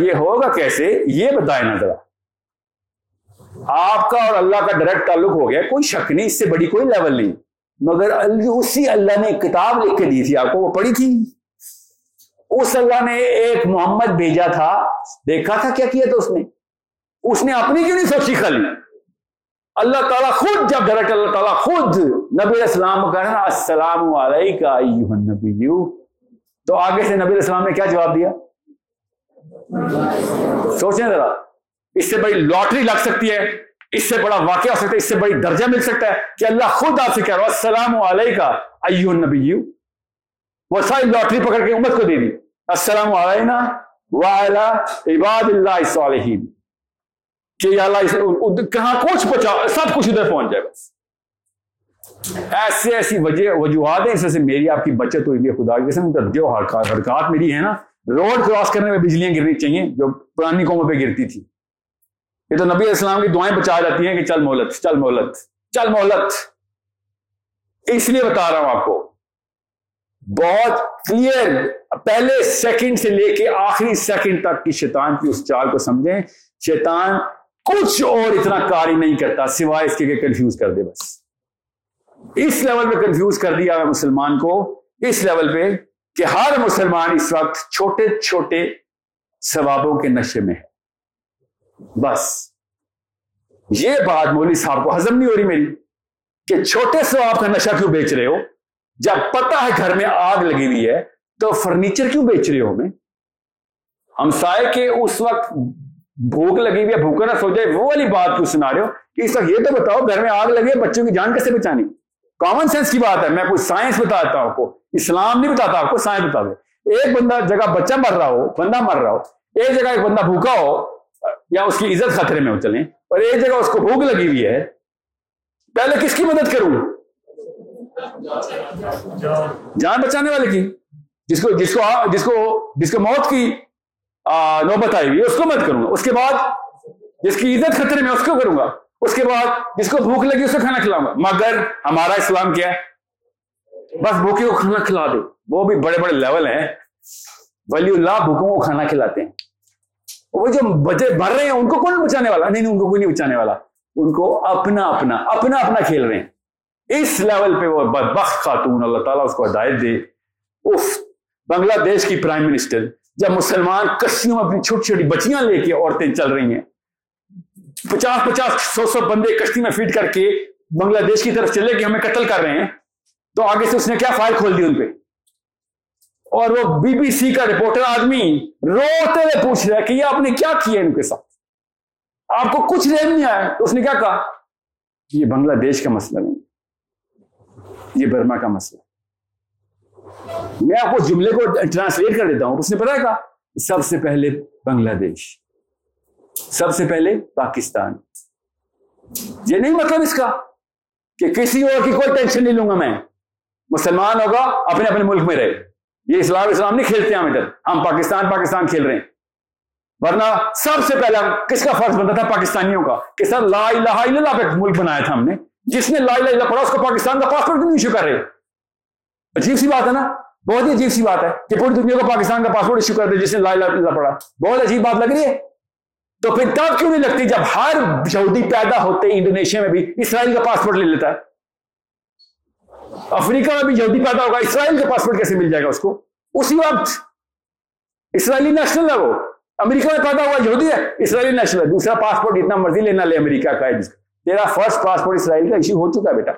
یہ ہوگا کیسے؟ یہ بتائیں نا ذرا۔ آپ کا اور اللہ کا ڈائریکٹ تعلق ہو گیا کوئی شک نہیں اس سے بڑی کوئی لیول نہیں۔ مگر اسی اللہ نے کتاب لکھ کے دی تھی، آپ کو وہ پڑھی تھی؟ اس اللہ نے ایک محمد بھیجا تھا، دیکھا تھا کیا کیا تھا اس نے؟ اس نے اپنی کیوں نہیں سوچی خالی؟ اللہ تعالیٰ خود جب ڈائریکٹ اللہ تعالیٰ خود نبی السلام کو کہنا السلام علیکم نبی تو آگے سے نبی السلام نے کیا جواب دیا؟ سوچیں ذرا، اس سے بڑی لاٹری لگ سکتی ہے۔ اس سے بڑا واقعہ ہو سکتا ہے، اس سے بڑی درجہ مل سکتا ہے کہ اللہ خود آپ سے کہہ رہا السلام علیکم نبی وہ ساری لاٹری پکڑ کے امت کو دے دی۔ السلام علینا وعلا عباد اللہ صالحین۔ کہ اللہ کہاں کچھ پہنچا؟ سب کچھ ادھر پہنچ جائے بس۔ ایسی ایسی وجہ وجوہات ہیں اس سے میری، آپ کی بچت ہوئی ہے، خدا کی قسم جو حرکات میری ہے نا، روڈ کراس کرنے میں بجلیاں گرنی چاہیے، جو پرانی قوموں پہ گرتی تھی۔ یہ تو نبی اسلام کی دعائیں بچا جاتی ہیں کہ چل مولت چل مولت چل مولت اس لیے بتا رہا ہوں آپ کو، بہت کلیئر پہلے سیکنڈ سے لے کے آخری سیکنڈ تک کی شیطان کی اس چال کو سمجھیں۔ شیطان کچھ اور اتنا کاری نہیں کرتا، سوائے اس کے کنفیوز کر دے بس۔ اس لیول پہ کنفیوز کر دیا مسلمان کو، اس لیول پہ کہ ہر مسلمان اس وقت چھوٹے چھوٹے ثوابوں کے نشے میں ہے۔ بس۔ یہ بات مولوی صاحب کو ہزم نہیں ہو رہی میری کہ چھوٹے سے آپ کا نشہ کیوں بیچ رہے ہو؟ جب پتا ہے گھر میں آگ لگی ہوئی ہے تو فرنیچر کیوں بیچ رہے ہو ہمیں؟ ہم سائے کے اس وقت بھوک لگی ہوئی ہے بھوکا نہ سو جائے وہ والی بات کیوں سنا رہے ہو؟ کہ اس وقت یہ تو بتاؤ، گھر میں آگ لگی ہے، بچوں کی جان کیسے بچانی؟ کامن سینس کی بات ہے، میں کوئی سائنس بتاتا ہوں آپ کو۔ اسلام نہیں بتاتا آپ کو سائنس بتا دے ایک بندہ جگہ بچہ مر رہا ہو، بندہ مر رہا ہو، ایک جگہ ایک بندہ بھوکا ہو یا اس کی عزت خطرے میں ہو چلیں۔ اور ایک جگہ اس کو بھوک لگی ہوئی ہے۔ پہلے کس کی مدد کروں؟ جان بچانے والے کی۔ جس کو جس کو جس کو جس کو موت کی نوبت آئی ہوئی اس کو مدد کروں۔ گا اس کے بعد جس کی عزت خطرے میں اس کو کروں گا۔ اس کے بعد جس کو بھوک لگی، اس کو کھانا کھلاؤں گا۔ مگر ہمارا اسلام کیا ہے؟ بس بھوکے کو کھانا کھلا دو وہ بھی بڑے بڑے لیول ہیں۔ ولی اللہ بھوکوں کو کھانا کھلاتے ہیں۔ وہ جو بچے بھر رہے ہیں، ان کو کون بچانے والا؟ نہیں نہیں، ان کو کوئی نہیں بچانے والا۔ ان کو اپنا اپنا اپنا اپنا کھیل رہے ہیں۔ اس لیول پہ وہ بدبخت خاتون، اللہ تعالیٰ اس کو ہدایت دے۔ اف بنگلہ دیش کی پرائم منسٹر جب مسلمان کشتیوں میں اپنی چھوٹی چھوٹی بچیاں لے کے عورتیں چل رہی ہیں۔ پچاس پچاس، سو سو بندے کشتی میں فیٹ کر کے بنگلہ دیش کی طرف چلے کے ہمیں قتل کر رہے ہیں۔ تو آگے سے اس نے کیا فائل کھول دی ان پہ؟ اور وہ بی بی سی کا رپورٹر آدمی روتے ہوئے پوچھ رہا ہے کہ یہ آپ نے کیا کیا ان کے ساتھ؟ آپ کو کچھ رحم نہیں آیا۔ تو اس نے کیا کہا؟ یہ بنگلہ دیش کا مسئلہ نہیں، یہ برما کا مسئلہ۔ میں آپ کو جملے کو ٹرانسلیٹ کر دیتا ہوں۔ اس نے پتا کہا؟ سب سے پہلے بنگلہ دیش، سب سے پہلے پاکستان۔ یہ نہیں مطلب اس کا کہ کسی اور کی کوئی ٹینشن نہیں لوں گا میں۔ مسلمان ہوگا، اپنے اپنے ملک میں رہے۔ یہ اسلام اسلام نہیں کھیلتے ہم ادھر۔ ہم پاکستان پاکستان کھیل رہے ہیں۔ ورنہ سب سے پہلا کس کا فرض بنتا تھا؟ پاکستانیوں کا، کہ سر لا الہ الا اللہ پہ ملک بنایا تھا ہم نے۔ جس نے لا الہ الا پڑھا، اس کو پاکستان کا پاسپورٹ کیوں ایشو کر رہے۔ عجیب سی بات ہے نا؟ بہت ہی عجیب سی بات ہے کہ پوری دنیا کو پاکستان کا پاسپورٹ ایشو کر دے جس نے لا لا پڑا بہت عجیب بات لگ رہی ہے۔ تو پھر تب کیوں نہیں لگتی جب ہر یہودی پیدا ہوتے انڈونیشیا میں بھی اسرائیل کا پاسپورٹ لے لیتا ہے؟ افریقہ میں بھی یہودی پیدا ہوگا، اسرائیل کا پاسپورٹ کیسے مل جائے گا اس کو؟ اسی وقت اسرائیلی نیشنل ہے وہ۔ امریکہ میں پیدا ہوا، یہودی ہے، اسرائیلی نیشنل ہے۔ دوسرا پاسپورٹ اتنا مرضی لینا لے امریکہ کا ہے۔ تیرا فرسٹ پاسپورٹ اسرائیل کا ایشو ہو چکا ہے بیٹا۔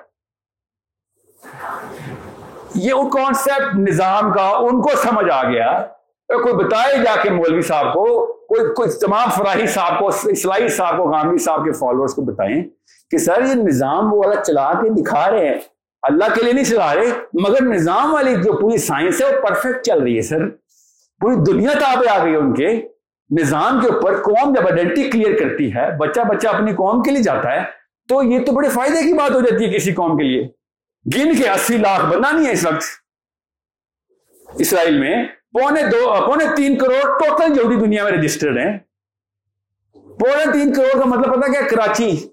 یہ وہ کانسیپٹ نظام کا ان کو سمجھ آ گیا۔ کوئی بتائے جا کے مولوی صاحب کو، کوئی کوئی تمام فراہی صاحب کو اسلائی صاحب کو، غامی صاحب کے فالوورز کو بتائیں کہ سر یہ نظام وہ والا چلا کے دکھا رہے ہیں۔ اللہ کے لیے نہیں چلا رہے، مگر نظام والی جو پوری سائنس ہے، وہ پرفیکٹ چل رہی ہے سر۔ پوری دنیا تابے آ گئی ان کے۔ نظام کے اوپر قوم جب آئیڈینٹی کلیئر کرتی ہے، بچہ بچہ اپنی قوم کے لیے جاتا ہے، تو یہ تو بڑے فائدے کی بات ہو جاتی ہے کسی قوم کے لیے۔ گن کے اسی لاکھ بننا نہیں ہے اس وقت۔ اسرائیل میں پونے دو، پونے تین کروڑ ٹوٹل جو دنیا میں رجسٹرڈ ہیں۔ پونے تین کروڑ کا مطلب پتا کیا؟ کراچی۔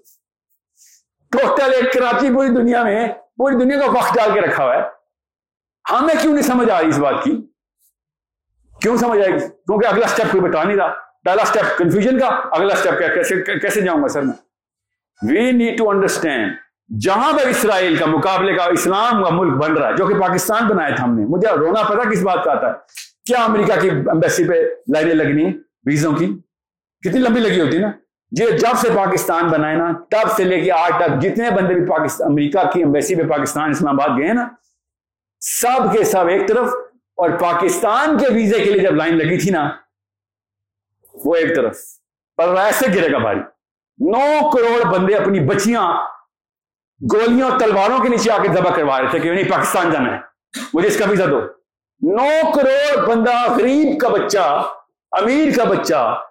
ٹوٹل ایک کراچی پوری دنیا میں پوری دنیا کا وقت ڈال کے رکھا ہوا ہے۔ ہمیں کیوں نہیں سمجھ آ رہی اس بات کی؟ کیوں سمجھ آئے گی کیونکہ اگلا اسٹیپ کوئی بتا نہیں رہا۔ پہلا اسٹیپ کنفیوژن کا، اگلا اسٹیپ کیسے کیسے جاؤں گا سر میں؟ وی نیڈ ٹو انڈرسٹینڈ جہاں پر اسرائیل کا مقابلے کا اسلام کا ملک بن رہا ہے، جو کہ پاکستان بنایا تھا ہم نے۔ مجھے رونا پتا کس بات کا آتا ہے۔ کیا امریکہ کی امبیسی پہ لائنیں لگنی ویزوں کی؟ کتنی لمبی لگی ہوتی نا؟ جی جب سے پاکستان بنائے نا، تب سے لے کے آج تک جتنے بندے بھی پاکستان امریکہ کی امبیسی پہ پاکستان، اسلام آباد گئے نا، سب کے سب ایک طرف اور پاکستان کے ویزے کے لیے جب لائن لگی تھی نا، وہ ایک طرف۔ پر ایسے گرے گا بھائی۔ نو کروڑ بندے اپنی بچیاں گولیوں تلواروں کے نیچے آ کے دبا کروا رہے تھے کہ نہیں پاکستان جانا ہے۔ مجھے اس کا ویزا دو۔ نو کروڑ بندہ غریب کا بچہ، امیر کا بچہ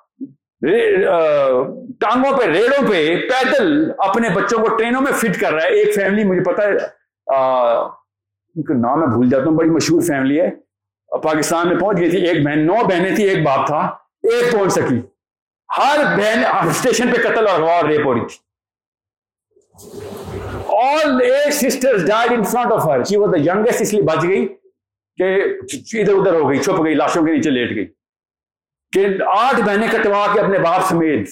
ٹانگوں پہ ریڑوں پہ پیدل اپنے بچوں کو ٹرینوں میں فٹ کر رہا ہے، ایک فیملی مجھے پتا ہے ان کا نام میں بھول جاتا ہوں، بڑی مشہور فیملی ہے۔ پاکستان میں پہنچ گئی تھی، ایک بہن، نو بہنیں تھی ایک باپ تھا، ایک پہنچ سکی ہر بہن اسٹیشن پہ قتل اور ریپ ہو رہی تھی۔ All eight sister died in front of her she was the youngest اس لیے بچ گئی کہ ادھر ادھر ہو گئی، چھپ گئی، لاشوں کے نیچے لیٹ گئی۔ کہ آٹھ بہنیں کٹوا کے اپنے باپ سمیت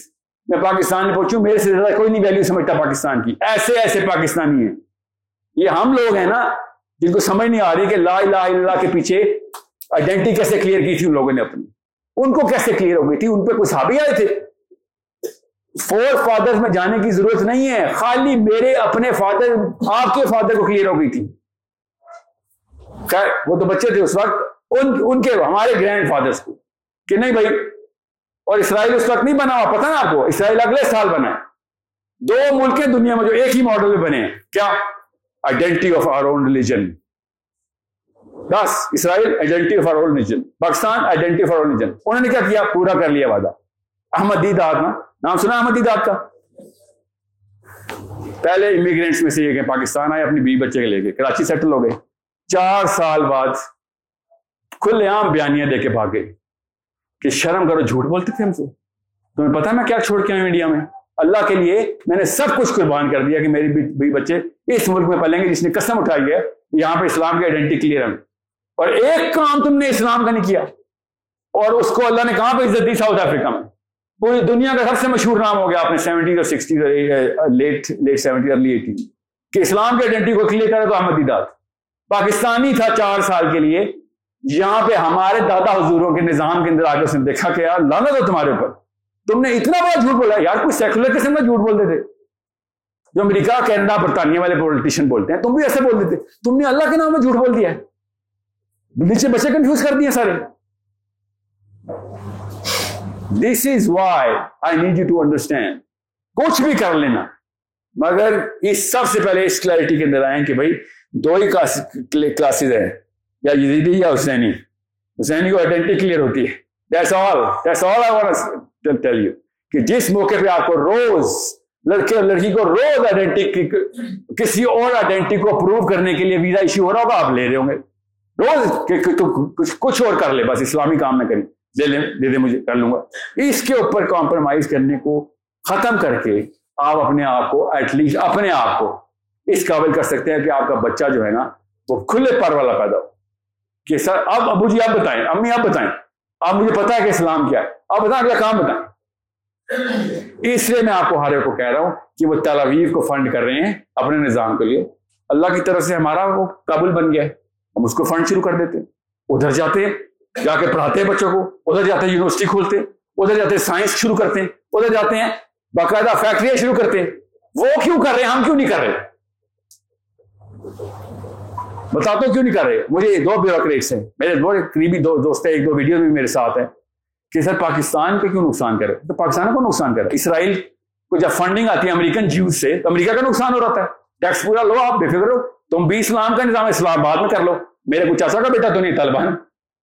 میں پاکستان میں پہنچوں، میرے سے زیادہ کوئی نہیں ویلیو سمجھتا پاکستان کی۔ ایسے ایسے پاکستانی ہیں۔ یہ ہم لوگ ہیں نا، جن کو سمجھ نہیں آ رہی کہ لا الہ الا اللہ کے پیچھے آئیڈینٹی کیسے کلیئر کی تھی ان لوگوں نے اپنی۔ ان کو کیسے کلیئر ہو گئی تھی؟ ان پہ کوئی صحابی آئے تھے؟ فور فادر میں جانے کی ضرورت نہیں ہے۔ خالی میرے اپنے فادر آپ کے فادر کو کلیئر ہو گئی تھی۔ خیر، وہ تو بچے تھے اس وقت، ان ان کے، ہمارے گرینڈ فادرس کو۔ کہ نہیں بھائی اور اسرائیل اس وقت نہیں بنا ہوا پتا نا آپ کو؟ اسرائیل اگلے سال بنا ہے دو ملک ہیں دنیا میں جو ایک ہی ماڈل میں بنے۔ ہیں کیا؟ Identity of our own religion بس، Israel identity of our own religion Pakistan identity of our own religion انہوں نے کیا کیا؟ پورا کر لیا وعدہ۔ احمد دید نا؟ نام سنا احمد دید کا؟ پہلے امیگرینٹس میں سے یہ کہ پاکستان آئے اپنی بیوی بچے کے لے کے، کراچی سیٹل ہو گئے۔ چار سال بعد کھلے عام بیانیاں دے کے بھاگ گئے۔ کہ شرم کرو، جھوٹ بولتے تھے ہم سے۔ تمہیں پتا میں کیا چھوڑ کے آؤں انڈیا میں؟ اللہ کے لیے میں نے سب کچھ قربان کر دیا کہ میری بھی بچے اس ملک میں پلیں گے، جس نے قسم اٹھائی ہے، یہاں پہ اسلام کی آئیڈینٹی کلیئر ہے۔ اور ایک کام تم نے اسلام کا نہیں کیا۔ اور اس کو اللہ نے کہاں پہ عزت دی؟ ساؤتھ افریقہ میں۔ پوری دنیا کا سب سے مشہور نام ہو گیا آپ نے سیونٹیز اور sixties late late seventy early eighty کہ اسلام کی آئیڈینٹی کو کلیئر کرے تو احمد دیدات پاکستانی تھا چار سال کے لیے۔ یہاں پہ ہمارے دادا حضوروں کے نظام کے اندر آگے اس نے دیکھا کہ یار لانا تھا تمہارے اوپر۔ تم نے اتنا بڑا جھوٹ بولا۔ یار کوئی سیکولر قسم کا جھوٹ بولتے تھے۔ جو امریکہ، کینیڈا، برطانیہ والے پولیٹیشین بولتے ہیں، تم بھی ایسے بول دیتے۔ تم نے اللہ کے نام میں جھوٹ بول دیا ہے۔ نیچے بچے کنفیوز کر دیے سارے۔ This is why I need you to understand کچھ بھی کر لینا۔ مگر اس سب سے پہلے اس کلیرٹی کے اندر آئے کہ بھائی دو ہی کلاسز ہیں۔ یا یزیدی یا حسینی۔ حسینی کو آئیڈینٹی کلیئر ہوتی ہے۔ That's all. That's all I want to tell کہ جس موقع پہ آپ کو روز لڑکے اور لڑکی کو روز آئیڈینٹی کسی اور آئیڈینٹی کو اپروو کرنے کے لیے ویزا ایشو ہو رہا ہوگا، آپ لے رہے ہوں گے۔ روز کچھ اور کر لے، بس اسلامی کام میں کریں۔ دے لیں دے دے مجھے، کر لوں گا۔ اس کے اوپر کمپرومائز کرنے کو ختم کر کے آپ اپنے آپ کو ایٹ لیسٹ اپنے آپ کو اس قابل کر سکتے ہیں کہ آپ کا بچہ جو ہے نا، وہ کھلے پر والا پیدا ہو۔ کہ سر، اب ابو جی آپ بتائیں، امی آپ بتائیں، آپ مجھے پتا ہے کہ اسلام کیا ہے۔ آپ بتائیں اگلا کام بتائیں۔ اس لیے میں آپ کو ہر کو کہہ رہا ہوں کہ وہ تلاویف کو فنڈ کر رہے ہیں اپنے نظام کے لیے۔ اللہ کی طرف سے ہمارا وہ قابل بن گیا ہے۔ ہم اس کو فنڈ شروع کر دیتے ادھر جاتے جا کے پڑھاتے ہیں بچوں کو۔ ادھر جاتے ہیں، یونیورسٹی کھولتے ادھر جاتے ہیں، سائنس شروع کرتے ہیں۔ ادھر جاتے ہیں، باقاعدہ فیکٹریاں شروع کرتے ہیں۔ وہ کیوں کر رہے ہیں؟ ہم کیوں نہیں کر رہے؟ بتاتا کیوں نہیں کر رہے؟ مجھے دو بیوروکریٹس ہیں۔ میرے دو قریبی دو دوست ہیں، ایک دو ویڈیو بھی میرے ساتھ ہیں کہ سر پاکستان کو کیوں نقصان کرے تو پاکستان کو نقصان کرے اسرائیل کو جب فنڈنگ آتی ہے امریکن جیوز سے، تو امریکہ کا نقصان ہو رہا ہے۔ ٹیکس پورا لو آپ، بے فکر ہو۔ تم بھی اسلام کا نظام اسلام بعد میں کر لو۔ میرے کو چاچا کا بیٹا تو نہیں، طالبان۔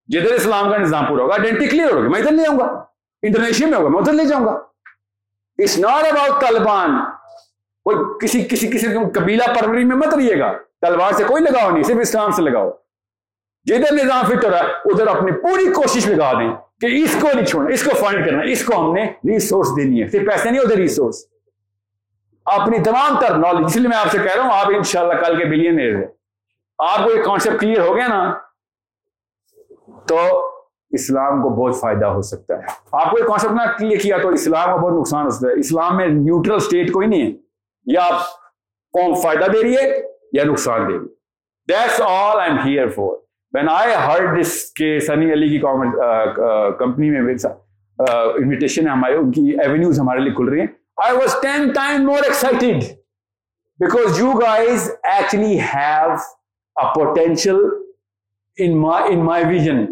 جدھر اسلام کا نظام پورا ہوگا آئیڈینٹی کلیئر ہوگا۔ میں ادھر لے آؤں گا۔ انڈونیشیا میں ہوگا، میں ادھر لے جاؤں گا۔ It's not about Taliban. کوئی کسی کسی کسی قبیلہ پروری میں مت رہیے گا۔ تلوار سے کوئی لگاؤ نہیں، صرف اسلام سے لگاؤ۔ جدھر نظام فٹ ہو رہا ہے، ادھر اپنی پوری کوشش لگا دیں کہ اس کو نہیں چھوڑنا، اس کو فنڈ کرنا، اس کو ہم نے ریسورس دینی ہے۔ صرف پیسے نہیں ہوتے ریسورس اپنی تمام تر نالج اس لیے میں آپ سے کہہ رہا ہوں، آپ انشاءاللہ کل کے بلین ہیں آپ کو یہ کانسیپٹ کلیئر ہو گیا نا، تو اسلام کو بہت فائدہ ہو سکتا ہے۔ آپ کو یہ کانسیپٹ نہ کلیئر کیا تو اسلام کو بہت نقصان ہو سکتا ہے۔ اسلام میں نیوٹرل اسٹیٹ کوئی نہیں ہے۔ یا آپ قوم فائدہ دے رہی ہے یا نقصان دے that's all I am here for when I heard this کہ سنی علی کی کمپنی میں انویٹیشن ہے ہمارے، ان کی ایونیوز ہمارے لیے کھل رہی ہیں۔ I was ten time more excited because you guys actually have a potential in my vision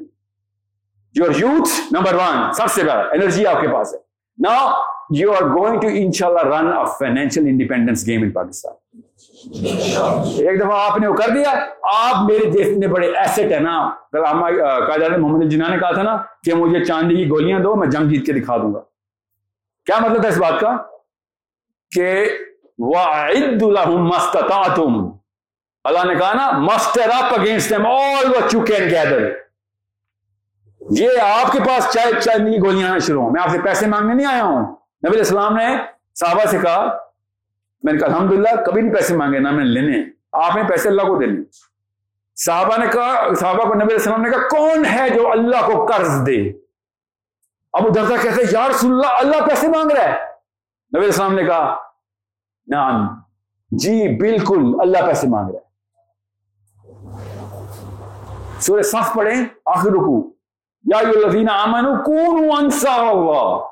your youth number one سب سے بڑا انرجی آپ کے پاس ہے نا یو آر گوئنگ ٹو ان شاء اللہ run a financial independence game in Pakistan ایک دفعہ آپ نے وہ کر دیا. آپ میرے جتنے بڑے ایسٹ ہے نا. قائد محمد الجنا نے کہا تھا نا کہ مجھے چاندی کی گولیاں دو، میں جنگ جیت کے دکھا دوں گا. کیا مطلب ہے اس بات کا؟ کہ وَعِدُّ لَهُمْ مَسْتَطَعْتُمْ اللہ نے کہا نا، mister up against them all what you can gather. یہ آپ کے پاس چائے چاندی کی گولیاں شروع ہوں۔ میں آپ سے پیسے مانگنے نہیں آیا ہوں۔ نبی السلام نے صحابہ سے کہا، میں نے کہا الحمد للہ کبھی نہیں پیسے مانگے، نہ میں نے لینے آپ نے پیسے اللہ کو دینے صحابہ نے کہا، صحابہ کو، نبی السلام نے کہا، کون ہے جو اللہ کو قرض دے؟ ابو دردا کہتے، یا رسول اللہ اللہ پیسے مانگ رہا ہے۔ نبی السلام نے کہا، نعم جی بالکل، اللہ پیسے مانگ رہا ہے۔ سورہ صف پڑھیں آخر رکو یا الذین آمنوا کونوا انصار اللہ۔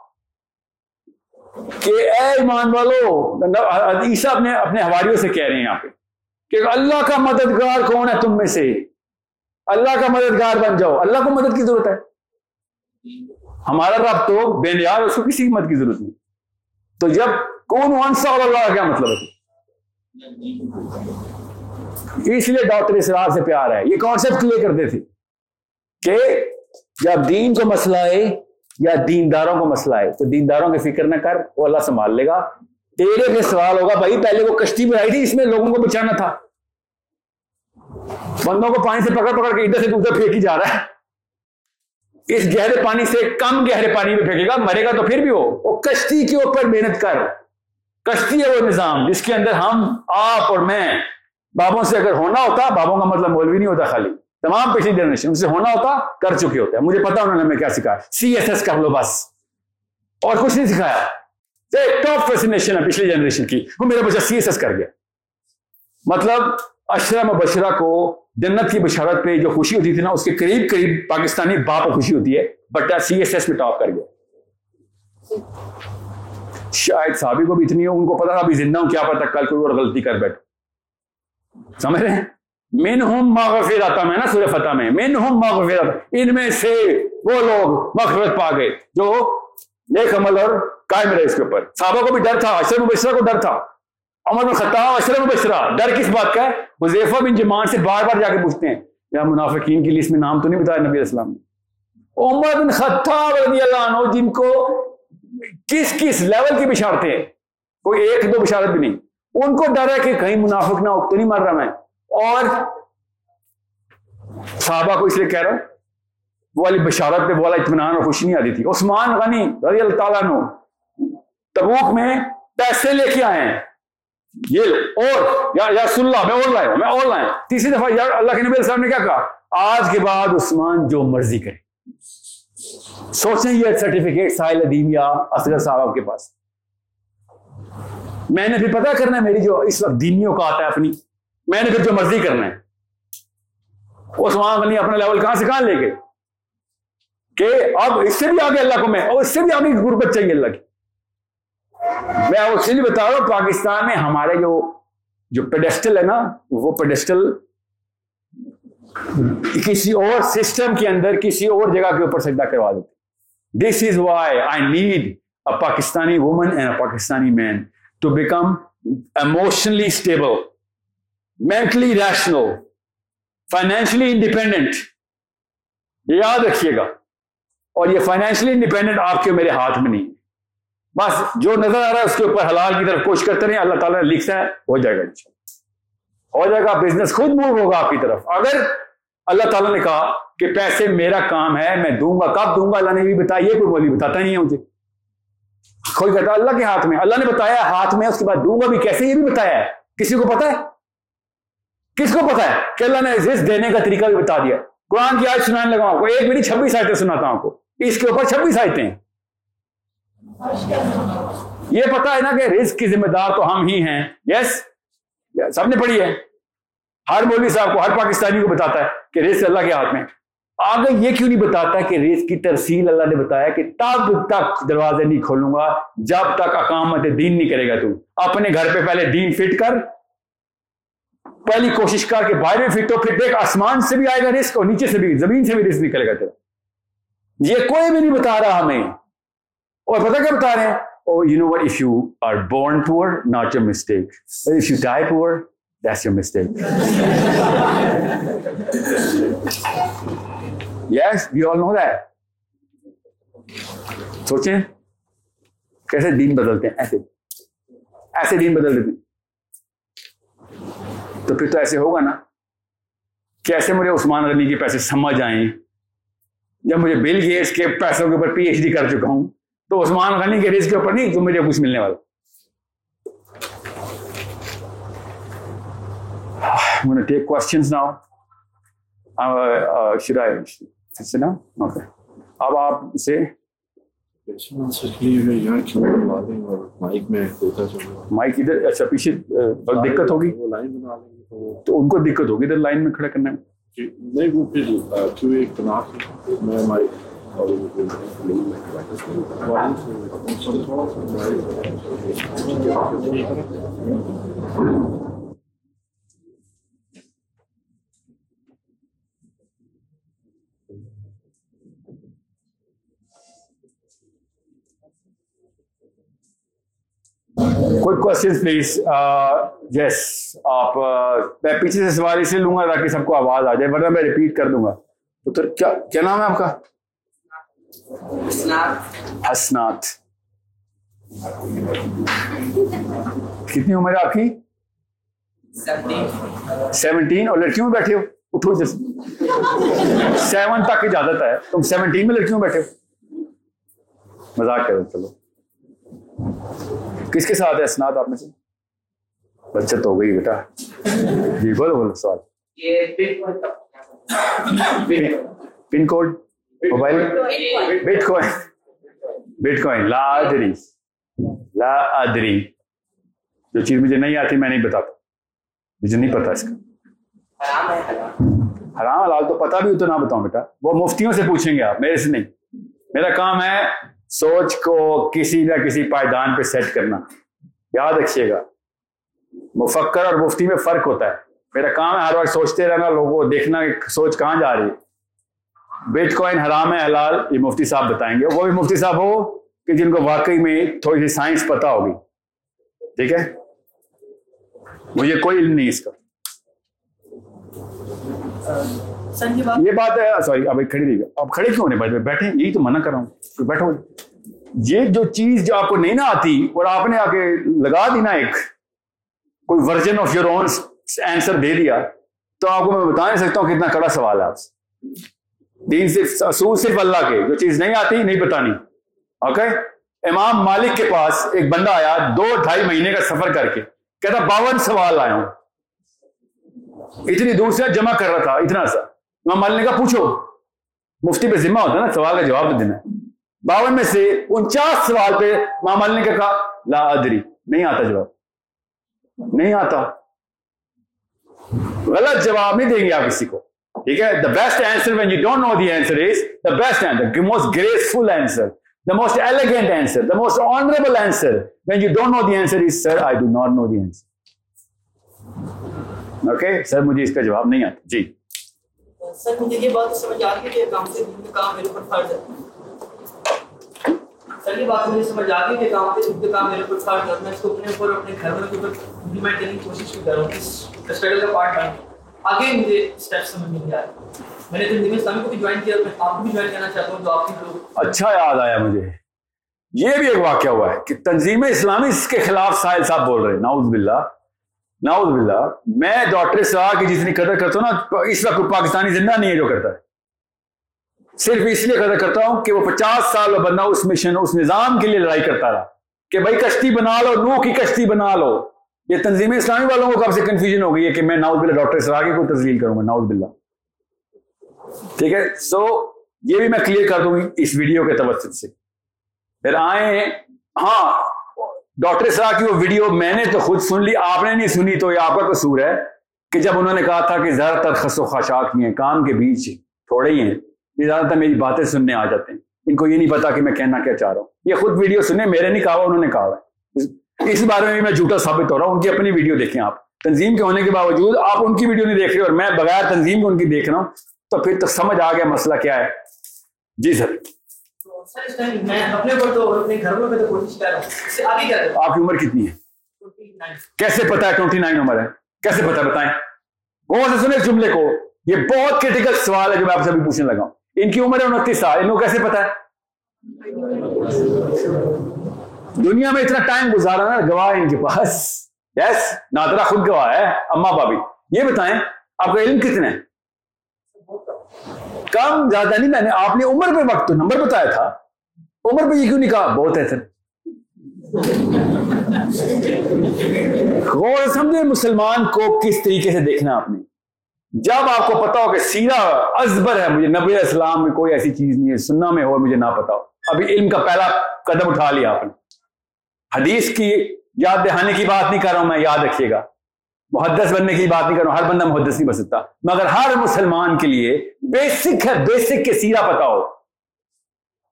کہ اے ایمان والو، عیسیٰ اپنے اپنے حواریوں سے کہہ رہے ہیں یہاں پہ کہ اللہ کا مددگار کون ہے تم میں سے؟ اللہ کا مددگار بن جاؤ۔ اللہ کو مدد کی ضرورت ہے۔ ہمارا رب تو بے نیاز اس کو کسی کی مدد کی ضرورت نہیں۔ تو جب کون ونسا اللہ کا کیا مطلب ہے؟ اس لیے ڈاکٹر اسرار سے پیار ہے۔ یہ کانسیپٹ کلیئر کرتے تھے کہ جب دین کو مسئلہ ہے یا دینداروں کو مسئلہ ہے، تو دینداروں کی فکر نہ کر، وہ اللہ سنبھال لے گا۔ تیرے پہ سوال ہوگا، بھائی پہلے وہ کشتی بنائی تھی، اس میں لوگوں کو بچانا تھا۔ بندوں کو پانی سے پکڑ پکڑ کے ادھر سے دوسرا پھینکی جا رہا ہے۔ اس گہرے پانی سے کم گہرے پانی میں پھینکے گا، مرے گا تو پھر بھی ہو وہ کشتی کے اوپر محنت کر۔ کشتی ہے وہ نظام، جس کے اندر ہم، آپ اور میں، بابوں سے اگر ہونا ہوتا، بابوں کا مطلب مولوی نہیں ہوتا خالی۔ تمام پچھلی جنریشن سے ہونا ہوتا، کر چکے ہوتے ہیں مجھے پتا انہوں نے ہمیں کیا سکھایا۔ سی ایس ایس کر لو بس۔ اور کچھ نہیں سکھایا۔ ٹاپ فیسنیشن ہے پچھلی جنریشن کی۔ وہ میرا بچہ سی ایس ایس کر گیا۔ مطلب اشرم بشرا کو جنت کی بشارت پہ جو خوشی ہوتی تھی نا، اس کے قریب قریب پاکستانی باپ کو خوشی ہوتی ہے۔ بٹ سی ایس ایس میں ٹاپ کر گیا۔ شاید صحابی کو بھی اتنی ہو، ان کو پتا، ابھی زندہ ہوں، کیا پتا کل کوئی اور غلطی کر بیٹھ سمجھ رہے ہیں؟ مین ہوں مغفر آتا میں نا سورہ فتح میں؟ مین ہوں ان میں سے وہ لوگ مغفرت پا گئے جو نیک عمل اور قائم رہے اس کے اوپر۔ صحابہ کو بھی ڈر تھا اشرف مبشرہ کو ڈر تھا۔ عمر بن خطاب اشرف مبشرہ، ڈر کس بات کا ہے؟ حذیفہ بن جمان سے بار بار جا کے پوچھتے ہیں، یا منافقین کی لیسٹ میں نام تو نہیں بتایا نبی اسلام نے؟ عمر بن خطاب رضی اللہ عنہ، جن کو کس کس لیول کی بشارتیں؟ کوئی ایک دو بشارت بھی نہیں۔ ان کو ڈر ہے کہ کہیں منافق نہ ہو، تو نہیں مر رہا میں۔ اور صحابہ کو اس لیے کہہ رہا ہوں، وہ والی بشارت پہ، وہ والا اطمینان اور خوشی نہیں آتی تھی۔ عثمان غنی رضی اللہ تعالیٰ نو تبوک میں پیسے لے کے آئے ہیں۔ یہ اور، یا یا اللہ میں اور لائے، میں اور لائے۔ تیسری دفعہ یا اللہ کے نبی السلام نے کیا کہا؟ آج کے بعد عثمان جو مرضی کرے۔ سوچیں یہ سرٹیفکیٹ ساحل ادیم یا اصغر صاحب کے پاس۔ میں نے پھر پتا کرنا ہے میری جو اس وقت دینیوں کا آتا ہے اپنی۔ میں نے پھر جو مرضی کرنا ہے۔ عثمان غنی اپنا لیول کہاں سے کہاں لے گئے؟ کہ اب اس سے بھی آگے اللہ کو میں اور اس سے بھی آگے غربت چاہیے اللہ کی۔ میں اس لیے بتا رہا ہوں، پاکستان میں ہمارے جو جو پیڈسٹل ہے نا، وہ پیڈسٹل کسی اور سسٹم کے اندر کسی اور جگہ کے اوپر سجدہ کروا دیتے۔ This is why I need a Pakistani woman and a Pakistani man to become emotionally stable mentally rational financially independent یاد رکھیے گا۔ اور یہ فائنینشلی انڈیپینڈنٹ آپ کے میرے ہاتھ میں نہیں۔ بس جو نظر آ رہا ہے اس کے اوپر حلال کی طرف کوشش کرتے رہے اللہ تعالیٰ نے لکھتا ہے، ہو جائے گا ہو جائے گا بزنس خود موو ہوگا آپ کی طرف۔ اگر اللہ تعالیٰ نے کہا کہ پیسے میرا کام ہے، میں دوں گا، کب دوں گا؟ اللہ نے بھی بتایا یہ کوئی بولی بتاتا نہیں ہے مجھے۔ کوئی کہتا اللہ کے ہاتھ میں۔ اللہ نے بتایا ہاتھ میں، اس کے بعد دوں گا بھی کیسے؟ یہ بھی بتایا ہے۔ کسی کو پتا ہے؟ کس کو پتا ہے کہ اللہ نے رزق دینے کا طریقہ بھی بتا دیا؟ قرآن کی آج سنانے لگا کو، ایک میری چھبیس آیتیں سناتا ہوں آپ کو۔ اس کے اوپر چھبیس آیتیں یہ پتا ہے نا کہ رزق کی ذمہ دار تو ہم ہی ہیں۔ یس سب نے پڑھی ہے۔ ہر مولوی صاحب کو، ہر پاکستانی کو بتاتا ہے کہ رزق اللہ کے ہاتھ میں آگے یہ کیوں نہیں بتاتا کہ رزق کی ترسیل اللہ نے بتایا کہ تب تک دروازے نہیں کھولوں گا، جب تک اقامت دین نہیں کرے گا تو۔ اپنے گھر پہ پہلے دین فٹ کر پہلی کوشش کر کے باہر میں فٹ ہو پھر دیکھ آسمان سے بھی آئے گا رسک اور نیچے سے بھی زمین سے بھی رسک نکلے گا تیرا یہ کوئی بھی نہیں بتا رہا ہمیں اور پتہ کیا بتا رہے ہیں Oh, you know what? If you are born poor, not your mistake. But if you die poor, that's your mistake. yes, we all know that. سوچیں کیسے دین بدلتے ہیں ایسے ایسے دین بدل دیتے ہیں تو پھر تو ایسے ہوگا نا کیسے مجھے عثمان غنی کے پیسے سمجھ آئیں۔ جب مجھے بل گیٹس کے پیسوں کے اوپر پی ایچ ڈی کر چکا ہوں تو عثمان غنی کے ریس کے اوپر نہیں تو مجھے کچھ ملنے والا۔ کوشچنس ناؤ اب آپ سے مائک ادھر اچھا پیچھے دقت ہوگی۔ تو ان کو دقت ہوگی ادھر لائن میں کھڑا کرنا ہے نہیں وہ پھر ایک میں مائک کوئی کوشچن پلیز یس آپ میں پیچھے سے سوال اس لیے لوں گا تاکہ سب کو آواز آ جائے ورنہ میں ریپیٹ کر دوں گا۔ تو کیا نام ہے آپ کا؟ حسنات کتنی عمر ہے آپ کی؟ سیونٹین۔ اور لڑکیوں میں بیٹھے ہو؟ اٹھو سیون تک اجازت ہے۔ تم سیونٹین میں لڑکیوں میں بیٹھے ہو؟ مزاق کرو چلو۔ کس کے ساتھ ہے اسناد آپ میں سے؟ بچت ہو گئی بیٹا۔ جی بولو بولو سوال۔ Pin code mobile? Bitcoin bitcoin لا ادری۔ لا ادری۔ جو چیز مجھے نہیں آتی میں نہیں بتاتا۔ مجھے نہیں پتا اس کا۔ حرام حلال تو پتا بھی ہو تو نہ بتاؤں بیٹا۔ وہ مفتیوں سے پوچھیں گے آپ میرے سے نہیں۔ میرا کام ہے سوچ کو کسی نہ کسی پائیدان پہ سیٹ کرنا۔ یاد رکھیے گا۔ مفکر اور مفتی میں فرق ہوتا ہے۔ میرا کام ہے ہر وقت سوچتے رہنا، لوگوں کو دیکھنا کہ سوچ کہاں جا رہی ہے۔ بیٹ کوائن حرام ہے، حلال، یہ مفتی صاحب بتائیں گے۔ وہ بھی مفتی صاحب ہو کہ جن کو واقعی میں تھوڑی سی سائنس پتا ہوگی۔ ٹھیک ہے؟ مجھے کوئی علم نہیں اس کا۔ یہ بات ہے سوری، اب کھڑی رہی اب کھڑے کیوں نہیں بیٹھے یہی تو منع کر رہا ہوں۔ بیٹھو۔ یہ جو چیز جو آپ کو نہیں نہ آتی، اور آپ نے آ کے لگا دی نا ایک، کوئی version of your own answer دے دیا، تو آپ کو میں بتا نہیں سکتا ہوں کتنا کڑا سوال ہے آپ سے دین صرف اصول صرف اللہ کے۔ جو چیز نہیں آتی، نہیں بتانی۔ اوکے؟ امام مالک کے پاس ایک بندہ آیا، دو ڈھائی مہینے کا سفر کر کے، کہتا، باون سوال آیا ہوں۔ اتنی دور سے جمع کر رہا تھا، اتنا سا۔ امام مالک نے کہا، پوچھو۔ مفتی پہ ذمہ ہوتا ہے نا، سوال کا جواب دینا۔ باون میں سے انچاس سوال پہ امام مالک نے کیا کہا، لا ادری۔ نہیں آتا جواب۔ نہیں آتا۔ غلط جواب نہیں دیں گے آپ کسی کو۔ ٹھیک ہے؟ The best answer when you don't know the answer is the best answer most graceful answer the most elegant answer the most honourable answer when you don't know the answer is sir I do not know the answer okay sir مجھے اس کا جواب نہیں آتا۔ جی۔ سر مجھے یہ بات سمجھ آ کہ کام سے کام میرے اوپر فرض ہے۔ سر یہ بات مجھے سمجھ آ گئی کہ کام کام میرے اوپر فرض ہے۔ میں اس کو اپنے اوپر اپنے گھر والوں کے اوپر امپلیمنٹ کرنے کی کوشش بھی کر رہا ہوں اس اسٹرگل کا پارٹ بن آگے مجھے اسٹیپ سمجھ نہیں آ میں نے اسلامی کو بھی جوائن کیا میں آپ کو بھی جوائن کرنا چاہتا ہوں آپ لوگ اچھا یاد آیا مجھے۔ یہ بھی ایک واقعہ ہوا ہے کہ تنظیم اسلامی اس کے خلاف ساحل صاحب بول رہے ہیں۔ ناؤز باللہ۔ ناؤز باللہ، میں ڈاکٹر صاحب کی جتنی قدر کرتا ہوں نا، اس وقت پاکستانی زندہ نہیں ہے جو کرتا ہے۔ صرف اس لیے قدر کرتا ہوں کہ وہ پچاس سال بندہ اس مشن، اس نظام کے لیے لڑائی کرتا رہا۔ کہ بھائی کشتی بنا لو نو کی کشتی بنا لو۔ یہ تنظیم اسلامی والوں کو کب سے کنفیوژن ہو گئی ہے کہ میں ناؤز بلّہ ڈاکٹر سراغی کو تسلیل کروں گا ناؤز بلّہ ٹھیک ہے؟ سو یہ بھی میں کلیئر کر دوں گی اس ویڈیو کے توسط سے۔ پھر آئے ہاں ڈاکٹر سرا کی وہ ویڈیو میں نے تو خود سن لی، آپ نے نہیں سنی تو یہ آپ کا قصور ہے کہ جب انہوں نے کہا تھا کہ زیادہ تر خس و خاشاک ہی ہیں، کام کے بیچ تھوڑے ہی ہیں، یہ زیادہ تر میری باتیں سننے آ جاتے ہیں۔ ان کو یہ نہیں پتا کہ میں کہنا کیا چاہ رہا ہوں۔ یہ خود ویڈیو سنے میرے نہیں کہا انہوں نے کہا ہے۔ اس بارے میں بھی میں جھوٹا ثابت ہو رہا ہوں، ان کی اپنی ویڈیو دیکھیں آپ۔ تنظیم کے ہونے کے باوجود آپ ان کی ویڈیو نہیں دیکھ رہے اور میں بغیر تنظیم کو ان کی دیکھ رہا ہوں، تو پھر تو سمجھ آ گیا مسئلہ کیا ہے۔ جی سر۔ آپ کی عمر کتنی ہے؟ کیسے پتا ہے ٹوینٹی نائن عمر ہے؟ کیسے پتا بتائیں۔ غور سے سنے جملے کو۔ یہ بہت کریٹیکل سوال ہے جو میں آپ سے ابھی پوچھنے لگا ہوں۔ ان کی عمر ہے انتیس سال۔ ان کو کیسے پتا ہے؟ دنیا میں اتنا ٹائم گزارا نا گواہ ان کے پاس۔ یس نادرا خود گواہ ہے اما بابی۔ یہ بتائیں آپ کا علم کتنے کم زیادہ نہیں، میں نے آپ نے عمر پہ وقت تو نمبر بتایا تھا۔ عمر پہ یہ کیوں نہیں کہا؟ بہت ہے سر غور سمجھے، مسلمان کو کس طریقے سے دیکھنا آپ نے؟ جب آپ کو پتا ہو کہ سیرا ازبر ہے، مجھے نبی اسلام میں کوئی ایسی چیز نہیں ہے، سننا میں ہو، مجھے نہ پتا ہو۔ ابھی علم کا پہلا قدم اٹھا لیا آپ نے۔ حدیث کی یاد دہانے کی بات نہیں کر رہا ہوں، میں یاد رکھیے گا۔ محدث بننے کی بات نہیں کر رہا ہوں ہر بندہ محدث نہیں بن سکتا۔ مگر ہر مسلمان کے لیے بیسک ہے بیسک کے سیرا پتا ہو۔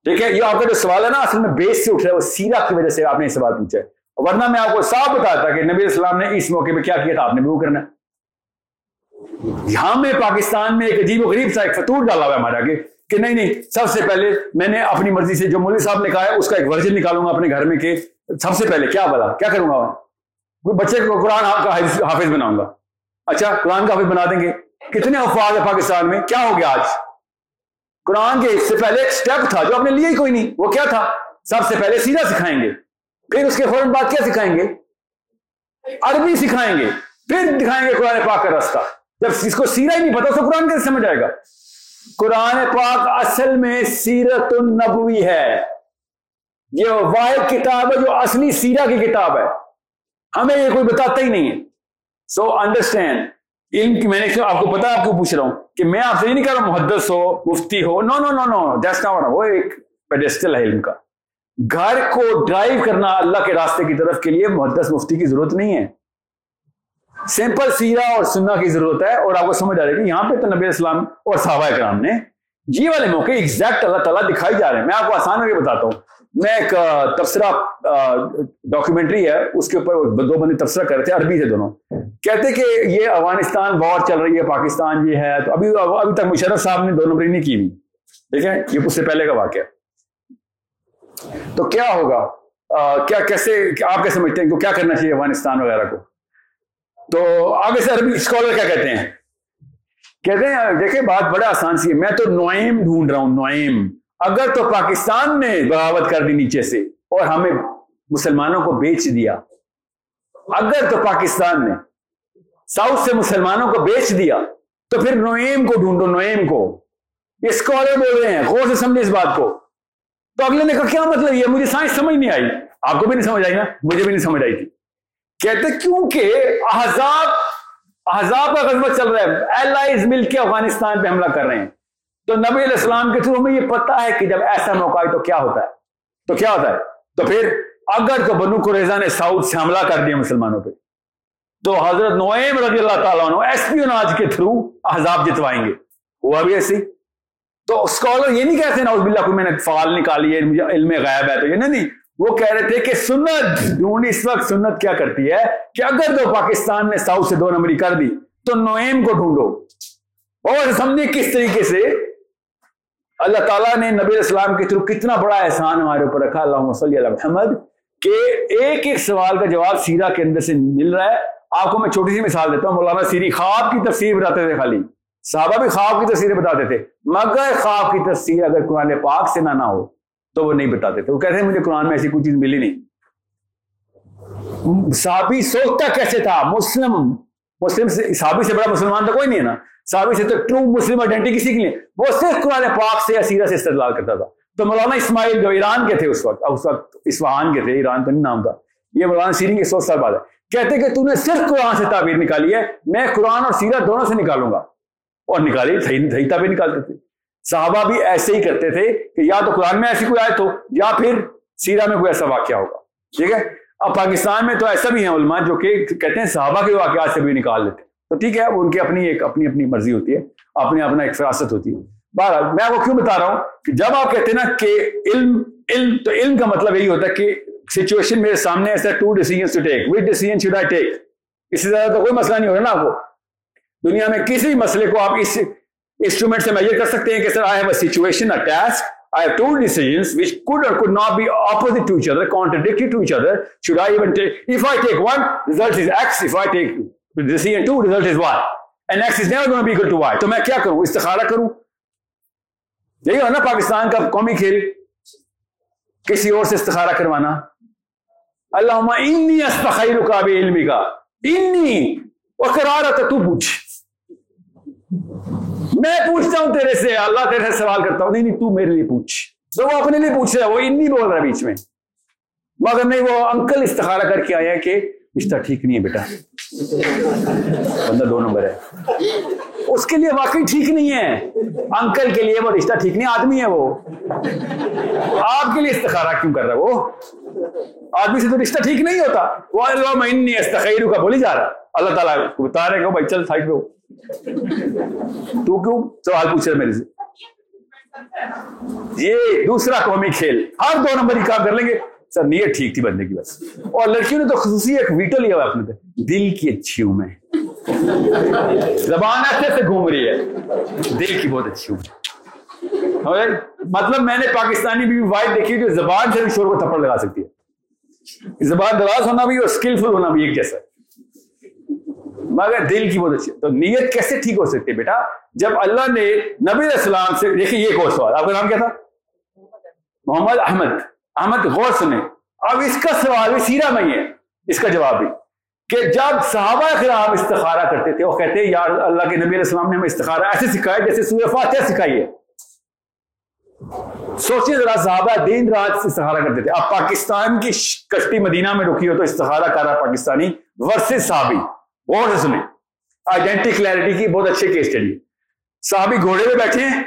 ٹھیک ہے، یہ آپ کا جو سوال ہے نا، اصل میں بیس سے اٹھ رہا ہے وہ سیرا کی وجہ سے آپ نے یہ سوال پوچھا ہے۔ ورنہ میں آپ کو صاف بتایا تھا کہ نبی السلام نے اس موقع پہ کیا کیا تھا؟ آپ نے بھی وہ کرنا ہے۔ یہاں میں پاکستان میں ایک عجیب و غریب سا ایک فطور ڈالا ہوا ہے ہمارا کہ کہ نہیں نہیں، سب سے پہلے میں نے اپنی مرضی سے جو مولوی صاحب نے کہا ہے، اس کا ایک ورژن نکالوں گا اپنے گھر میں کہ سب سے پہلے کیا بلا، کیا کروں گا بچے کو قرآن ہاں کا حافظ بناؤں گا۔ اچھا قرآن کا حافظ بنا دیں گے۔ کتنے افواج ہے پاکستان میں؟ کیا ہو گیا آج؟ قرآن کے سے پہلے ایک سٹیپ تھا جو آپ نے لیا ہی کوئی نہیں۔ وہ کیا تھا؟ سب سے پہلے سیدھا سکھائیں گے۔ پھر اس کے فوراً بعد کیا سکھائیں گے؟ عربی سکھائیں گے۔ پھر دکھائیں گے قرآن پاک کا راستہ۔ جب اس کو سیرا ہی نہیں پتا تو قرآن کیسے سمجھ آئے گا؟ قرآن پاک اصل میں سیرت النبوی ہے۔ یہ واحد کتاب ہے جو اصلی سیرا کی کتاب ہے۔ ہمیں یہ کوئی بتاتا ہی نہیں ہے۔ سو انڈرسٹینڈ علم کی میں نے آپ کو پتا آپ کو پوچھ رہا ہوں کہ میں آپ سے یہ نہیں کہہ رہا ہوں محدث ہو، مفتی ہو۔ نو no no know that's not وہ ایک پیڈیسٹل ہے علم کا۔ گھر کو ڈرائیو کرنا اللہ کے راستے کی طرف کے لیے محدث، مفتی کی ضرورت نہیں ہے۔ سمپل سیرا اور سننا کی ضرورت ہے اور آپ کو سمجھ آ رہی ہے کہ یہاں پہ تو نبی اسلام اور صحابہ کرام نے جی والے موقع ایگزیکٹ اللہ تعالیٰ دکھائی جا رہے ہیں۔ میں آپ کو آسان کر کے بتاتا ہوں۔ میں ایک تبصرہ ڈاکیومنٹری ہے، اس کے اوپر دو بندے تبصرہ کر رہے تھے، عربی سے دونوں۔ کہتے کہ یہ افغانستان وار چل رہی ہے، پاکستان یہ ہے، تو ابھی ابھی تک مشرف صاحب نے دو نمبر نہیں کی ہوئی۔ ٹھیک ہے؟ یہ اس سے پہلے کا واقعہ۔ تو کیا ہوگا؟ کیا کیسے، آپ کیسے سمجھتے ہیں کیا کرنا چاہیے افغانستان وغیرہ کو؟ تو آگے سے عربی اسکالر کیا کہتے ہیں؟ کہتے ہیں، دیکھیں بات بڑا آسان سی ہے، میں تو نوائم ڈھونڈ رہا ہوں نوائم اگر تو پاکستان نے بغاوت کر دی نیچے سے اور ہمیں مسلمانوں کو بیچ دیا، اگر تو پاکستان نے ساؤتھ سے مسلمانوں کو بیچ دیا، تو پھر نوئم کو ڈھونڈو نوئم کو۔ یہ اسکالر بول رہے ہیں، غور سے سمجھے اس بات کو۔ تو اگلے نے کہا، کیا مطلب یہ؟ مجھے سائنس سمجھ نہیں آئی۔ آپ کو بھی نہیں سمجھ آئی نا؟ مجھے بھی نہیں سمجھ آئی تھی۔ کہتے، کیونکہ احزاب احزاب کا غزبہ چل رہا ہے ایل آئیز مل کے افغانستان پہ حملہ کر رہے ہیں۔ تو نبی علیہ السلام کے تھرو ہمیں یہ پتا ہے کہ جب ایسا موقع ہے تو کیا ہوتا ہے؟ تو کیا ہوتا ہے؟ تو پھر اگر تو بنو قریضہ نے ساؤتھ سے حملہ کر دیا مسلمانوں پہ، تو حضرت نویم رضی اللہ تعالیٰ عنہ ایسپیوناج کے تھرو احزاب جتوائیں گے۔ ہوا بھی ایسی؟ تو اسکالر یہ نہیں کہتے نا باللہ، کوئی میں نے فعال نکالی ہے علم غائب ہے، تو یہ نہیں وہ کہہ رہے تھے کہ سنت ڈھونڈ اس وقت سنت کیا کرتی ہے کہ اگر تو پاکستان نے ساؤتھ سے دو نمبری کر دی تو نویم کو ڈھونڈو۔ اور سمجھے کس طریقے سے اللہ تعالیٰ نے نبی السلام کے تھرو کتنا بڑا احسان ہمارے اوپر رکھا۔ اللہ صلی اللہ محمد، کہ ایک ایک سوال کا جواب سیرا کے اندر سے مل رہا ہے۔ آپ کو میں چھوٹی سی مثال دیتا ہوں، مولانا سیری خواب کی تفسیر بتاتے تھے خالی۔ صحابہ بھی خواب کی تصویریں بتاتے تھے۔ مگر خواب کی تصویر اگر قرآن پاک سے نہ نہ ہو، تو وہ نہیں بتاتے تھے۔ وہ کہتے ہیں مجھے قرآن میں ایسی کوئی چیز ملی نہیں۔ صحابی سوچتا کیسے تھا؟ مسلم مسلم سے صحابی سے بڑا مسلمان تو کوئی نہیں ہے نا۔ صحابی سے تو ٹرو مسلم آئیڈینٹی کسی کے لیے وہ صرف قرآن پاک سے اسیرہ سے استدلال کرتا تھا۔ تو مولانا اسماعیل جو ایران کے تھے اس وقت اس وقت اسفہان کے تھے، ایران تو نہیں نام تھا۔ یہ مولانا سیری کے سو سال بعد ہے۔ کہتے کہ تو نے صرف قرآن سے تعبیر نکالی ہے۔ میں قرآن اور سیرت دونوں سے نکالوں گا۔ اور نکالی، صحیح تعبیر نکالتے تھے صحابہ بھی ایسے ہی کرتے تھے کہ یا تو قرآن میں ایسی کوئی آئے تو یا پھر سیرا میں کوئی ایسا واقعہ ہوگا۔ ٹھیک ہے؟ اب پاکستان میں تو ایسا بھی ہیں علماء جو کہ کہتے ہیں صحابہ کے واقعات سے بھی نکال لیتے تو ٹھیک ہے وہ ان کی اپنی ایک اپنی اپنی مرضی ہوتی ہے اپنی اپنا ایک فراست ہوتی ہے۔ بہرحال، میں آپ کو کیوں بتا رہا ہوں کہ جب آپ کہتے ہیں نا کہ علم علم تو علم کا مطلب یہی ہوتا ہے کہ سچویشن میرے سامنے ایسا two decision to take which decision should I take اس سے زیادہ تو کوئی مسئلہ نہیں ہو رہا نا آپ کو۔ دنیا میں کسی مسئلے کو آپ اس انسٹرومنٹ سے میجر کر سکتے ہیں کہ sir I have a situation a task I have two decisions which could or could not be opposite to each other, contradictory to each other. Should I even take, if I take one, result is X. If I take decision two, result is Y. And X is never going to be equal to Y. تو میں کیا کروں استخارہ کروں یہی ہو نا پاکستان کا قومی کھیل کسی اور سے استخارہ کروانا اللہ انی استخیر کا بھی علمی کا انی وہ تو پوچھ میں پوچھتا ہوں تیرے سے، اللہ تیرے سے سوال کرتا ہوں۔ نہیں نہیں، تو میرے لیے پوچھ۔ تو وہ اپنے لیے پوچھ رہا ہے، وہ انی بول رہا بیچ میں۔ مگر نہیں، وہ انکل استخارہ کر کے آیا کہ رشتہ ٹھیک نہیں ہے بیٹا۔ بندہ دو نمبر ہے۔ اس کے لیے واقعی ٹھیک نہیں ہے۔ انکل کے لیے وہ رشتہ ٹھیک نہیں، آدمی ہے وہ۔ آپ کے لیے استخارہ کیوں کر رہا ہے وہ؟ آدمی سے تو رشتہ ٹھیک نہیں ہوتا۔ وہ اللہ انی استخیر کا بولی جا رہا۔ اللہ تعالیٰ بتا رہے کہ بھائی چل سائڈ پہ تو کیوں؟ سوال پوچھ رہے میرے سے۔ یہ دوسرا قومی کھیل، ہر دو نمبر ہی کام کر لیں گے۔ سر، نیت ٹھیک تھی بندے کی بس۔ اور لڑکیوں نے تو خصوصی ایک ویٹو لیا ہوا اپنے پہ۔ دل کی اچھی ہوں میں زبان ایسے سے گھوم رہی ہے۔ دل کی بہت اچھی ہوں مطلب میں نے پاکستانی بھی وائٹ دیکھی جو زبان سے بھی شور کو تھپڑ لگا سکتی ہے۔ زبان دراز ہونا بھی اور اسکلفل ہونا بھی ایک جیسا مگر دل کی بہت اچھی تو نیت کیسے ٹھیک ہو سکتی ہے بیٹا؟ جب اللہ نے نبی السلام سے دیکھیے یہ ایک سوال، آپ کا نام کیا تھا؟ محمد احمد۔ احمد غور سنیں اب اس کا سوال بھی سیرا نہیں ہے، اس کا جواب بھی۔ کہ جب صحابہ کرام استخارہ کرتے تھے، وہ کہتے ہیں یار اللہ کے نبی علیہ السلام نے ہمیں استخارہ ایسے سکھایا جیسے سورہ فاتحہ سکھائی ہے۔ سوچیے ذرا، صحابہ دین رات سے استخارہ کرتے تھے۔ اب پاکستان کی کشتی مدینہ میں رکی ہو تو استخارہ کر رہا پاکستانی ورسز صحابی۔ اور سے آئیڈینٹی کلیئرٹی کی بہت اچھے کیس اسٹڈی صحابی گھوڑے میں بیٹھے ہیں،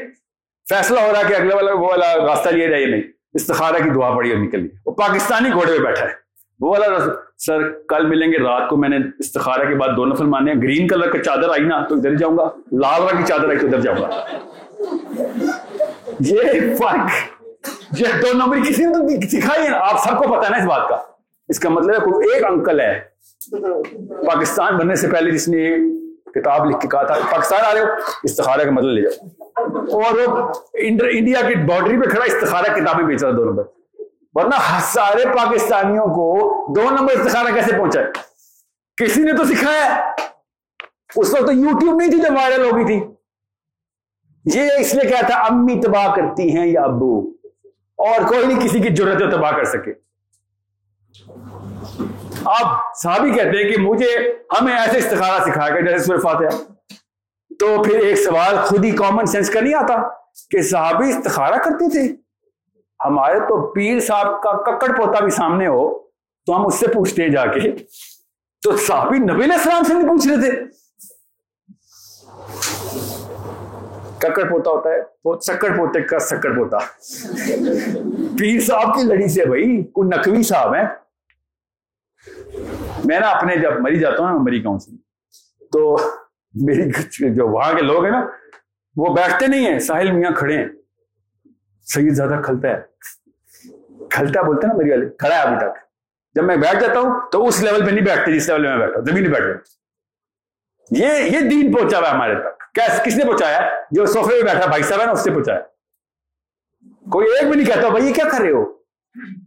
فیصلہ ہو رہا کہ اگلے والا وہ والا راستہ لیا جائے نہیں۔ استخارہ کی دعا پڑی اور نکل لی وہ پاکستانی گھوڑے میں بیٹھا ہے۔ وہ والا سر، کل ملیں گے، رات کو میں نے استخارہ کے بعد دو نفل مانے گرین کلر کا چادر آئی نا، تو ادھر جاؤں گا۔ لال رنگ کی چادر آئی تو ادھر جاؤں گا۔ یہ فرق یہ دو نمبر کسی نے تو سکھائی ہے۔ آپ سب کو پتا ہے نا اس بات کا۔ اس کا مطلب ہے کوئی ایک انکل ہے۔ پاکستان بننے سے پہلے جس نے کتاب لکھ کے کہا تھا، پاکستان آ رہے ہو، استخارہ کا مطلب لے جاؤ۔ اور وہ انڈیا کی باؤنڈری پہ کھڑا، استخارہ کتابیں بیچ رہا دو نمبر ورنہ سارے پاکستانیوں کو دو نمبر استخارہ کیسے پہنچا ہے؟ کسی نے تو سکھایا اس وقت تو یوٹیوب نہیں تھی جو وائرل ہو گئی تھی۔ یہ اس لیے کیا تھا، امی تباہ کرتی ہیں یا ابو۔ اور کوئی نہیں، کسی کی ضرورت تباہ کر سکے۔ آپ صحابی کہتے ہیں کہ مجھے ہمیں ایسے استخارہ سکھایا گیا جیسے سورہ فاتحہ۔ تو پھر ایک سوال خود ہی کامن سینس کا نہیں آتا کہ صحابی استخارہ کرتے تھے؟ ہمارے تو پیر صاحب کا ککڑ پوتا بھی سامنے ہو تو ہم اس سے پوچھتے جا کے۔ تو صحابی نبی علیہ السلام سے نہیں پوچھ رہے تھے۔ ککڑ پوتا ہوتا ہے سکڑ پوتے کا سکڑ پوتا۔ پیر صاحب کی لڑی سے بھائی کوئی نقوی صاحب ہیں۔ میں نا اپنے جب مری جاتا ہوں نا مری گاؤں سے، تو میری جو وہاں کے لوگ ہیں نا، وہ بیٹھتے نہیں ہیں، ساحل میاں کھڑے ہیں۔ سید زیادہ کھلتا ہے۔ کھلتا بولتے نا میری والے، کھڑا ہے ابھی تک۔ جب میں بیٹھ جاتا ہوں، تو اس لیول پہ نہیں بیٹھتے جس لیول میں بیٹھا زمین نہیں بیٹھ یہ یہ دین پہنچا ہوا ہے ہمارے تک۔ کس نے پہنچایا؟ جو سوفے میں بیٹھا، بھائی صاحب ہے نا، اس سے پہنچایا۔ کوئی ایک بھی نہیں کہتا، بھائی یہ کیا کر رہے ہو؟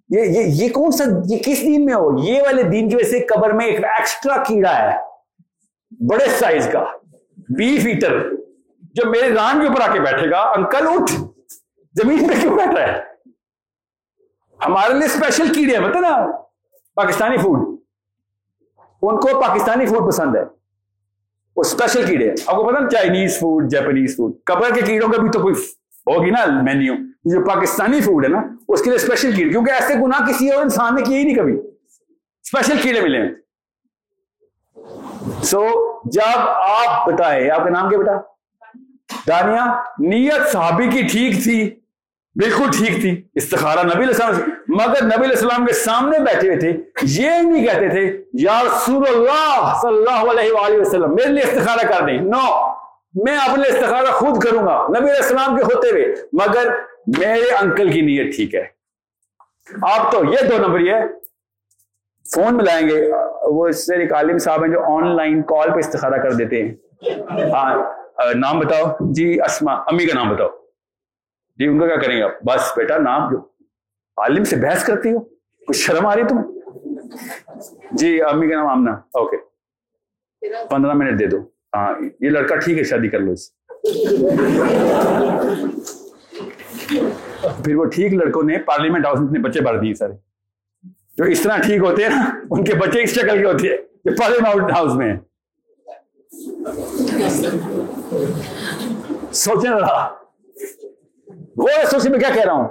یہ یہ یہ کون سا، یہ کس دین میں ہو؟ یہ والے دین کی وجہ سے قبر میں ایک ایکسٹرا کیڑا ہے، بڑے سائز کا بیف ایٹر جو میرے ران کے اوپر آ کے بیٹھے گا، انکل اٹھ، زمین پہ کیوں بیٹھ رہا ہے؟ ہمارے لیے اسپیشل کیڑے ہیں نا؟ پاکستانی فوڈ ان کو پاکستانی فوڈ پسند ہے۔ وہ اسپیشل کیڑے آپ کو پتا چائنیز فوڈ جیپنیز فوڈ قبر کے کیڑوں کا بھی تو کوئی ہوگی نا مینیو جو پاکستانی فوڈ ہے نا اس کے لیے اسپیشل کیڑے کیونکہ ایسے گناہ کسی اور انسان نے کیے ہی نہیں کبھی۔ اسپیشل کیڑے ملے ہیں۔ سو so, جب آپ بتائے آپ کا نام کیا بیٹا؟ دانیا نیت صحابی کی ٹھیک تھی بالکل ٹھیک تھی۔ استخارہ نبی علیہ السلام مگر نبی علیہ السلام کے سامنے بیٹھے ہوئے تھے یہ نہیں کہتے تھے یا رسول اللہ صلی اللہ علیہ وآلہ وسلم میرے لیے استخارہ کر دیں۔ نو میں اپنے استخارہ خود کروں گا۔ نبی علیہ السلام کے ہوتے ہوئے۔ مگر میرے انکل کی نیت ٹھیک ہے۔ آپ تو یہ دو نمبر یہ فون ملائیں گے، وہ اس سے ایک عالم صاحب ہیں جو آن لائن کال پہ استخارہ کر دیتے ہیں۔ ہاں نام بتاؤ۔ جی اسما، امی کا نام بتاؤ۔ جی ان کا کیا کریں گے آپ؟ بس بیٹا، نام جو عالم سے بحث کرتی ہو، کچھ شرم آ رہی تمہیں؟ جی امی کا نام آمنا۔ اوکے۔ پندرہ منٹ دے دو۔ ہاں یہ لڑکا ٹھیک ہے، شادی کر لو اس پھر وہ ٹھیک لڑکوں نے پارلیمنٹ ہاؤس میں اپنے بچے بھر دیے سارے جو اس طرح ٹھیک ہوتے ہیں نا، ان کے بچے اس شکل کے ہوتے ہیں جو پارلیمنٹ ہاؤس میں۔ سوچیں رہا وہ سوچے میں کیا کہہ رہا ہوں۔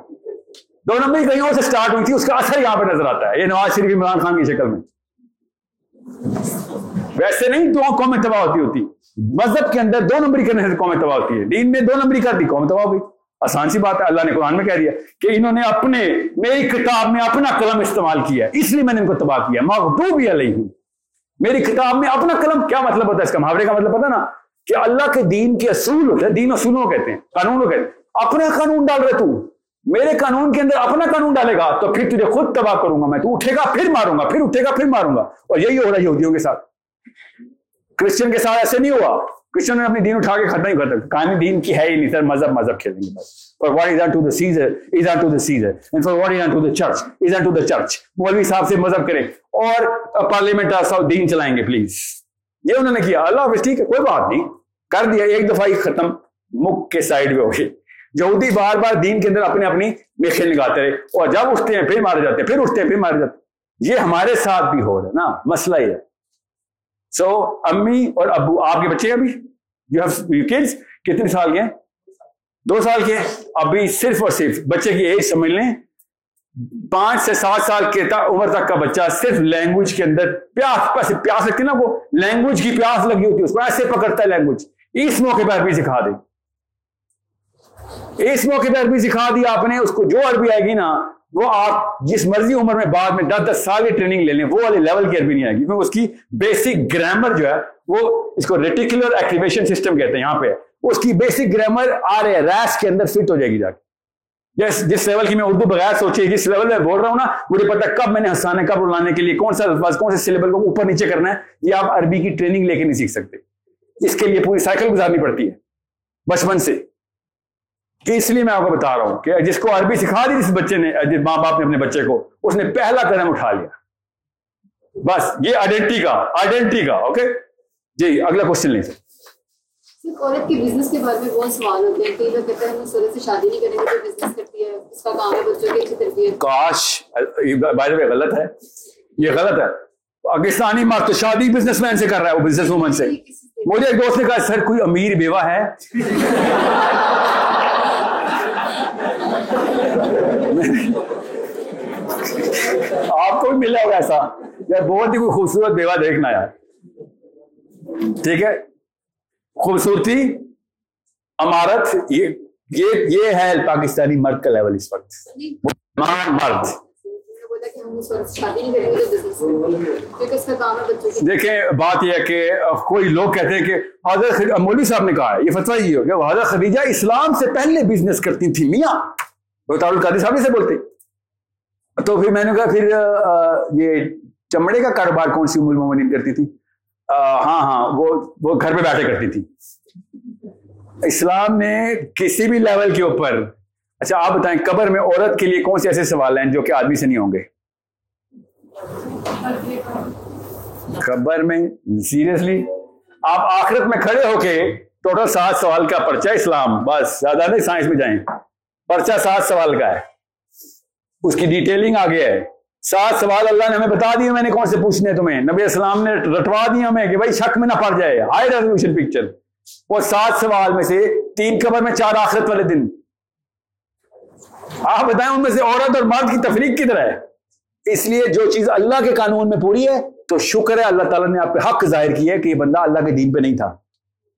دو نمبر کہیں سے سٹارٹ ہوئی تھی، اس کا اثر یہاں پہ نظر آتا ہے۔ یہ نواز شریف عمران خان کی شکل میں۔ ویسے نہیں، دو قومیں تباہ ہوتی ہوتی۔ مذہب کے اندر دو نمبری کرنے سے قومیں تباہ ہوتی ہے۔ دین میں دو نمبری کر دی، قوم تباہ ہو گئی۔ آسان سی بات ہے، اللہ نے قرآن میں کہہ دیا کہ انہوں نے اپنے میری کتاب میں اپنا قلم استعمال کیا ہے، اس لیے میں نے ان کو تباہ کیا مغدوب علیہ ہوں۔ میری کتاب میں اپنا قلم، کیا مطلب ہوتا ہے اس کا؟ محاورے کا مطلب پتا نا کہ اللہ کے دین کے اصول ہوتے ہیں، دین اصولوں کہتے ہیں قانونوں کہتے ہیں۔ اپنا قانون ڈال رہے تو، میرے قانون کے اندر اپنا قانون ڈالے گا، تو پھر تجھے خود تباہ کروں گا میں، تو اٹھے گا پھر ماروں گا، پھر اٹھے گا پھر ماروں گا۔ اور یہی ہو رہا ہے یہودیوں کے ساتھ۔ کرسچن کے ساتھ ایسے نہیں ہوا۔ کرسچن نے اپنی دین اٹھا کے ختم نہیں کرتا کہانی دین کی ہے ہی نہیں، سر، مذہب مذہب کھیلیں گے بس for what is unto the Caesar is unto the Caesar and for what is unto the church is unto the church مولوی صاحب سے مذہب کریں اور پارلیمنٹ دین چلائیں گے پلیز یہ انہوں نے کیا۔ اللہ حافظ، ٹھیک ہے، کوئی بات نہیں۔ کر دیا، ایک دفعہ ہی ختم۔ مک کے سائڈ پہ ہو گئی یہودی بار بار دین کے اندر اپنے اپنی میخے نکالتے رہے۔ اور جب اٹھتے ہیں، پھر مارے جاتے ہیں، پھر اٹھتے ہیں، پھر مارے جاتے ہیں۔ یہ ہمارے ساتھ بھی ہو رہا ہے نا، مسئلہ یہ ہے۔ سو امی اور ابو، آپ کے بچے ابھی؟ یو ہیو کڈس کتنے سال کے ہیں؟ دو سال کے ابھی صرف اور صرف بچے کی ایج سمجھ لیں. پانچ سے سات سال کے عمر تک کا بچہ صرف لینگویج کے اندر پیاس پیاس لگتی نا وہ. لینگویج کی پیاس لگی ہوتی ہے، اس کو ایسے پکڑتا ہے لینگویج اس موقع پہ عربی سکھا دے. اس موقع پہ عربی سکھا دی آپ نے، اس کو جو عربی آئے گی نا وہ آپ جس مرضی عمر میں بعد میں دس دس سال کی ٹریننگ لے لیں، وہ والے لیول کی عربی نہیں آئے گی۔ کیونکہ اس کی بیسک گرامر جو ہے، وہ اس کو ریٹیکولر ایکٹیویشن سسٹم کہتے ہیں یہاں پہ۔ اس کی بیسک گرامر آ رہے ریس کے اندر فٹ ہو جائے گی جا کے۔ جس جس لیول کی میں اردو بغیر سوچے، جس لیول میں بول رہا ہوں نا، مجھے پتا کب میں نے ہنسانے، کب رلانے کے لیے کون سا الفاظ، کون سے سلیبل کو اوپر نیچے کرنا ہے، یہ آپ عربی کی ٹریننگ لے کے نہیں سیکھ سکتے۔ اس کے لیے پوری سائیکل گزارنی پڑتی ہے۔ بچپن سے۔ کہ اس لیے میں آپ کو بتا رہا ہوں کہ جس کو عربی سکھا دی جس بچے نے جس ماں باپ نے اپنے بچے کو اس نے پہلا قدم اٹھا لیا۔ بس یہ آئیڈینٹی کا آئیڈینٹی کا اوکے جی اگلا کوشچن لیں۔ سر عورت کے بزنس کے بارے میں بہت سوال ہوتے ہیں۔ کئی لوگ کہتے ہیں سے شادی نہیں کرنے کی بزنس کرتی ہے اس کا کام ہے بچوں کی اچھی تربیت۔ کاش بائی غلط ہے۔ یہ غلط ہے۔ پاکستانی مرد تو شادی بزنس مین سے کر رہا ہے وہ بزنس وومن سے۔ مجھے ایک دوست نے کہا سر کوئی امیر بیوہ ہے؟ آپ کو بھی ملا ہوگا ایسا۔ یار بہت ہی کوئی خوبصورت بیوہ دیکھنا یار۔ ٹھیک ہے؟ خوبصورتی امارت یہ یہ یہ ہے پاکستانی مرد کا لیول اس وقت۔ مسلمان مرد۔ دیکھیں بات یہ ہے کہ کوئی لوگ کہتے ہیں کہ حضرت مولوی صاحب نے کہا ہے یہ فتویٰ یہ ہو کہ حضرت خدیجہ اسلام سے پہلے بزنس کرتی تھی میاں۔ وہ تار صاحب سے بولتے۔ تو پھر میں نے کہا، پھر یہ چمڑے کا کاروبار کون سی ام المومنین کرتی تھی؟ ہاں ہاں وہ وہ گھر پہ بیٹھے کرتی تھی۔ اسلام نے کسی بھی لیول کے اوپر اچھا آپ بتائیں، قبر میں عورت کے لیے کون سے ایسے سوال ہیں جو کہ آدمی سے نہیں ہوں گے؟ خبر میں سیریسلی آپ آخرت میں کھڑے ہو کے ٹوٹل سات سوال کا پرچہ اسلام، بس، زیادہ نہیں سائنس میں جائیں۔ پرچہ سات سوال کا ہے۔ اس کی ڈیٹیلنگ آگے ہے۔ سات سوال اللہ نے ہمیں بتا دیے، میں نے کون سے پوچھنے ہیں تمہیں؟ نبی اسلام نے رٹوا دیا ہمیں کہ بھائی شک میں نہ پڑ جائے۔ ہائی ریزولوشن پکچر وہ سات سوال میں سے تین قبر میں چار آخرت والے دن۔ آپ بتائیں ان میں سے عورت اور مرد کی تفریق کدھر ہے۔ اس لیے جو چیز اللہ کے قانون میں پوری ہے، تو شکر ہے اللہ تعالیٰ نے آپ پہ حق ظاہر کیا ہے کہ یہ بندہ اللہ کے دین پہ نہیں تھا۔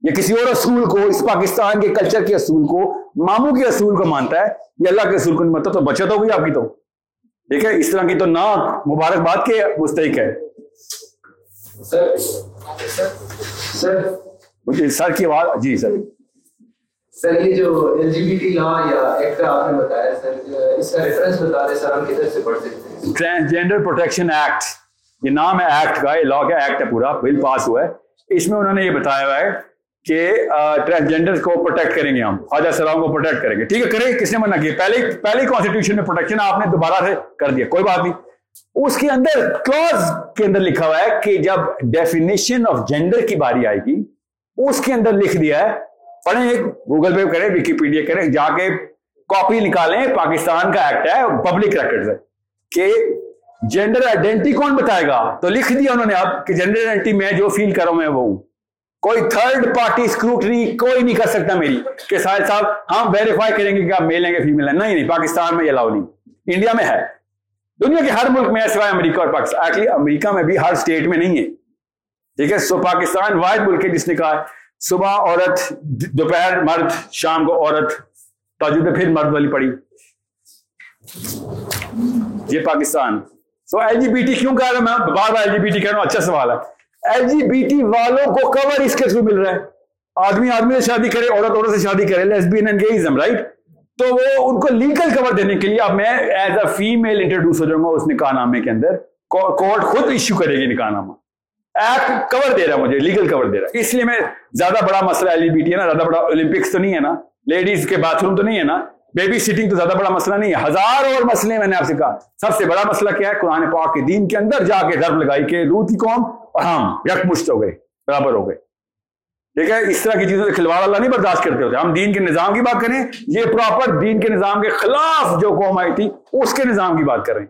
یا کسی اور اصول کو اس پاکستان کے کلچر کے اصول کو ماموں کے اصول کو مانتا ہے یہ اللہ کے اصول کو نہیں مانتا تو بچت ہو گئی آپ کی تو۔ ٹھیک ہے؟ اس طرح کی تو نہ مبارکباد کے مستحق ہے۔ سر سر سر۔ مجھے سر کی آواز جی سر۔ سر یہ جو L G B T law یا ایکٹ آپ نے بتایا سر اس کا ریفرنس بتا دیں سر ہم کدھر سے پڑھ سکتے ہیں؟ ٹرانسجینڈر پروٹیکشن ایکٹ یہ نام ہے ایکٹ کا یہ لا کا ایکٹ ہے پورا بل پاس ہوا ہے۔ اس میں انہوں نے یہ بتایا ہوا ہے کہ ٹرانسجینڈر کو پروٹیکٹ کریں گے ہم۔ خواجہ سلام کو پروٹیکٹ کریں گے۔ ٹھیک ہے، کریں کس نے منع کیا؟ پہلے پہلے کانسٹیٹیوشن میں پروٹیکشن آپ نے دوبارہ سے کر دیا، کوئی بات نہیں۔ اس کے اندر کلوز کے اندر لکھا ہوا ہے کہ جب ڈیفینیشن آف جینڈر کی باری آئے گی، اس کے اندر لکھ دیا ہے۔ پڑھیں گوگل پہ کریں وکیپیڈیا کریں، جا کے کاپی نکالیں۔ پاکستان کا ایکٹ ہے پبلک ریکارڈ ہے کہ جینڈر آئیڈینٹی کون بتائے گا؟ تو لکھ دیا انہوں نے اب کہ جینڈر آئیڈینٹی میں جو فیل کروں میں وہ ہوں۔ کوئی تھرڈ پارٹی اسکروٹنی کوئی نہیں کر سکتا میری۔ کہ ساحل صاحب، ہم ویریفائی کریں گے کہ آپ میل ہیں کہ فیمل ہیں۔ نہیں نہیں، پاکستان میں یہ الاؤ نہیں۔ انڈیا میں ہے۔ دنیا کے ہر ملک میں ہے سوائے امریکہ اور پاکستان۔ ایکچولی امریکہ میں بھی ہر اسٹیٹ میں نہیں ہے۔ ٹھیک ہے؟ سو پاکستان واحد ملک ہے جس نے کہا صبح عورت، دوپہر مرد، شام کو عورت۔ تاجد پھر مرد والی پڑی۔ یہ Pakistan. So L G B T کیوں کہہ رہا میں؟ بار بار ایل جی بی ٹی کہہ رہا ہوں۔ اچھا سوال ہے۔ ایل جی بی ٹی والوں کو کور اس کے تھرو مل رہا ہے۔ آدمی آدمی سے شادی کرے، عورت عورت سے شادی کرے لیسبین اینڈ گیزم رائٹ تو وہ ان کو لیگل کور دینے کے لیے اب میں ایز اے فیمیل انٹروڈیوس ہو جاؤں گا اس نکاح نامے کے اندر۔ کورٹ خود ایشو کرے گی نکاح نامہ ایکٹ کور دے رہا ہے مجھے لیگل کور دے رہا ہے۔ اس لیے میں زیادہ بڑا مسئلہ ایل بی ٹی ہے نا، زیادہ بڑا اولمپکس تو نہیں ہے نا۔ لیڈیز کے باتھ روم تو نہیں ہے نا۔ بیبی سیٹنگ تو زیادہ بڑا مسئلہ نہیں ہے۔ ہزار اور مسئلے میں نے آپ سے کہا۔ سب سے بڑا مسئلہ کیا ہے؟ قرآن پاک کے دین کے اندر جا کے ضرب لگائی کہ روح کی قوم اور ہم یک مشت ہو گئے برابر ہو گئے۔ ٹھیک ہے اس طرح کی چیزوں سے کھلواڑ اللہ نہیں برداشت کرتے ہوتے۔ ہم دین کے نظام کی بات کریں یہ پراپر دین کے نظام کے خلاف جو قوم آئی تھی اس کے نظام کی بات دو کوشچن ہیں۔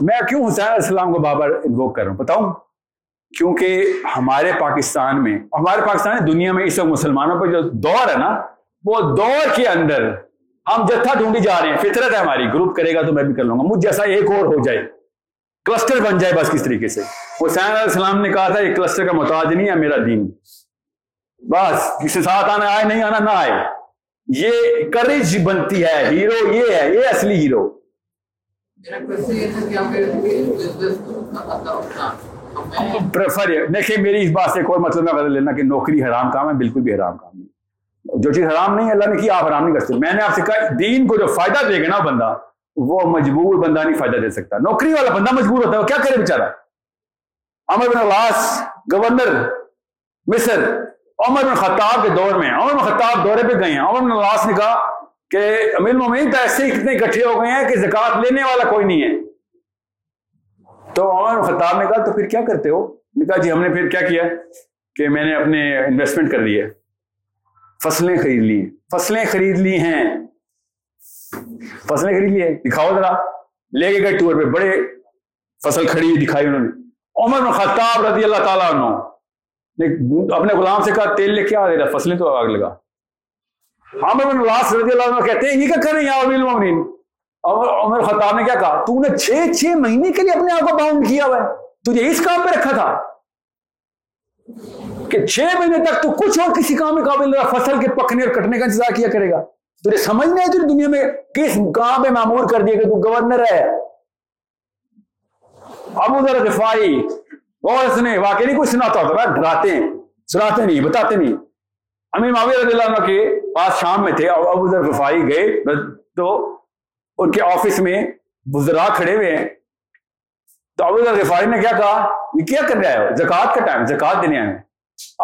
میں کیوں حسین علیہ السلام کو بابر انووک کر رہا ہوں؟ بتاؤں۔ کیونکہ ہمارے پاکستان میں ہمارے پاکستان دنیا میں اس وقت مسلمانوں پہ جو دور ہے نا وہ دور کے اندر ہم جتھا ڈھونڈی جا رہے ہیں فطرت ہے ہماری گروپ کرے گا تو میں بھی کر لوں گا مجھ جیسا ایک اور ہو جائے کلسٹر بن جائے بس کس طریقے سے حسین علیہ السلام نے کہا تھا یہ کلسٹر کا محتاج نہیں ہے میرا دین بس کسی ساتھ آنا آئے نہیں آنا نہ آئے یہ کرج بنتی ہے ہیرو یہ ہے یہ اصلی ہیرو پریفر دیکھیں، میری اس بات سے کوئی مطلب نہ بدل لینا کہ نوکری حرام کام ہے، بالکل بھی حرام کام نہیں۔ جو چیز حرام نہیں ہے، اللہ نے کیا آپ حرام نہیں کر سکتے۔ میں نے آپ سے کہا، دین کو جو فائدہ دے گا نا بندہ، وہ مجبور بندہ نہیں فائدہ دے سکتا۔ نوکری والا بندہ مجبور ہوتا ہے، وہ کیا کرے بیچارہ؟ عمر بن علاس گورنر، مصر، عمر بن خطاب کے دور میں، عمر بن خطاب دورے پہ گئے ہیں۔ عمر بن علاس نے کہا کہ امیر مومنین تو ایسے ہی کتنے اکٹھے ہو گئے ہیں کہ زکات لینے والا کوئی نہیں ہے۔ تو عمر خطاب نے کہا، تو پھر کیا کرتے ہو؟ نے کہا جی ہم نے پھر کیا کیا؟ کہ میں نے اپنے انویسٹمنٹ کر لی ہے فصلیں خرید لی۔ ہیں فصلیں خرید لی ہیں۔ فصلیں خرید لی ہیں دکھاؤ ذرا۔ لے کے گئے ٹور پہ۔ بڑے فصل کھڑی ہوئی دکھائی انہوں نے۔ عمر بن خطاب رضی اللہ تعالیٰ عنہ نے اپنے غلام سے کہا، تیل لے کے آ دے رہا فصلیں تو آگ لگا۔ عامر بن رضی اللہ عنہ کہتے ہیں یہ کیا کریں یا امیر عمر خطاب نے کیا کہا؟ تو نے چھ چھ مہینے کے لیے اپنے آپ کو باؤنڈ کیا ہوا ہے۔ تجھے اس کام پہ رکھا تھا کہ چھ مہینے تک تو کچھ اور کسی کام میں قابل رہا، فصل کے پکنے اور کٹنے کا انتظار کیا کرے گا۔ تجھے سمجھ نہیں تجھے دنیا میں کس کام پہ معمور کر دیا کہ تو گورنر ہے۔ ابو ذر غفاری، اور اس نے واقعی نہیں کچھ سناتا ہوتا ڈراتے ہیں، سناتے نہیں، بتاتے نہیں۔ امیر معاویہ رضی اللہ عنہ کے پاس شام میں تھے، ابو ذر غفاری گئے، تو ان کے آفس میں بزرا کھڑے ہوئے ہیں۔ تو ابو ذر غفاری نے کیا کہا؟ یہ کیا کر رہا ہے زکات کا ٹائم زکات دینے آئے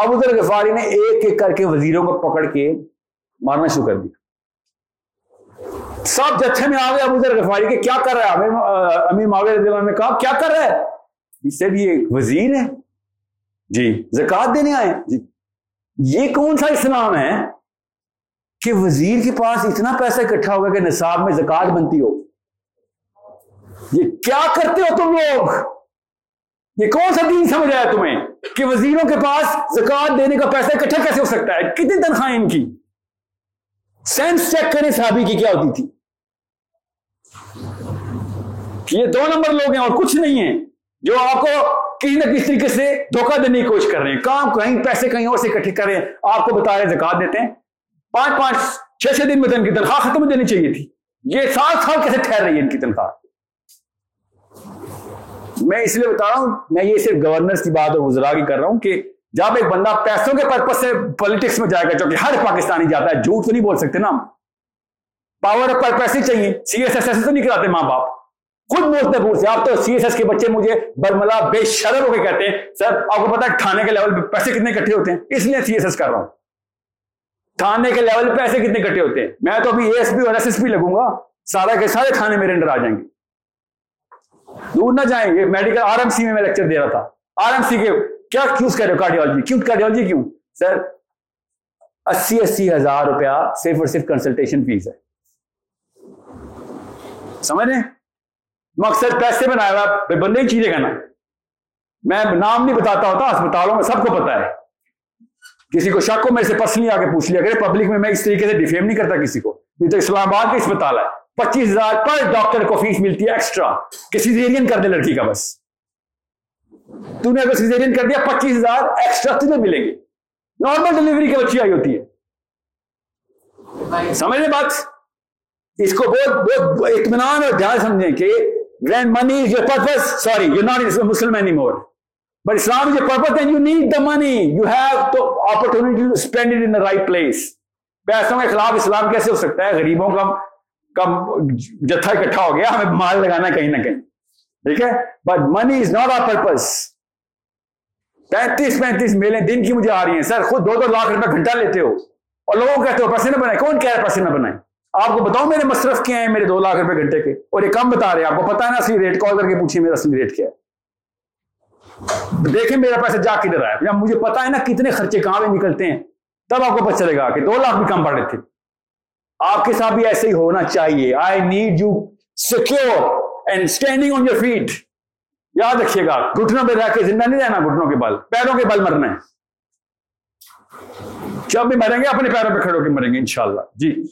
ابو ذر غفاری نے ایک ایک کر کے وزیروں کو پکڑ کے مارنا شروع کر دیا۔ سب جتھے میں آ گئے ابو ذر غفاری کے، کیا کر رہا ہے امیر معاویہ رضی اللہ عنہ نے کہا، کیا کر رہا ہے اس سے بھی ایک وزیر ہے جی زکات دینے آئے جی یہ کون سا اسلام ہے؟ کہ وزیر کے پاس اتنا پیسہ اکٹھا ہوگا کہ نصاب میں زکات بنتی ہو۔ یہ کیا کرتے ہو تم لوگ؟ یہ کون سا دین سمجھ آیا تمہیں کہ وزیروں کے پاس زکات دینے کا پیسہ اکٹھا کیسے ہو سکتا ہے؟ کتنی تنخواہیں ان کی؟ سینس چیک کریں صحابی کی کیا ہوتی تھی۔ یہ دو نمبر لوگ ہیں اور کچھ نہیں ہیں جو آپ کو کسی نہ کسی طریقے سے دھوکہ دینے کی کوشش کر رہے ہیں۔ کام کہیں، پیسے کہیں اور سے اکٹھے کر رہے ہیں۔ آپ کو بتا رہے زکات دیتے ہیں۔ پانچ پانچ چھ چھ دن میں تو ان کی تنخواہ ختم دینی چاہیے تھی۔ یہ سات سال کیسے ٹھہر رہی ہے ان کی تنخواہ؟ میں اس لیے بتا رہا ہوں، میں یہ صرف گورنر کی بات اور وزرا کی کر رہا ہوں کہ جب ایک بندہ پیسوں کے پرپز سے پالیٹکس میں جائے گا جو کہ ہر پاکستانی جاتا ہے، جھوٹ تو نہیں بول سکتے نا ہم۔ پاور پر پیسے چاہیے۔ سی ایس ایس ایس تو نہیں کراتے ماں باپ۔ خود بولتے پوچھتے آپ تو سی ایس ایس کے بچے مجھے برملا بے شرم ہو کے کہتے ہیں، سر، آپ کو پتا ہے، تھانے کے لیول پہ پیسے کتنے کٹھے ہوتے ہیں؟ اس لیے سی ایس ایس کر رہا ہوں۔ تھانے کے لیول پہ پیسے کتنے کٹھے ہوتے ہیں؟ میں تو ابھی اے ایس پی اور ایس ایس پی لگوں گا، سارا کے سارے تھانے میرے انڈر آ جائیں گے۔ دور نہ جائیں گے میڈیکل آر ایم سی میں میں لیکچر دے رہا تھا۔ آر ایم سی کے کیا چوز کر رہے ہو کارڈیولوجی کیوں کارڈیولوجی کیوں؟ سر اسی اسی ہزار روپیہ صرف اور صرف کنسلٹیشن فیس ہے۔ سمجھ رہے مقصد پیسے بنایا ہوا بندے ہی چیزیں کرنا۔ میں نام نہیں بتاتا ہوتا اسپتالوں میں سب کو پتا ہے۔ کسی کو شک ہو، میرے سے پرسنلی آ کے پوچھ لیا کرے۔ پبلک میں میں اس طریقے سے ڈیفیم نہیں کرتا کسی کو۔ یہ تو اسلام آباد کا اسپتال ہے۔ پچیس ہزار پر ڈاکٹر کو فیس ملتی ہے ایکسٹرا کہ سیزیرین کر دے لڑکی کا بس۔ تو نے اگر سیزیرین کر دیا، پچیس ہزار ایکسٹرا تجھے ملیں گے۔ نارمل ڈلیوری کی بچی آئی ہوتی ہے۔ سمجھ لیں بات؟ اس کو بہت بہت اطمینان اور دھیان سمجھیں کہ when money is your purpose sorry you're not a muslim anymore but islam is your purpose and you need the money. You have the opportunity to spend it in the right place. پیسوں کے خلاف اسلام کیسے ہو سکتا ہے؟ غریبوں کا کم جتھا اکٹھا ہو گیا، ہمیں مال لگانا کہیں نہ کہیں۔ ٹھیک ہے؟ But money is not our purpose پینتیس پینتیس میلیں دن کی مجھے آ رہی ہیں۔ سر، خود دو دو لاکھ روپے گھنٹہ لیتے ہو۔ اور لوگوں کہتے ہو پیسے نہ بنائے۔ کون کہہ رہا ہے پیسے نہ بنائے؟ آپ کو بتاؤں میرے مصرف کیا ہیں، میرے دو لاکھ روپے گھنٹے کے۔ اور یہ کم بتا رہے ہیں، آپ کو پتا ہے نا اصلی ریٹ؟ کال کر کے پوچھیے میرا اصلی ریٹ کیا ہے۔ دیکھیں میرا پیسہ جا کدھر رہا ہے مجھے پتا ہے نا کتنے خرچے کہاں میں نکلتے ہیں تب آپ کو پتہ چلے گا کہ دو لاکھ بھی کم پڑ رہے تھے۔ آپ کے ساتھ بھی ایسے ہی ہونا چاہیے۔ I need you secure and standing on your feet یاد رکھیے گا گھٹنوں پہ رہ کے زندہ نہیں رہنا گھٹنوں کے بل پیروں کے بل مرنا ہے جب بھی مریں گے اپنے پیروں پہ کھڑے ہو کے مریں گے انشاءاللہ۔ جی۔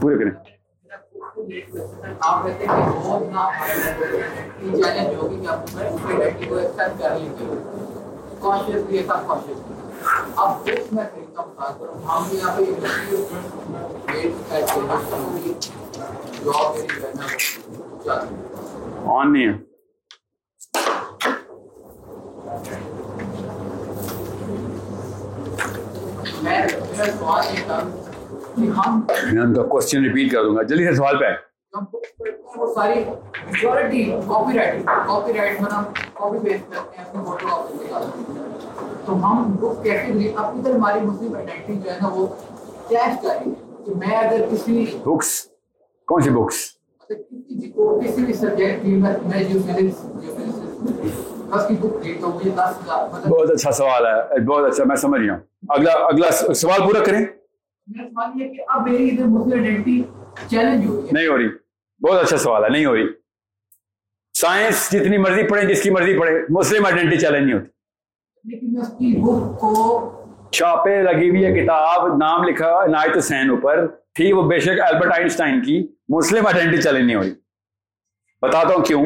پورے کریں۔ آپ کہتے ہیں کہ بہت نہ چیلنج ہوگی کہ آپ کو ایکسپٹ کر لیں گے کانشیسلی ایسا کانشیسلی اب اس میں طریقہ بتا کروں ہم بھی یہاں پہ ویٹ کرتے ہیں جاب میری کرنا آن نہیں میں سوال یہ تھا کہ میں ان کا کوشچن ریپیٹ کر دوں گا۔ جلدی سے سوال پہ۔ تو ہم بک کیسے لے اپنی طرح ہماری مسلم آئیڈینٹی جو ہے نا وہ کیش کریں گے کہ میں اگر کسی بکس کون سی بکس کسی بھی سبجیکٹ کی میں جو بہت اچھا سوال ہے۔ بہت اچھا میں سمجھ گیا ہوں۔ اگلا اگلا سوال پورا کریں۔ سوال یہ ہے کہ اب میری ادھر مسلم آئیڈینٹی چیلنج ہو رہی ہے نہیں ہو رہی۔ بہت اچھا سوال ہے نہیں ہو رہی۔ سائنس جتنی مرضی پڑھے جس کی مرضی پڑھے مسلم آئیڈینٹی چیلنج نہیں ہوتی۔ لیکن میں اس کی بک کو چھاپے لگی ہوئی ہے کتاب نام لکھا عنایت حسین اوپر۔ تھی وہ بے شک البرٹ آئنسٹائن کی۔ مسلم آئیڈینٹی چیلنج نہیں ہوئی بتاتا ہوں کیوں۔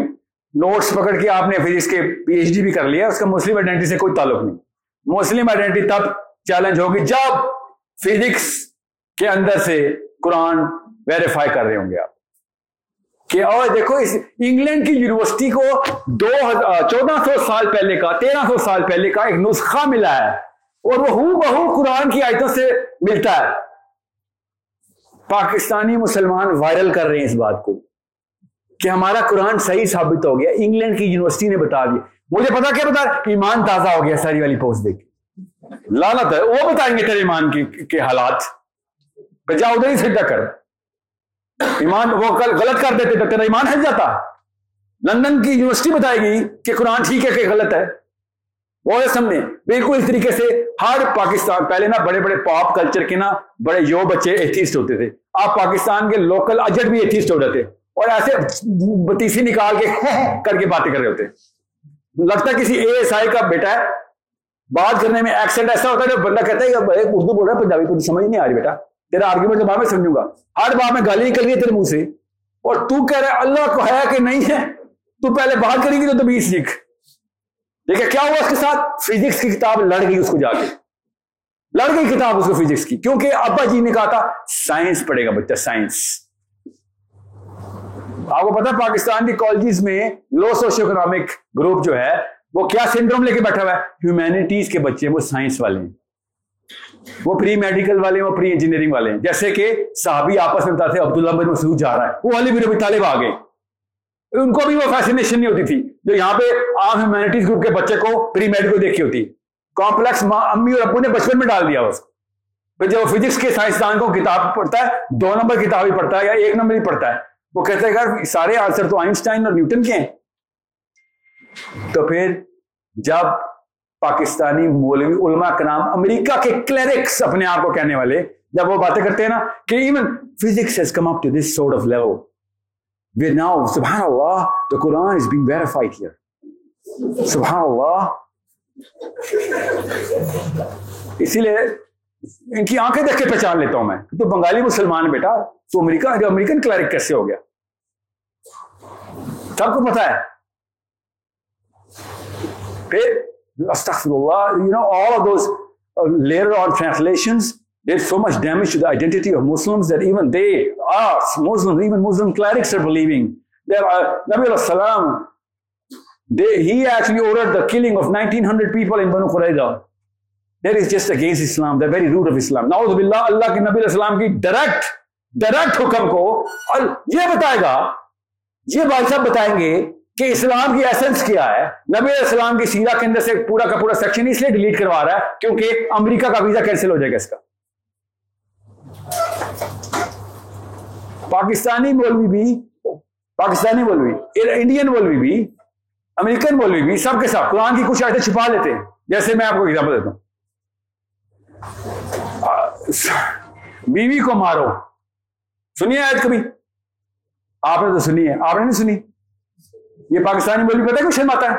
نوٹس پکڑ کے آپ نے فزکس کے پی ایچ ڈی بھی کر لیا اس کا مسلم آئیڈینٹی سے کوئی تعلق نہیں۔ مسلم آئیڈینٹی تب چیلنج ہوگی جب فزکس کے اندر سے قرآن ویریفائی کر رہے ہوں گے آپ۔ کہ اور دیکھو اس انگلینڈ کی یونیورسٹی کو دو چودہ سو سال پہلے کا، تیرہ سو سال پہلے کا ایک نسخہ ملا ہے اور وہ ہو بہو قرآن کی آیتوں سے ملتا ہے۔ پاکستانی مسلمان وائرل کر رہے ہیں اس بات کو کہ ہمارا قرآن صحیح ثابت ہو گیا، انگلینڈ کی یونیورسٹی نے بتا دیا۔ مجھے پتا کیا بتا، ایمان تازہ ہو گیا ساری والی پوسٹ دیکھ لالت ہے، وہ بتائیں گے تیرے ایمان کے حالات۔ جا ادھر ہی سجدہ کر۔ ایمان وہ غلط کر دیتے تو تیرا ایمان ہل جاتا۔ لندن کی یونیورسٹی بتائے گی کہ قرآن ٹھیک ہے کہ غلط ہے۔ وہ سامنے بالکل اس طریقے سے ہر پاکستان، پہلے نا بڑے بڑے پاپ کلچر کے نا بڑے یو بچے ایتھیسٹ ہوتے تھے۔ آپ پاکستان کے لوکل اجٹ بھی ایتھیسٹ ہو جاتے۔ اور ایسے بتیسی نکال کے کر کے باتیں کر رہے ہوتے۔ لگتا کسی اے ایس آئی کا بیٹا ہے۔ بات کرنے میں ایکسنٹ ایسا ہوتا ہے جو بندہ کہتا ہے کہ اردو بول رہا ہے، پنجابی تو سمجھ نہیں آ رہی بیٹا۔ تیرا آرگیومنٹ جب میں سمجھوں گا۔ ہر بات میں گالی نکل رہی ہے تیرے منہ سے۔ اور تو کہہ رہا ہے، اللہ کو ہے کہ نہیں ہے، تو پہلے بات کریں گی تو تبھی سیکھ دیکھیں کیا ہوا اس کے ساتھ؟ فزکس کی کتاب لڑ گئی اس کو جا کے۔ لڑ گئی کتاب اس کو فزکس کی۔ کیونکہ ابا جی نے کہا تھا سائنس پڑھے گا بچہ سائنس آپ کو پتا پاکستان کی کالجز میں لو سوشو اکنامک گروپ جو ہے، وہ کیا سنڈروم لے کے بیٹھا ہوا ہے؟ ہیومینٹیز کے بچے، وہ سائنس والے ہیں۔ وہ پری میڈیکل والے ہیں، وہ پری انجینئرنگ والے ہیں۔ جیسے کہ صحابی آپس میں بتاتے عبداللہ بن مسعود جا رہا ہے، وہ علی بن ابی طالب آ گئے ان کو بھی وہ فیسنیشن نہیں ہوتی تھی۔ جو یہاں پہ عام ہیومینٹیز گروپ کے بچے کو پری میڈیکل دیکھی ہوتی۔ کمپلیکس امی اور ابو نے بچپن میں ڈال دیا اس۔ پھر جب وہ فزکس کے سائنسدان کو کتاب پڑھتا ہے، دو نمبر کتاب ہی پڑھتا ہے یا ایک نمبر ہی پڑھتا ہے۔ وہ کہتے ہیں کہ سارے آنسر تو آئنسٹائن اور نیوٹن کے ہیں۔ تو پھر جب پاکستانی مولوی علماء کا نام امریکہ کے کلیرکس اپنے آپ کو کہنے والے، جب وہ باتیں کرتے ہیں نا، کہ even physics has come up to this sort of level we now سبحان اللہ the Quran is being verified here سبحان اللہ اسی لیے ان کی آنکھیں دیکھ کے پہچان لیتا ہوں میں۔ تو بنگالی مسلمان بیٹا، تو امریکہ، جو امریکن کلرک کیسے ہو گیا؟ سب کو پتا ہے۔ پھر استغفر Allah, you know, all of those uh, later on translations did so much damage to the identity of Muslims that even they, us, Muslims, even Muslim clerics are believing that uh, Nabi Salam, they, he actually ordered the killing of 1900 people in Banu Qurayza. That is just against Islam, the very root of Islam. Na'udhu billah, Allah ki Nabi Salam ki direct, direct حکم کو یہ بتائے گا یہ بھائی صاحب بتائیں گے کہ اسلام کی ایسنس کیا ہے؟ نبی اسلام کی سیرا کے اندر سے پورا کا پورا سیکشن اس لیے ڈیلیٹ کروا رہا ہے کیونکہ امریکہ کا ویزا کینسل ہو جائے گا اس کا۔ پاکستانی مولوی بھی، پاکستانی مولوی انڈین مولوی بھی امریکن مولوی بھی، سب کے ساتھ قرآن کی کچھ آیتیں چھپا لیتے ہیں۔ جیسے میں آپ کو ایگزامپل دیتا ہوں۔ بیوی کو مارو۔ سنیے آیت کبھی؟ آپ نے تو سنی ہے۔ آپ نے نہیں سنی؟ یہ پاکستانی بولی پتہ ہے کچھ شرماتا ہے؟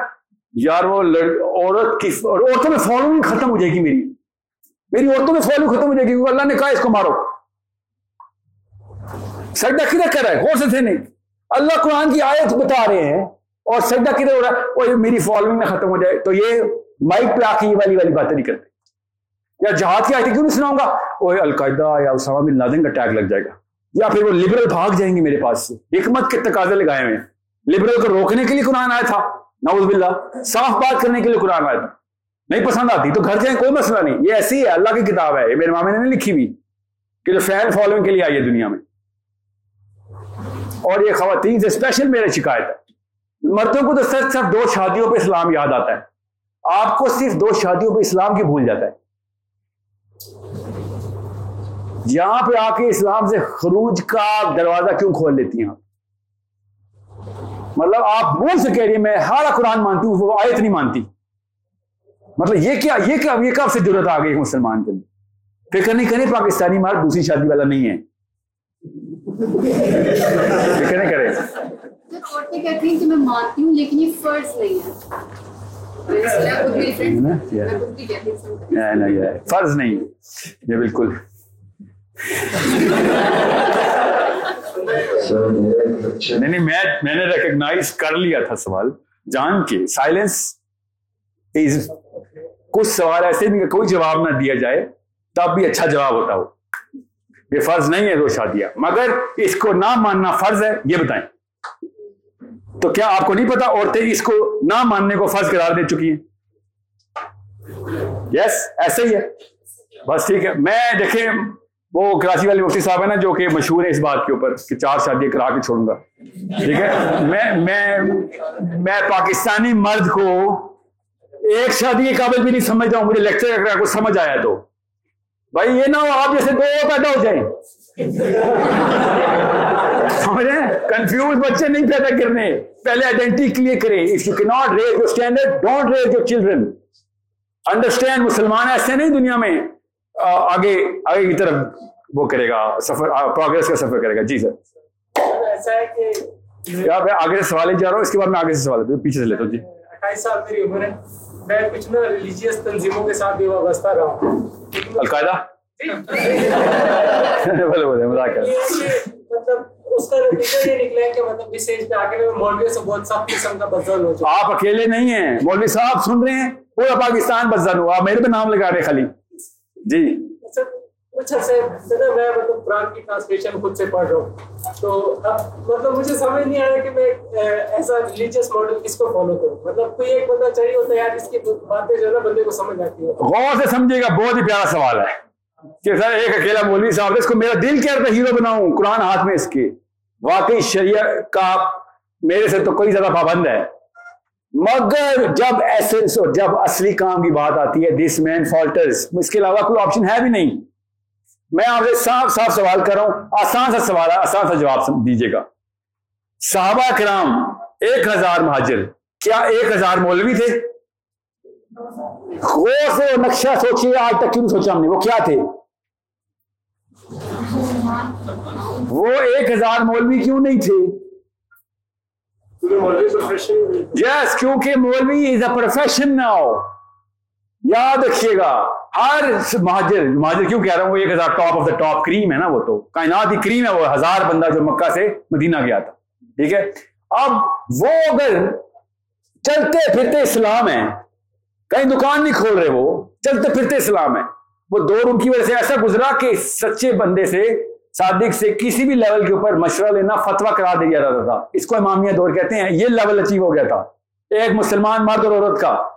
یار وہ عورت کی اور عورتوں میں فالوئنگ ختم ہو جائے گی میری۔ میری عورتوں میں فالوئنگ ختم ہو جائے گی۔ کیونکہ اللہ نے کہا اس کو مارو۔ سجدہ کدھر کر رہا ہے؟ غور سے تھے نہیں اللہ قرآن کی آیت بتا رہے ہیں اور سجدہ کدھر ہو رہا ہے؟ وہ میری فالوئنگ میں ختم ہو جائے۔ تو یہ مائک پہ آ کے یہ والی والی باتیں نہیں کرتے۔ یا جہاد کی آیتیں کیوں نہیں سناؤں گا؟ وہ القاعدہ یا اسامہ بن لادن کا ٹیگ لگ جائے گا۔ یا پھر وہ لبرل بھاگ جائیں گے میرے پاس سے۔ حکمت کے تقاضے لگائے ہوئے ہیں۔ لبرل کو روکنے کے لیے قرآن آیا تھا۔ نعوذ باللہ۔ صاف بات کرنے کے لیے قرآن آیا تھا۔ نہیں پسند آتی تو گھر جائیں، کوئی مسئلہ نہیں۔ یہ ایسی ہے، اللہ کی کتاب ہے۔ یہ میرے مامے نے نہیں لکھی ہوئی کہ جو فین فالوئنگ کے لیے آئی ہے دنیا میں۔ اور یہ خواتین سے اسپیشل میرے شکایت ہے۔ مردوں کو تو صرف صرف دو شادیوں پہ اسلام یاد آتا ہے۔ آپ کو صرف دو شادیوں پہ اسلام کی بھول جاتا ہے۔ یہاں پہ آ کے اسلام سے خروج کا دروازہ کیوں کھول لیتی ہیں آپ؟ مطلب آپ منہ سے کہہ رہی میں ہارا قرآن مانتی ہوں وہ آیت نہیں مانتی۔ مطلب یہ کیا یہ کیا یہ کب سے ضرورت آ گئی مسلمان کے اندر فکر نہیں کرے پاکستانی مار دوسری شادی والا نہیں ہے۔ فکر نہیں کرے کہتی ہیں کہ میں مانتی ہوں لیکن یہ فرض نہیں ہے۔ فرض نہیں۔ یہ بالکل۔ نہیں نہیں، میں میں نے ریکگنائز کر لیا تھا سوال، جان کے سائلنس از کچھ سوال ایسے نہیں کہ کوئی جواب نہ دیا جائے، تب بھی اچھا جواب ہوتا ہو۔ یہ فرض نہیں ہے دو شادیاں، مگر اس کو نہ ماننا فرض ہے، یہ بتائیں۔ تو کیا آپ کو نہیں پتا عورتیں اس کو نہ ماننے کو فرض قرار دے چکی ہیں؟ یس ایسے ہی ہے۔ بس ٹھیک ہے۔ میں دیکھیں وہ کراچی والے مفتی صاحب ہیں نا جو کہ مشہور ہے اس بات کے اوپر کہ چار شادی کرا کے چھوڑوں گا۔ ٹھیک ہے؟ میں میں میں پاکستانی مرد کو ایک شادی کے قابل بھی نہیں سمجھتا ہوں، مجھے لیکچر اگر کو سمجھ آیا تو۔ بھائی، یہ نہ ہو، آپ جیسے دو پیدا ہو جائیں۔ سمجھ کنفیوز بچے نہیں پیدا کرنے۔ پہلے آئیڈینٹی کلیئر کرے if you can not raise your standard don't raise your children understand مسلمان ایسے نہیں دنیا میں۔ آگے آگے کی طرف وہ کرے گا سفر پروگرس کا سفر کرے گا۔ جی سر۔ ایسا ہے کہ آگے سے سوال جا رہا ہوں اس کے بعد میں آگے سے سوال پیچھے سے لیتا ہوں۔ جی۔ اٹھائیس سال میری عمر ہے۔ میں کچھ ریلیجیس تنظیموں کے ساتھ بھی وابستہ رہا ہوں۔ القاعدہ؟ بولے بولے مذاق کر۔ مطلب اس کا نتیجہ یہ نکلا ہے کہ مطلب اس ایج پہ آگے میں مولویوں سے بہت سخت قسم کا بدل ہو چکا آپ اکیلے نہیں ہیں مولوی صاحب سن رہے ہیں پورا پاکستان بدزن ہوا آپ میرے پہ نام لگا رہے خالی۔ جی۔ کچھ عرصے میں مطلب قرآن کی ٹرانسلیشن خود سے پڑھ رہا ہوں۔ تو اب مطلب مجھے سمجھ نہیں آیا کہ میں ایسا ریلیجیس ماڈل کس کو فالو کروں۔ مطلب کوئی ایک بندہ چاہیے ہوتا ہے یار اس کی باتیں جو ہے نا بندے کو سمجھ آتی ہے غور سے سمجھے گا بہت ہی پیارا سوال ہے۔ کہ سر ایک اکیلا مولوی صاحب اس کو میرا دل کیا رہتا ہیرو بناؤں؟ قرآن ہاتھ میں اس کے۔ واقعی شریعت کا میرے سے تو کوئی زیادہ پابند ہے۔ مگر جب ایسنس اور جب اصلی کام کی بات آتی ہے دس مین فالٹرز اس کے علاوہ کوئی آپشن ہے بھی نہیں۔ میں آپ سے صاف صاف سوال کر رہا ہوں، آسان سا سوال ہے، آسان سا جواب دیجیے گا۔ صحابہ کرام، ایک ہزار مہاجر، کیا ایک ہزار مولوی تھے؟ غور سے نقشہ سوچیے، آج تک کیوں سوچا ہم نے؟ وہ کیا تھے؟ وہ ایک ہزار مولوی کیوں نہیں تھے؟ یس کیونکہ مولوی از اے پروفیشن ناؤ یاد رکھیے گا، ہر مہاجر مہاجر کیوں کہہ رہا ہوں؟ وہ ایک ہزار top of the top cream ہے نا وہ تو۔ کائنات ہی کریم ہے وہ۔ ہزار بندہ جو مکہ سے مدینہ گیا تھا۔ ٹھیک ہے؟ اب وہ اگر چلتے پھرتے اسلام ہے کہیں دکان نہیں کھول رہے وہ، چلتے پھرتے اسلام ہے وہ دور ان کی وجہ سے ایسا گزرا کہ سچے بندے سے صادق سے کسی بھی لیول کے اوپر مشورہ لینا فتوا کرا دیا جاتا تھا۔ اس کو امامیہ دور کہتے ہیں، یہ لیول اچیو ہو گیا تھا۔ ایک مسلمان مرد اور عورت کا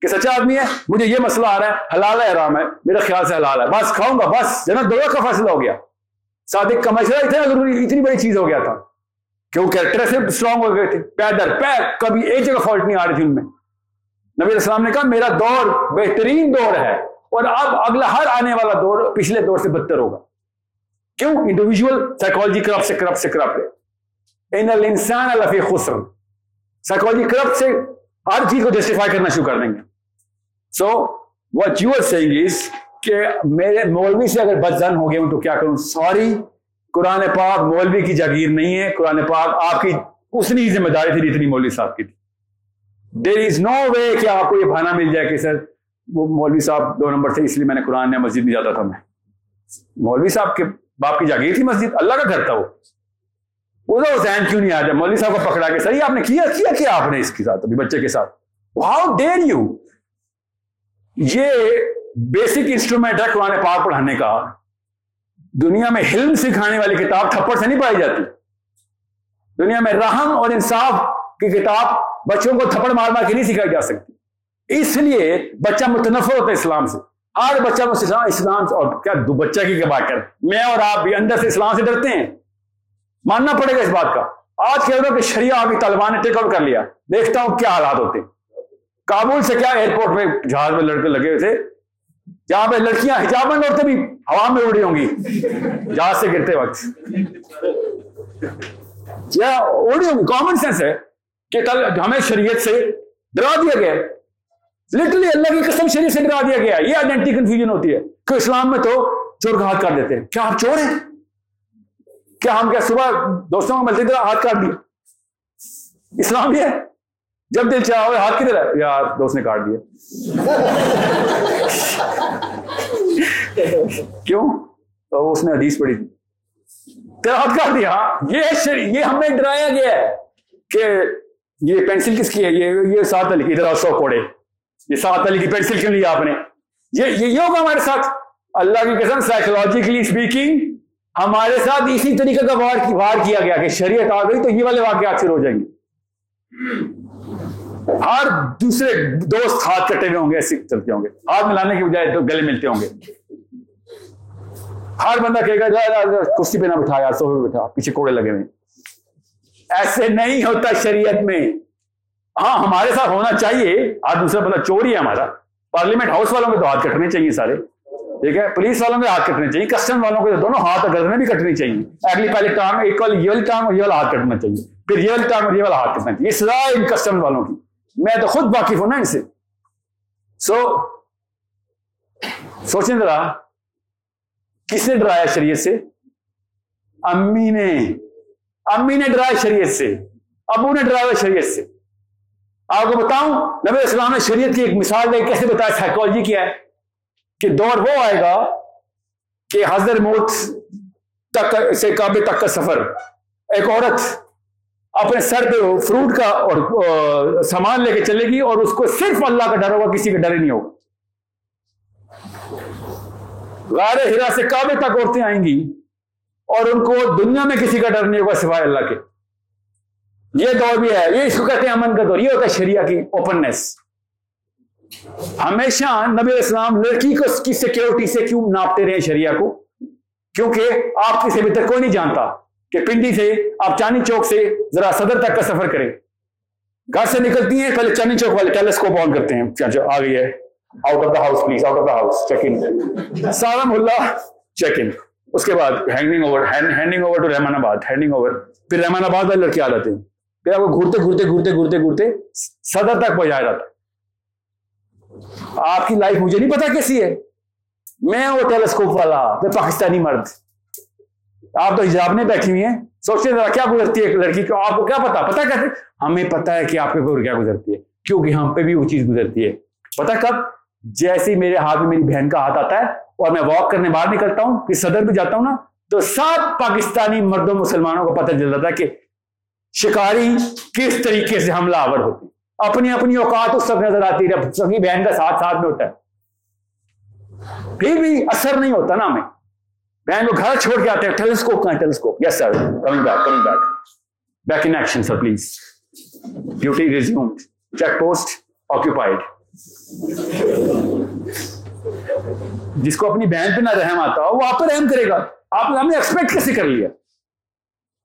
کہ سچا آدمی ہے، مجھے یہ مسئلہ آ رہا ہے، حلال ہے، حرام ہے میرا خیال سے حلال ہے۔ بس کھاؤں گا، بس۔ جنت دونوں کا فیصلہ ہو گیا۔ صادق کا مشورہ اتنا ضروری، اتنی بڑی چیز ہو گیا تھا۔ کہ وہ کیریکٹر سے اسٹرانگ ہو گئے تھے۔ پیدل پیر کبھی ایک جگہ فالٹ نہیں آ رہی تھی ان میں۔ نبی السلام نے کہا، میرا دور بہترین دور ہے اور اب اگلا ہر آنے والا دور پچھلے دور سے بدتر ہوگا۔ کیوں؟ انڈیویجل سائیکالوجی کرپٹ سے کرپٹ سے کرپٹ ہے۔ ان الانسان لفی خسر۔ سائیکالوجی کرپٹ سے ہر چیز کو جسٹیفائی کرنا شروع کر دیں گے۔ So what you are seeing is کہ میرے مولوی سے اگر بدزن ہو گیا ہوں تو کیا کروں؟ سوری قرآن پاک مولوی کی جاگیر نہیں ہے۔ قرآن پاک آپ کی اتنی ذمہ داری تھی جتنی مولوی صاحب کی تھی۔ دیر از نو وے کہ آپ کو یہ بہانا مل جائے کہ سر، وہ مولوی صاحب دو نمبر سے اس لیے میں نے قرآن نے مسجد میں جاتا تھا میں۔ مولوی صاحب کے باپ کی جاگیر تھی مسجد، اللہ کا گھر تھا وہ۔ ذہن کیوں نہیں آ جائے مولوی صاحب کو پکڑا کے صحیح آپ نے کیا کیا کیا آپ نے اس کے ساتھ ابھی بچے کے ساتھ؟ ہاؤ ڈیر یو یہ بیسک انسٹرومنٹ ہے قرآن پاک پڑھانے کا۔ دنیا میں حلم سکھانے والی کتاب تھپڑ سے نہیں پڑھائی جاتی۔ دنیا میں رحم اور انصاف کی کتاب بچوں کو تھپڑ مار مار کے نہیں سکھائی جا سکتی۔ اس لیے بچہ متنفر ہوتا ہے اسلام سے۔ ہر بچہ اسلام سے اور کیا دو بچہ کی بات کر میں اور آپ بھی اندر سے اسلام سے ڈرتے ہیں۔ ماننا پڑے گا اس بات کا۔ آج کہہ رہا کہ شریعہ کی طالبان نے ٹیک آؤٹ کر لیا۔ دیکھتا ہوں کیا حالات ہوتے کابل سے کیا ایئرپورٹ میں جہاز میں لڑکے لگے ہوئے تھے؟ جہاں پہ لڑکیاں حجاب میں لوٹتے بھی ہوا میں اڑی ہوں گی۔ جہاز سے گرتے وقت۔ کیا اڑی ہوں گی۔ کامن سینس ہے کہ کل ہمیں شریعت سے ڈرا دیا گیا۔ لٹرلی اللہ کی قسم شریعت سے ڈرا دیا گیا یہ آئیڈینٹی کنفیوژن ہوتی ہے کہ اسلام میں تو چور کا ہاتھ کاٹ دیتے ہیں۔ کیا آپ چور ہیں؟ کیا ہم کیا صبح دوستوں کو ملتے تھے ہاتھ کاٹ دیا؟ اسلام یہ ہے۔ جب دل چاہا ہوئے ہاتھ کدھر ہے؟ یار دوست نے کاٹ دیا۔ کیوں؟ تو اس نے حدیث پڑھی۔ تھی تلاوت کر دیا۔ یہ یہ ہمیں ڈرایا گیا ہے کہ یہ پینسل کس کی ہے؟ یہ یہ سات علی کی ادھر سو کوڑے۔ یہ سات علی کی پینسل کیوں لی آپ نے؟ یہ یہ ہوگا ہمارے ساتھ۔ اللہ کی قسم سائیکولوجیکلی اسپیکنگ ہمارے ساتھ اسی طریقے کا وار وار کیا گیا کہ شریعت آ گئی تو یہ والے واقعات شروع ہو جائیں گے۔ ہر دوسرے دوست ہاتھ کٹے ہوئے ہوں گے، ایسے چلتے ہوں گے۔ ہاتھ ملانے کی بجائے تو گلے ملتے ہوں گے۔ ہر بندہ کہے گا جا پہ نہ بٹھا یار، سوفے پہ بٹھا، پیچھے کوڑے لگے ہوئے ایسے نہیں ہوتا شریعت میں۔ ہاں ہمارے ساتھ ہونا چاہیے۔ آج دوسرا بندہ چور ہی ہے ہمارا۔ پارلیمنٹ ہاؤس والوں کے تو ہاتھ کٹنے چاہیے سارے۔ ٹھیک ہے؟ پولیس والوں کے ہاتھ کٹنے چاہیے۔ کسٹم والوں کے دونوں ہاتھ گردنے بھی کٹنی چاہیے۔ اگلی پہلی ٹانگ ایک والی یہ والی ٹانگ اور یہ والا ہاتھ کٹنا چاہیے۔ پھر یہ والی ٹانگ اور یہ والا ہاتھ کٹنا چاہیے۔ یہ سزا ہے ان کسٹم والوں کی۔ میں تو خود واقف ہوں نا ان سے۔ سو سوچیں ذرا، کس نے ڈرایا شریعت سے؟ امی نے۔ امی نے ڈرایا شریعت سے۔ ابو نے ڈرایا شریعت سے۔ آپ کو بتاؤں، نبی اسلام نے شریعت کی ایک مثال دے کیسے بتایا سائیکالوجی کیا ہے کہ دور وہ آئے گا کہ حضر موت تک سے کعبے تک کا سفر، ایک عورت اپنے سر پہ فروٹ کا اور سامان لے کے چلے گی اور اس کو صرف اللہ کا ڈر ہوگا، کسی کا ڈر ہی نہیں ہوگا۔ غار ہرا سے کعبے تک عورتیں آئیں گی اور ان کو دنیا میں کسی کا ڈر نہیں ہوگا سوائے اللہ کے۔ یہ دور بھی ہے، یہ اس کو کہتے ہیں امن کا دور، یہ ہوتا ہے شریعہ کی اوپننس ہمیشہ نبی اسلام لڑکی کو اس کی سیکیورٹی سے کیوں ناپتے رہے شریعہ کو؟ کیونکہ آپ کسی بھی تک کوئی نہیں جانتا کہ پنڈی سے، آپ چاندنی چوک سے ذرا صدر تک کا سفر کریں۔ گھر سے نکلتی ہیں، پہلے چاندنی چوک والے ٹیلیسکوپ آن کرتے ہیں۔ آ گئی ہے۔ Out of the house please out of the house check in سارا محلہ چیک ان اس کے بعد handing over handing over to Rahmanabad handing over پھر رحمان آباد والے لڑکے آ جاتے ہیں۔ پھر آپ کو گھورتے گھورتے گھورتے گھورتے گھورتے صدر تک پہنچایا جاتا آپ کی لائف مجھے نہیں پتا کیسی ہے۔ میں وہ ٹیلیسکوپ والا، میں پاکستانی مرد۔ آپ تو حجاب میں بیٹھی ہوئی ہیں۔ سوچتے ذرا کیا گزرتی ہے ایک لڑکی کو؟ آپ کو کیا پتا؟ پتا کیسے؟ ہمیں پتا ہے کہ آپ کے اوپر کیا گزرتی ہے، کیونکہ ہم پہ بھی وہ چیز گزرتی ہے۔ پتا کب؟ جیسے ہی میرے ہاتھ میں میری بہن کا ہاتھ آتا ہے اور میں واک کرنے باہر نکلتا ہوں، پھر صدر بھی جاتا ہوں نا، تو سب پاکستانی مردوں مسلمانوں کو پتہ چل جاتا ہے کہ شکاری کس طریقے سے حملہ آور ہوتی اپنی اپنی اوقات اس وقت نظر آتی ہے سبھی بہن کا ساتھ ساتھ میں ہوتا ہے۔ پھر بھی اثر نہیں ہوتا نا ہمیں۔ بہن کو گھر چھوڑ کے آتے ہیں، ٹیلیسکوپ کہاں telescope. Yes sir coming back coming back back in action sir please duty resume check post occupied جس کو اپنی بہن پہ نہ رحم آتا ہو، وہ آپ پہ رحم کرے گا۔ آپ ہم نے ایکسپیکٹ کیسے کر لیا؟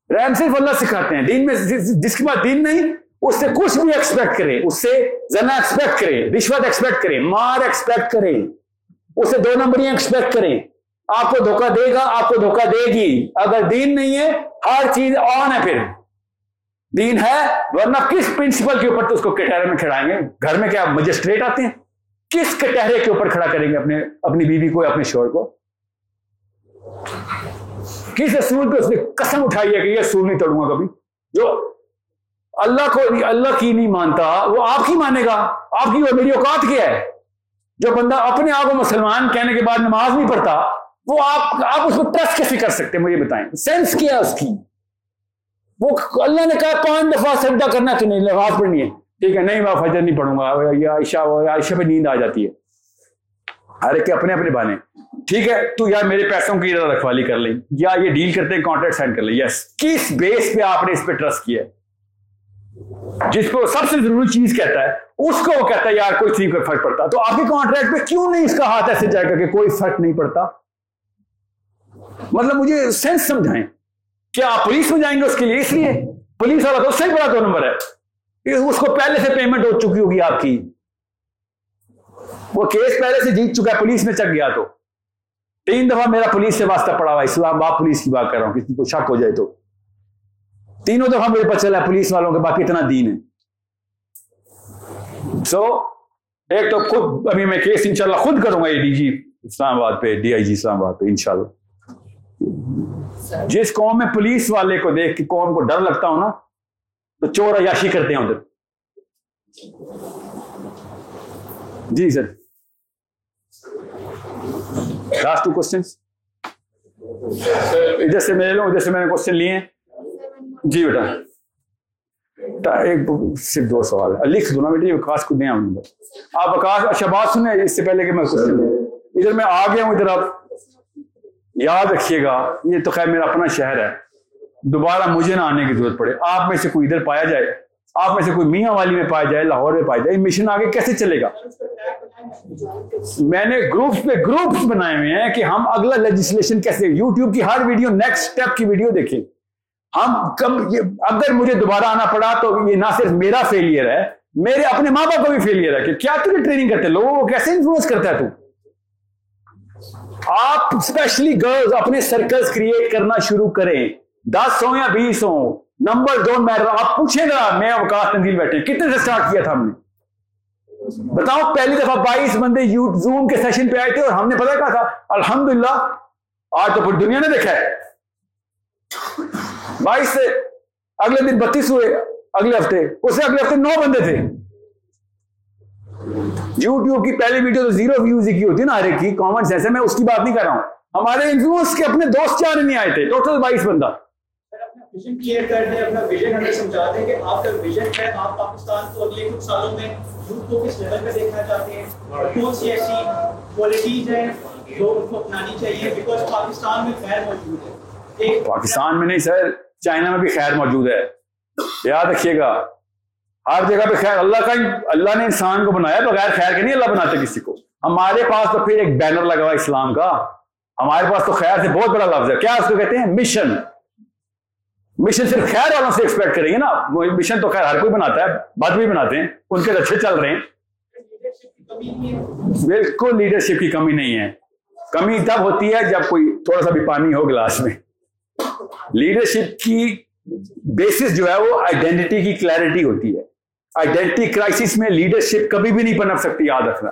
رحم صرف اللہ سکھاتے ہیں، دین میں جس کے بعد دین نہیں، اس سے کچھ بھی ایکسپیکٹ کرے، اس سے زنا ایکسپیکٹ کرے، رشوت ایکسپیکٹ کرے، مار ایکسپیکٹ کرے، اس سے دو نمبریاں ایکسپیکٹ کریں آپ کو دھوکہ دے گا، آپ کو دھوکہ دے گی۔ اگر دین نہیں ہے، ہر چیز آن ہے پھر۔ دین ہے، ورنہ کس پرنسپل کے اوپر تو اس کو کٹہرے میں کھڑائیں گے؟ گھر میں کیا مجسٹریٹ آتے ہیں؟ کس کٹہرے کے اوپر کھڑا کریں گے اپنے اپنی بیوی کو اپنے شور کو؟ کس اصول پہ اس نے قسم اٹھائی ہے کہ یہ اصول نہیں توڑوں گا کبھی؟ جو اللہ کو اللہ کی نہیں مانتا، وہ آپ کی مانے گا۔ آپ کی وہ میری اوقات کیا ہے۔ جو بندہ اپنے آپ کو مسلمان کہنے کے بعد نماز نہیں پڑھتا، وہ آپ آپ اس کو ٹرسٹ کیسے کر سکتے ہیں؟ مجھے بتائیں۔ سینس کیا ہے اس کی؟ وہ اللہ نے کہا، پانچ دفعہ سجدہ کرنا کہ نہیں نماز پڑھنی ہے۔ ٹھیک ہے، نہیں، میں فجر نہیں پڑھوں گا، یا عائشہ عائشہ پہ نیند آ جاتی ہے۔ ہر ایک کے اپنے اپنے بانے ٹھیک ہے، تو یار میرے پیسوں کی رکھوالی کر لیں، یا یہ ڈیل کرتے ہیں کانٹریکٹ سائن کر لیں۔ یس کس بیس پہ آپ نے اس پہ ٹرسٹ کیا ہے؟ جس کو سب سے ضروری چیز کہتا ہے، اس کو وہ کہتا ہے، یار، کوئی چیز کا فرق پڑتا۔ تو آپ کے کانٹریکٹ پہ کیوں نہیں اس کا ہاتھ ایسے جائے گا کہ کوئی فرق نہیں پڑتا؟ مطلب مجھے سینس سمجھائیں۔ کیا آپ پولیس میں جائیں گے اس کے لیے؟ اس لیے۔ پولیس والا تو اس سے بڑا دو نمبر ہے۔ اس کو پہلے سے پیمنٹ ہو چکی ہوگی آپ کی۔ وہ کیس پہلے سے جیت چکا ہے، پولیس میں چک گیا تو۔ تین دفعہ میرا پولیس سے واسطہ پڑا ہوا اسلام آباد پولیس کی بات کر رہا ہوں، کسی کو شک ہو جائے تو۔ تینوں دفعہ مجھے پتہ چلا پولیس والوں کے، باقی اتنا دین ہے۔ سو ایک تو خود ابھی میں کیس انشاءاللہ خود کروں گا یہ ڈی جی اسلام آباد پہ ڈی آئی جی اسلام آباد پہ، انشاءاللہ۔ جس قوم میں پولیس والے کو دیکھ کے قوم کو ڈر لگتا ہو نا، تو چور عیاشی کرتے ہیں ادھر۔ جی سر۔ لاسٹ ٹو کوشچنس ادھر سے میں لے لوں ادھر سے میں نے کوشچن لیے جی بیٹا ایک صرف دو سوال ہے لکھ دو نا بیٹی وکاس کو دیں ہم آپ وکاس اچھا بات سنیں اس سے پہلے کہ میں کوشچن لوں ادھر میں آ گیا ہوں ادھر آپ یاد رکھیے گا یہ تو خیر میرا اپنا شہر ہے دوبارہ مجھے نہ آنے کی ضرورت پڑے آپ میں سے کوئی ادھر پایا جائے آپ میں سے کوئی میاں والی میں پایا جائے، لاہور میں پایا جائے، یہ مشن آگے کیسے چلے گا؟ میں نے گروپس پہ گروپس بنائے ہوئے ہیں کہ ہم اگلا لیجسلیشن کیسے یوٹیوب کی ہر ویڈیو نیکسٹ سٹیپ کی ویڈیو دیکھیں۔ ہم کم، یہ اگر مجھے دوبارہ آنا پڑا تو یہ نہ صرف میرا فیلئر ہے، میرے اپنے ماں باپ کا بھی فیلئر ہے کہ کیا تجھے ٹریننگ کرتے؟ لوگوں کو کیسے انفلوئنس کرتا ہے تو؟ آپ اسپیشلی گرلز اپنے سرکلز کریٹ کرنا شروع کریں۔ دس ہو یا بیس ہو نمبر ڈونٹ میٹر آپ پوچھیں گا، میں اوقات تنزیل بیٹھے۔ کتنے سے سٹارٹ کیا تھا ہم نے؟ بتاؤ، پہلی دفعہ بائیس بندے یو زوم کے سیشن پہ آئے تھے اور ہم نے پتا کہا تھا؟ الحمدللہ، آج تو پوری دنیا نے دیکھا ہے۔ بائیس سے اگلے دن بتیس ہوئے، اگلے ہفتے۔ اس سے اگلے ہفتے نو بندے تھے۔ یوٹیوب کی پہلی ویڈیو تو زیرو ویوز کی ہوتی ہے نا، ہر ایک کی۔ کامن سینس میں اس کی بات نہیں کر رہا ہوں۔ ہمارے انفلوئنس کے اپنے دوست چار نہیں آئے تھے ٹوٹل بائیس بندہ۔ ویژن کلیئر کر دیں، اپنا ویژن ہمیں سمجھا دیں کہ آپ کا ویژن ہے، آپ پاکستان کو اگلے کچھ سالوں میں یوتھ کو کس لیول پہ دیکھنا چاہتے ہیں؟ کون سی ایسی کوالٹیز ہیں جو ان کو اپنانی چاہیے بیکاز پاکستان میں خیر موجود ہے۔ پاکستان میں نہیں سر، چائنا میں بھی خیر موجود ہے۔ یاد رکھیے گا، ہر جگہ پہ خیر، اللہ کا اللہ نے انسان کو بنایا، بغیر خیر کے نہیں اللہ بناتے کسی کو۔ ہمارے پاس تو پھر ایک بینر لگا ہوا اسلام کا۔ ہمارے پاس تو خیر سے بہت بڑا لفظ ہے۔ کیا اس کو کہتے ہیں؟ مشن مشن صرف خیر والوں سے ایکسپیکٹ کریں گے نا۔ وہ مشن تو خیر ہر کوئی بناتا ہے بد بھی بناتے ہیں۔ ان کے اچھے چل رہے ہیں۔ بالکل لیڈرشپ کی کمی نہیں ہے۔ کمی تب ہوتی ہے جب کوئی تھوڑا سا بھی پانی ہو گلاس میں۔ لیڈرشپ کی بیسس جو ہے وہ آئیڈینٹی کی کلیئرٹی ہوتی ہے۔ آئیڈینٹی کرائسس میں لیڈرشپ کبھی بھی نہیں پنپ سکتی، یاد رکھنا۔